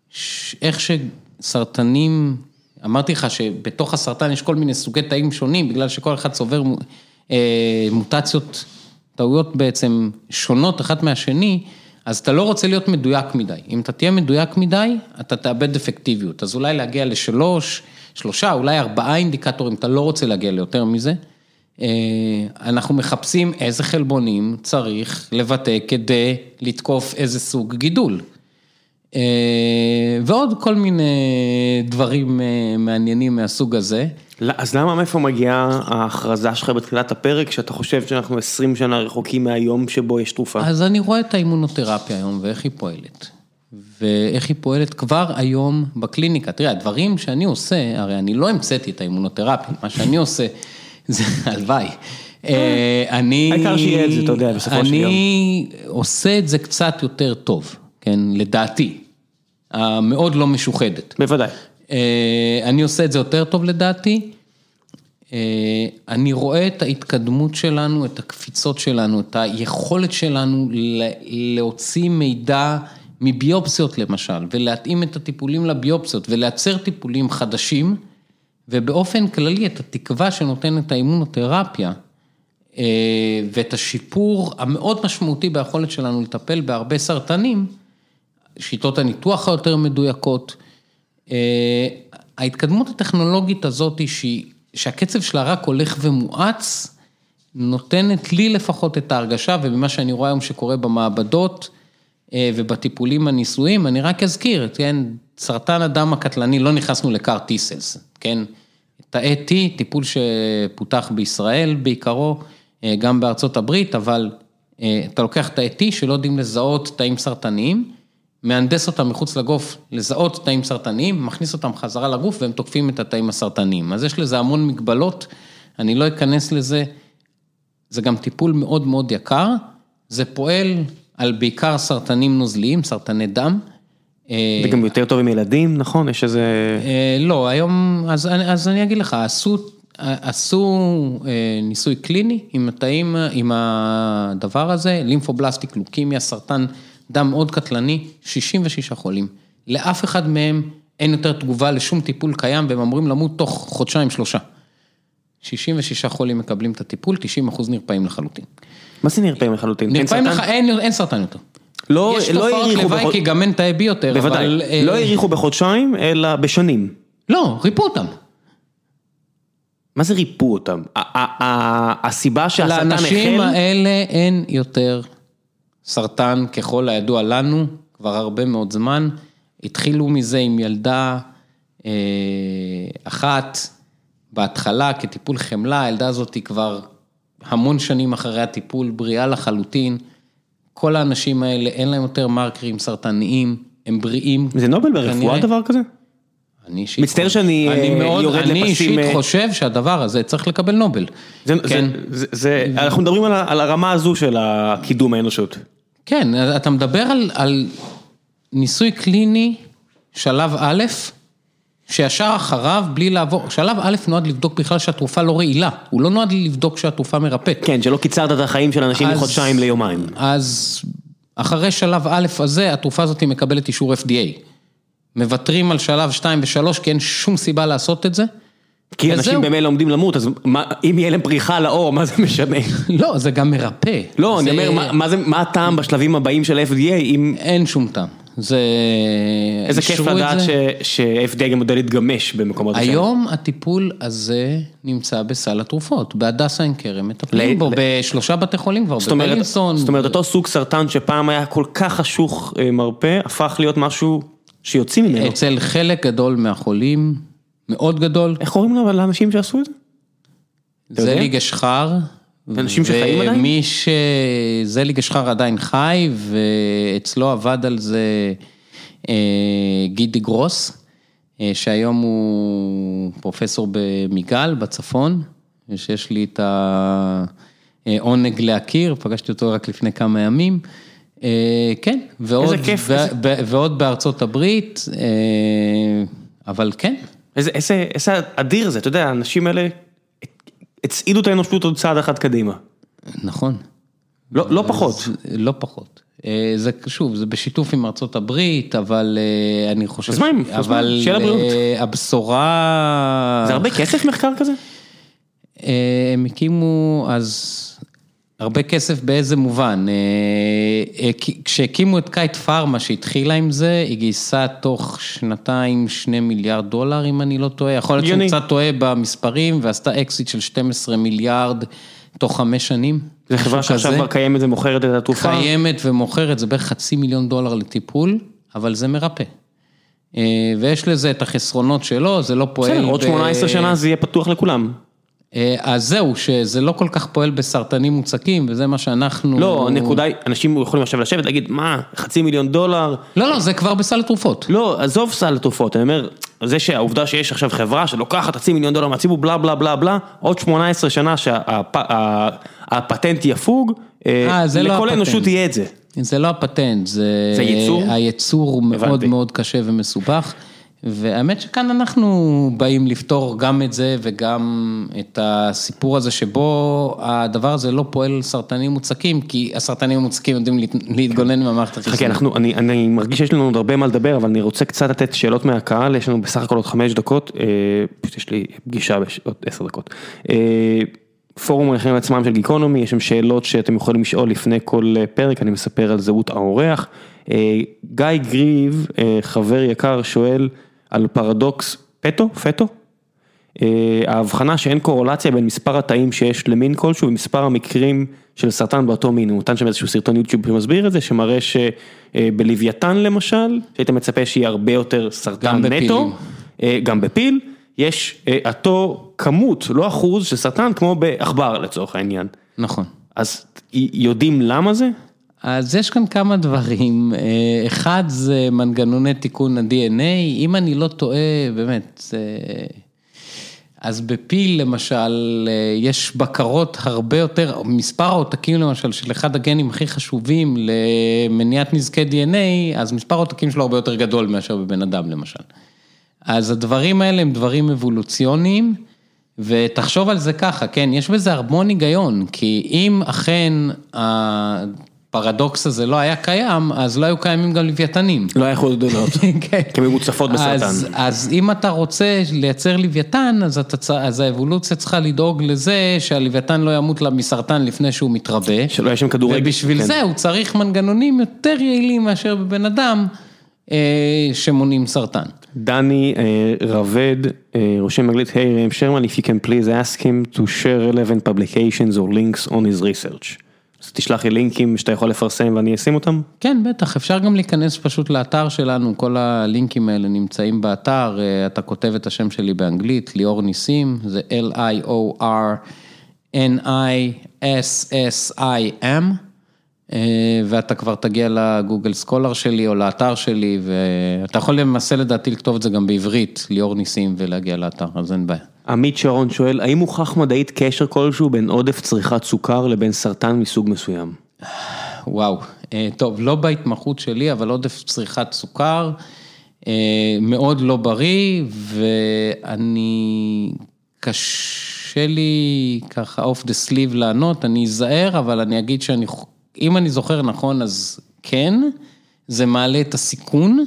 S2: ש- איך שסרטנים, אמרתי לך שבתוך הסרטן יש כל מיני סוגי תאים שונים, בגלל שכל אחד צובר אה, מוטציות, טעויות בעצם שונות אחת מהשני, אז אתה לא רוצה להיות מדויק מדי. אם אתה תהיה מדויק מדי, אתה תאבד אפקטיביות. אז אולי להגיע לשלוש, שלושה, אולי ארבעה אינדיקטורים, אתה לא רוצה להגיע ליותר מזה. אה, אנחנו מחפשים איזה חלבונים צריך לבטא כדי לתקוף איזה סוג גידול. אה, ועוד כל מיני דברים אה, מעניינים מהסוג הזה.
S1: אז למה מאיפה מגיעה ההכרזה שלך בתחילת הפרק, שאתה חושב שאנחנו 20 שנה רחוקים מהיום שבו יש תרופה?
S2: אז אני רואה את האימונותרפיה היום ואיך היא פועלת. ואיך היא פועלת כבר היום בקליניקה. תראה, הדברים שאני עושה, הרי אני לא המצאתי את האימונותרפיה, מה שאני עושה, זה הלוואי. אה, אני...
S1: העיקר שיהיה את זה, אתה יודע, בסופו של יום.
S2: אני עושה את זה קצת יותר טוב, כן, לדעתי. המאוד לא משוחדת.
S1: בוודאי.
S2: אה, אני עושה את זה יותר טוב לדעתי. אה, אני רואה את ההתקדמות שלנו, את הקפיצות שלנו, את היכולת שלנו להוציא מידע מביופסיות למשל, ולהתאים את הטיפולים לביופסיות, ולייצר טיפולים חדשים, ובאופן כללי את התקווה שנותנת האימונותרפיה, אה, ואת השיפור המאוד משמעותי ביכולת שלנו לטפל בהרבה סרטנים, שיטות הניתוח היותר מדויקות. אה, ההתקדמות הטכנולוגית הזאת, שהיא, שהקצב שלה רק הולך ומואץ, נותנת לי לפחות את ההרגשה, וממה שאני רואה היום שקורה במעבדות אה, ובטיפולים הניסויים, אני רק אזכיר, כן, סרטן הדם הקטלני, לא נכנסנו לקאר טיסלס, כן, תאי T, טיפול שפותח בישראל בעיקרו, אה, גם בארצות הברית, אבל אתה לוקח תאי T שלא יודעים לזהות תאים סרטניים, מהנדס אותם מחוץ לגוף, לזהות תאים סרטניים, מכניס אותם חזרה לגוף והם תוקפים את התאים הסרטניים. אז יש לזה המון מגבלות, אני לא אכנס לזה, זה גם טיפול מאוד מאוד יקר, זה פועל על בעיקר סרטנים נוזליים, סרטני דם.
S1: וגם יותר טוב עם ילדים, נכון? יש איזה...
S2: אה, לא, היום, אז, אז אני אגיד לך, עשו, עשו אה, ניסוי קליני עם התאים, עם הדבר הזה, לימפובלסטיק, לוקימיה, סרטן. דם מאוד קטלני, 66 חולים. לאף אחד מהם אין יותר תגובה לשום טיפול קיים והם אמורים למות תוך חודשיים שלושה. 66 חולים מקבלים את הטיפול, 90 אחוז נרפאים לחלוטין.
S1: מה זה נרפאים לחלוטין?
S2: נרפאים לך, אין, אין סרטן יותר.
S1: לא,
S2: יש
S1: לא
S2: תופעות לוואי כי גם אין תאי בי יותר,
S1: בוודאי,
S2: אבל... אה,
S1: לא האריכו בחודשיים, אלא בשנים.
S2: לא, ריפו אותם.
S1: מה זה ריפו אותם? הסיבה שהסרטן
S2: לאנשים
S1: החל...
S2: האלה אין יותר סרטן, ככל הידוע לנו, כבר הרבה מאוד זמן. התחילו מזה עם ילדה אה, אחת, בהתחלה כטיפול חמלה, הילדה הזאת היא כבר המון שנים אחרי הטיפול, בריאה לחלוטין. כל האנשים האלה, אין להם יותר מרקרים סרטניים, הם בריאים.
S1: זה נובל ברפואה. דבר כזה?
S2: אני אישית
S1: מצטער
S2: חושב-
S1: שאני,
S2: אני
S1: אה,
S2: מאוד,
S1: יורד
S2: אני
S1: לפסים,
S2: אישית
S1: אה,
S2: חושב שהדבר הזה צריך לקבל נובל.
S1: זה,
S2: כן.
S1: זה, זה, זה, אנחנו מדברים על, על הרמה הזו של הקידום האנושות.
S2: כן, אתה מדבר על, על ניסוי קליני, שלב א', שישר אחריו, בלי לעבור, שלב א' נועד לבדוק בכלל שהתרופה לא רעילה, הוא לא נועד לבדוק שהתרופה מרפאת.
S1: כן, שלא קיצרת את החיים של אנשים
S2: אז-
S1: מחודשיים ליומיים.
S2: אז אחרי שלב א' הזה, התרופה הזאת מקבלת אישור FDA. מוותרים על שלב 2 ו-3 כי אין שום סיבה לעשות את זה.
S1: כי. אנשים במילא עומדים למות, אז מה, אם יהיה להם פריחה לאור, מה זה משנה?
S2: לא, זה גם מרפא.
S1: לא, אני אומר, מה, מה, זה, מה הטעם בשלבים הבאים של ה-FDA, אם...
S2: אין שום טעם. זה...
S1: איזה כיף לדעת. ש-FDA גם יודע להתגמש במקומות אחרים.
S2: היום הטיפול הזה נמצא בסל התרופות, בהדסה עין כרם, מטפלים
S1: ל-
S2: בו
S1: ל-
S2: בשלושה בתי חולים כבר, בבלינסון.
S1: זאת אומרת, אותו סוג סרטן שפעם היה כל כך חשוך אה, מרפא, הפך להיות משהו שיוצאים ממנו.
S2: אצל חלק גדול מהחולים, מאוד גדול,
S1: איך קוראים לו לאנשים שעשו את זה?
S2: זליג אשחר.
S1: אנשים שחיים עדיין?
S2: ומי ש... זליג אשחר עדיין חי, ואצלו עבד על זה אה, גידי גרוס, אה, שהיום הוא פרופסור במיגל, בצפון, ושיש לי את העונג להכיר, פגשתי אותו רק לפני כמה ימים. אה, כן, ועוד,
S1: כיף,
S2: ו-
S1: איזה-
S2: ועוד בארצות הברית, אבל כן,
S1: איזה, איזה, איזה אדיר זה, אתה יודע, האנשים האלה הצעידו את האנושות עוד צעד אחד קדימה.
S2: נכון.
S1: לא, לא פחות.
S2: לא פחות. אה, זה שוב, זה בשיתוף עם ארצות הברית, אבל אה, אני חושב,
S1: אז מה אם?
S2: אבל. אה, הבשורה,
S1: זה הרבה כסף מחקר כזה?
S2: הם הקימו אז הרבה כסף באיזה מובן? אה, כשהקימו את Kite Pharma שהתחילה עם זה, היא גייסה תוך שנתיים שני מיליארד דולר, אם אני לא טועה. יכול להיות שאני קצת טועה במספרים, ועשתה אקזיט של 12 מיליארד תוך חמש שנים.
S1: זו חברה שעכשיו כבר קיימת ומוכרת את התרופה?
S2: קיימת ומוכרת, זה בערך חצי מיליון דולר לטיפול, אבל זה מרפא. אה, ויש לזה את החסרונות שלו, זה לא פועל...
S1: בסדר, עוד 18 שנה זה יהיה פתוח לכולם.
S2: אה, אז זהו, שזה לא כל כך פועל בסרטנים מוצקים, וזה מה שאנחנו...
S1: לא, הנקודה היא, אנשים יכולים עכשיו לשבת, להגיד, מה, חצי מיליון דולר?
S2: לא, לא, זה כבר בסל התרופות.
S1: לא, עזוב סל התרופות, אני אומר, זה שהעובדה שיש עכשיו חברה שלוקחת חצי מיליון דולר מהציבור, בלה בלה בלה בלה, עוד 18 שנה שהפטנט יפוג, אה, אה לא לכל האנושות יהיה את זה.
S2: זה לא הפטנט, זה... זה ייצור? הייצור מאוד מאוד קשה ומסובך. והאמת שכאן אנחנו באים לפתור גם את זה וגם את הסיפור הזה שבו הדבר הזה לא פועל סרטנים מוצקים, כי הסרטנים המוצקים יודעים להתגונן מהמערכת
S1: החיסונית. חכה, אנחנו, אני, אני מרגיש שיש לנו עוד הרבה מה לדבר, אבל אני רוצה קצת לתת שאלות מהקהל, יש לנו בסך הכל עוד חמש דקות, אה, פשוט יש לי פגישה בעוד עשר דקות. אה, פורום הלחיים עצמם של גיקונומי, יש שם שאלות שאתם יכולים לשאול לפני כל פרק, אני מספר על זהות האורח. אה, גיא גריב, חבר יקר, שואל, על פרדוקס פטו, פטו, אה, ההבחנה שאין קורולציה בין מספר התאים שיש למין כלשהו ומספר המקרים של סרטן באותו מין, הוא נתן שם איזשהו סרטון יוטיוב שמסביר את זה, שמראה שבלוויתן למשל, שהיית מצפה שיהיה הרבה יותר סרטן נטו, אה, גם בפיל, יש אה, אותו כמות, לא אחוז של סרטן כמו בעכבר לצורך העניין.
S2: נכון.
S1: אז יודעים למה זה?
S2: אז יש כאן כמה דברים, אה, אחד זה מנגנוני תיקון ה-DNA, אם אני לא טועה, באמת. אז בפיל למשל, אה, יש בקרות הרבה יותר, מספר העותקים למשל של אחד הגנים הכי חשובים למניעת נזקי DNA, אז מספר העותקים שלו הרבה יותר גדול מאשר בבן אדם למשל. אז הדברים האלה הם דברים אבולוציוניים, ותחשוב על זה ככה, כן, יש בזה המון היגיון, כי אם אכן הפרדוקס הזה לא היה קיים, אז לא היו קיימים גם לוויתנים.
S1: לא היה יכול גדולות, כן. כי הם מוצפות בסרטן.
S2: אז אם אתה רוצה לייצר לוויתן, אז האבולוציה צריכה לדאוג לזה שהלוויתן לא ימות לה מסרטן לפני שהוא מתרבה.
S1: שלא יהיה שם כדורגל.
S2: ובשביל כן. זה הוא צריך מנגנונים יותר יעילים מאשר בבן אדם. אה, שמונים סרטן.
S1: דני אה, רבד, אה, רושם מגלית, היי ראם שרמן, if you can please ask him to share relevant publications or links on his research. אז תשלח לי לינקים שאתה יכול לפרסם ואני אשים אותם?
S2: כן, בטח, אפשר גם להיכנס פשוט לאתר שלנו, כל הלינקים האלה נמצאים באתר, אה, אתה כותב את השם שלי באנגלית, ליאור ניסים, זה L-I-O-R-N-I-S-S-I-M, אה, ואתה כבר תגיע ל Google Scholar שלי או לאתר שלי, ואתה יכול למעשה לדעתי לכתוב את זה גם בעברית, ליאור ניסים, ולהגיע לאתר, אז אין בעיה.
S1: עמית שרון שואל, האם הוכח מדעית קשר כלשהו בין עודף צריכת סוכר לבין סרטן מסוג מסוים?
S2: וואו, אה, טוב, לא בהתמחות שלי, אבל עודף צריכת סוכר, אה, מאוד לא בריא, ואני, קשה לי ככה off the sleeve לענות, אני אזהר, אבל אני אגיד שאני, אם אני זוכר נכון, אז כן, זה מעלה את הסיכון.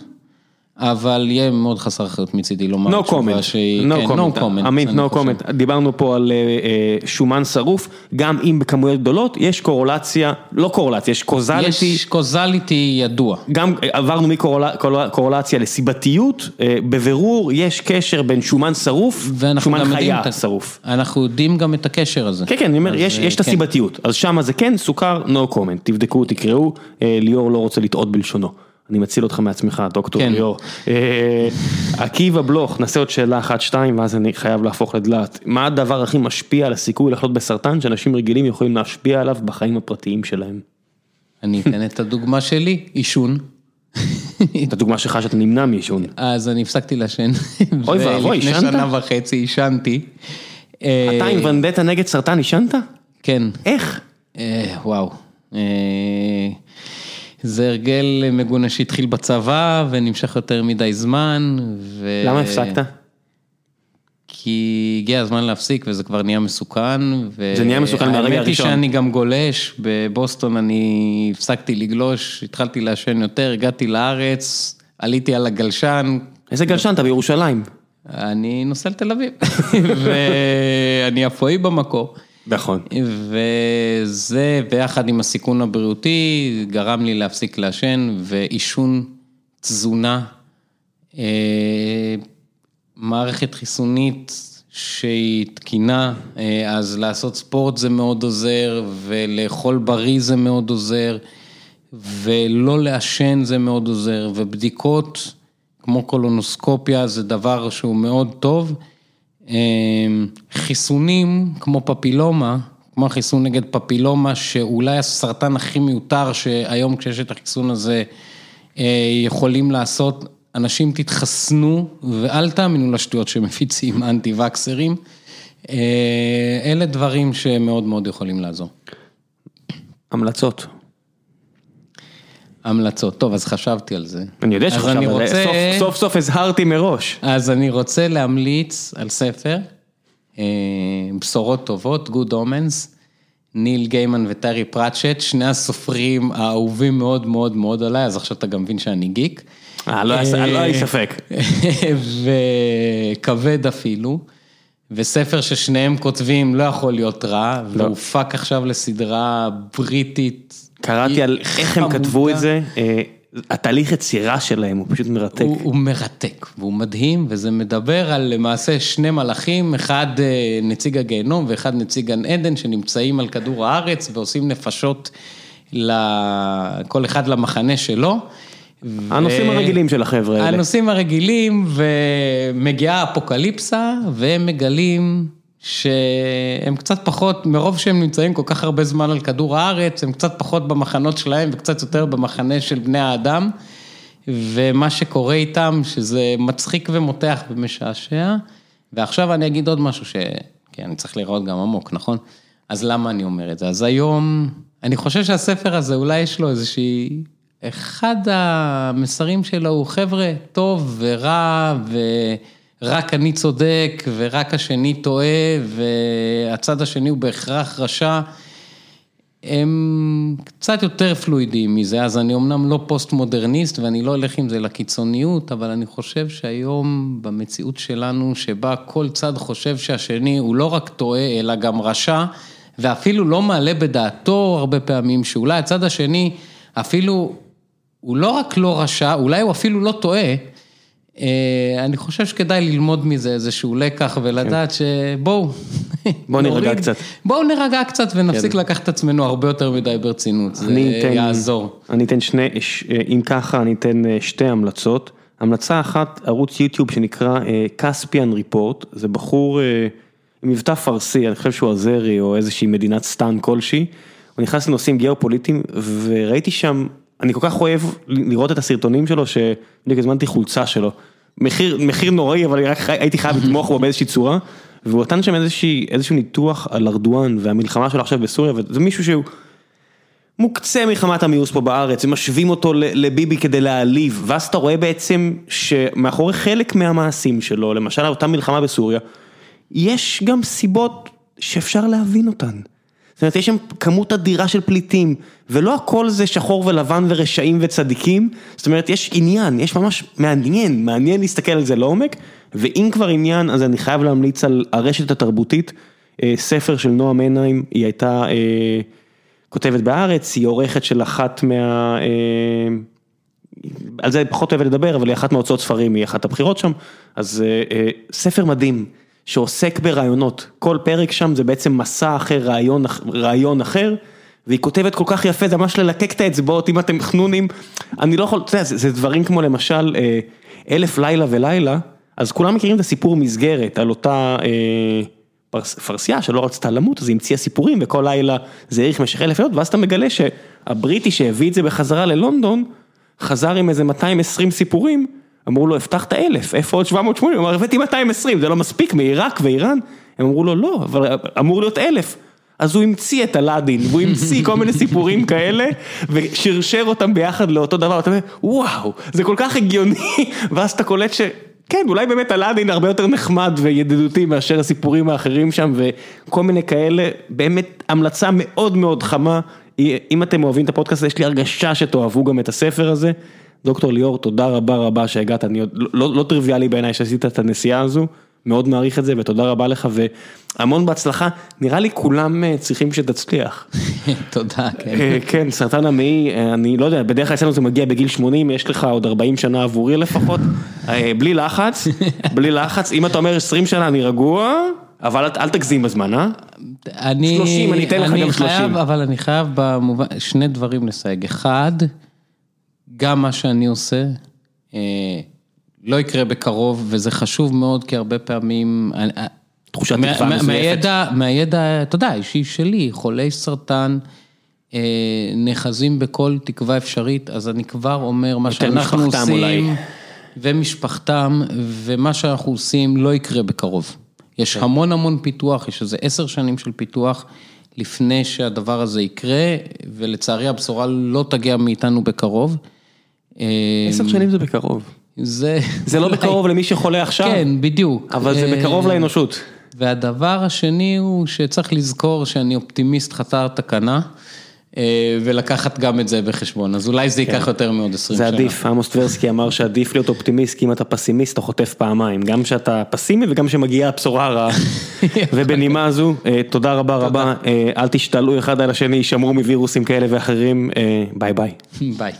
S2: אבל יהיה מאוד חסר אחריות מצידי לומר
S1: תשובה שהיא, no כן, no comment, עמית, no comment, דיברנו פה על uh, uh, שומן שרוף, גם אם בכמויות גדולות, יש קורולציה, לא קורולציה, יש קוזליטי.
S2: יש קוזליטי ידוע.
S1: גם עברנו מקורולציה לסיבתיות, uh, בבירור יש קשר בין שומן שרוף, שומן חיה שרוף.
S2: אנחנו יודעים גם את הקשר הזה.
S1: כן, כן, אני אומר, יש, יש את כן. הסיבתיות, אז שמה זה כן, סוכר, no comment, תבדקו, תקראו, ליאור לא רוצה לטעות בלשונו. אני מציל אותך מעצמך, דוקטור כן. ליאור. אה, עקיבא בלוך, נעשה עוד שאלה אחת, שתיים, ואז אני חייב להפוך לדלת. מה הדבר הכי משפיע על הסיכוי לחלות בסרטן, שאנשים רגילים יכולים להשפיע עליו בחיים הפרטיים שלהם?
S2: אני אתן את הדוגמה שלי, עישון.
S1: את הדוגמה שלך שאתה נמנע מעישון.
S2: אז אני הפסקתי לעשן.
S1: אוי ואבוי, עישנת?
S2: לפני שנה וחצי עישנתי.
S1: אתה עם ונדטה נגד סרטן עישנת?
S2: כן.
S1: איך?
S2: אה, וואו. זה הרגל מגונה שהתחיל בצבא ונמשך יותר מדי זמן. ו...
S1: למה הפסקת?
S2: כי הגיע הזמן להפסיק וזה כבר נהיה מסוכן. ו...
S1: זה נהיה מסוכן מהרגע הראשון.
S2: האמת היא שאני גם גולש, בבוסטון אני הפסקתי לגלוש, התחלתי לעשן יותר, הגעתי לארץ, עליתי על הגלשן.
S1: איזה גלשן? אתה בירושלים.
S2: אני נוסע לתל אביב, ואני אפואי במקור.
S1: נכון.
S2: וזה ביחד עם הסיכון הבריאותי גרם לי להפסיק לעשן ועישון, תזונה, אה, מערכת חיסונית שהיא תקינה, אה, אז לעשות ספורט זה מאוד עוזר ולאכול בריא זה מאוד עוזר ולא לעשן זה מאוד עוזר ובדיקות כמו קולונוסקופיה זה דבר שהוא מאוד טוב. אמ, חיסונים כמו פפילומה, כמו החיסון נגד פפילומה, שאולי הסרטן הכי מיותר שהיום כשיש את החיסון הזה אה, יכולים לעשות, אנשים תתחסנו ואל תאמינו לשטויות שמפיצים אנטי וקסרים. אה, אלה דברים שמאוד מאוד יכולים לעזור.
S1: המלצות.
S2: המלצות, טוב אז חשבתי על זה.
S1: אני יודע שחשבת, אבל רוצה... סוף, סוף סוף הזהרתי מראש.
S2: אז אני רוצה להמליץ על ספר, אה, בשורות טובות, Good Omens, ניל גיימן וטרי פרצ'ט, שני הסופרים האהובים מאוד מאוד מאוד עליי, אז עכשיו אתה גם מבין שאני גיק.
S1: אה, לא היה לי ספק.
S2: וכבד אפילו. וספר ששניהם כותבים לא יכול להיות רע, לא. והופק עכשיו לסדרה בריטית
S1: קראתי על איך הם כתבו את זה, אה, התהליך יצירה שלהם הוא פשוט מרתק.
S2: הוא, הוא מרתק, והוא מדהים, וזה מדבר על למעשה שני מלאכים, אחד אה, נציג הגיהנום ואחד נציג גן עדן, שנמצאים על כדור הארץ ועושים נפשות, כל אחד למחנה שלו.
S1: הנושאים ו... הרגילים של החבר'ה האלה.
S2: הנושאים הרגילים, ומגיעה אפוקליפסה, והם מגלים... שהם קצת פחות, מרוב שהם נמצאים כל כך הרבה זמן על כדור הארץ, הם קצת פחות במחנות שלהם וקצת יותר במחנה של בני האדם. ומה שקורה איתם, שזה מצחיק ומותח ומשעשע. ועכשיו אני אגיד עוד משהו ש... כן, אני צריך לראות גם עמוק, נכון? אז למה אני אומר את זה? אז היום, אני חושב שהספר הזה, אולי יש לו איזושהי... אחד המסרים שלו הוא חבר'ה, טוב ורע ו... רק אני צודק ורק השני טועה והצד השני הוא בהכרח רשע, הם קצת יותר פלואידיים מזה, אז אני אמנם לא פוסט מודרניסט ואני לא הולך עם זה לקיצוניות, אבל אני חושב שהיום במציאות שלנו, שבה כל צד חושב שהשני הוא לא רק טועה, אלא גם רשע, ואפילו לא מעלה בדעתו הרבה פעמים, שאולי הצד השני אפילו, הוא לא רק לא רשע, אולי הוא אפילו לא טועה. אה, אני חושב שכדאי ללמוד מזה איזשהו לקח ולדעת שבואו.
S1: בואו נירגע קצת.
S2: בואו נירגע קצת ונפסיק כן. לקחת את עצמנו הרבה יותר מדי ברצינות, זה יעזור.
S1: אני אתן שני, אם ככה אני אתן אה, שתי המלצות. המלצה אחת, ערוץ יוטיוב שנקרא כספיאן ריפורט, זה בחור עם מבטא פרסי, אני חושב שהוא עזרי או איזושהי מדינת סטן כלשהי. הוא נכנס לנושאים גיאופוליטיים וראיתי שם אני כל כך אוהב לראות את הסרטונים שלו, שבדיוק הזמנתי חולצה שלו. מחיר, מחיר נוראי, אבל רק הייתי חייב לתמוך בו באיזושהי צורה. והוא נתן שם איזושהי, איזשהו ניתוח על ארדואן והמלחמה שלו עכשיו בסוריה, וזה מישהו שהוא מוקצה מחמת המיאוס פה בארץ, ומשווים אותו לביבי כדי להעליב, ואז אתה רואה בעצם שמאחורי חלק מהמעשים שלו, למשל אותה מלחמה בסוריה, יש גם סיבות שאפשר להבין אותן. זאת אומרת, יש שם כמות אדירה של פליטים, ולא הכל זה שחור ולבן ורשעים וצדיקים, זאת אומרת, יש עניין, יש ממש מעניין, מעניין להסתכל על זה לעומק, ואם כבר עניין, אז אני חייב להמליץ על הרשת התרבותית, אה, ספר של נועה מנהיים, היא הייתה אה, כותבת בארץ, היא עורכת של אחת מה... אה, על זה פחות אוהבת לדבר, אבל היא אחת מהוצאות ספרים, היא אחת הבחירות שם, אז ספר מדהים. שעוסק ברעיונות, כל פרק שם זה בעצם מסע אחר, רעיון, רעיון אחר, והיא כותבת כל כך יפה, זה ממש ללקק את האצבעות, אם אתם חנונים, אני לא יכול, אתה יודע, זה, זה דברים כמו למשל אה, אלף לילה ולילה, אז כולם מכירים את הסיפור מסגרת על אותה אה, פרס, פרסייה שלא רצתה למות, אז היא המציאה סיפורים, וכל לילה זה האריך במשך אלף לילות, ואז אתה מגלה שהבריטי שהביא את זה בחזרה ללונדון, חזר עם איזה 220 סיפורים, אמרו לו, הבטחת אלף, איפה עוד 780? הוא אמר, הבאתי 220, זה לא מספיק, מעיראק ואיראן? הם אמרו לו, לא, אבל אמור להיות אלף. אז הוא המציא את אלאדין, והוא המציא כל מיני סיפורים כאלה, ושרשר אותם ביחד לאותו דבר, אתה אומר, וואו, זה כל כך הגיוני, ואז אתה קולט ש... כן, אולי באמת אלאדין הרבה יותר נחמד וידידותי מאשר הסיפורים האחרים שם, וכל מיני כאלה, באמת המלצה מאוד מאוד חמה. אם אתם אוהבים את הפודקאסט, יש לי הרגשה שתאהבו גם את הספר הזה. דוקטור ליאור, תודה רבה רבה שהגעת, אני עוד, לא, לא טריוויאלי בעיניי שעשית את הנסיעה הזו, מאוד מעריך את זה ותודה רבה לך והמון בהצלחה, נראה לי כולם אה, צריכים שתצליח.
S2: תודה, כן.
S1: אה, כן, סרטן המעי, אה, אני לא יודע, בדרך כלל אצלנו זה מגיע בגיל 80, יש לך עוד 40 שנה עבורי לפחות, בלי לחץ, בלי לחץ, אם אתה אומר 20 שנה אני רגוע, אבל אל- אל תגזים בזמן, אה?
S2: אני...
S1: 30, אני אתן לך גם
S2: חייב,
S1: 30.
S2: אבל אני חייב במובן, שני דברים לסייג. אחד, גם מה שאני עושה, אה, לא יקרה בקרוב, וזה חשוב מאוד, כי הרבה פעמים... אני-
S1: תחושת
S2: מה-
S1: תקווה מזויפת.
S2: מהידע, מהידע, אתה יודע, האישי שלי, חולי סרטן, אה, נאחזים בכל תקווה אפשרית, אז אני כבר אומר, מה שאנחנו עושים,
S1: אולי.
S2: ומשפחתם, ומה שאנחנו עושים לא יקרה בקרוב. יש
S1: כן.
S2: המון המון פיתוח, יש איזה עשר שנים של פיתוח לפני שהדבר הזה יקרה, ולצערי הבשורה לא תגיע מאיתנו בקרוב.
S1: עשר שנים זה בקרוב.
S2: זה...
S1: זה לא בקרוב למי שחולה עכשיו,
S2: כן, בדיוק.
S1: אבל זה
S2: אה,
S1: בקרוב לאנושות.
S2: והדבר השני הוא שצריך לזכור שאני אופטימיסט חסר תקנה, אה, ולקחת גם את זה בחשבון, אז אולי זה ייקח יותר מעוד 20
S1: זה
S2: שנה.
S1: עדיף, עמוס טברסקי אמר שעדיף להיות אופטימיסט, כי אם אתה פסימיסט אתה חוטף פעמיים, גם כשאתה פסימי וגם כשמגיעה הבשורה הרעה. ובנימה הזו, אה, תודה רבה רבה, אה, אל תשתעלו אחד על השני, שמרו מווירוסים כאלה ואחרים, ביי ביי.
S2: ביי.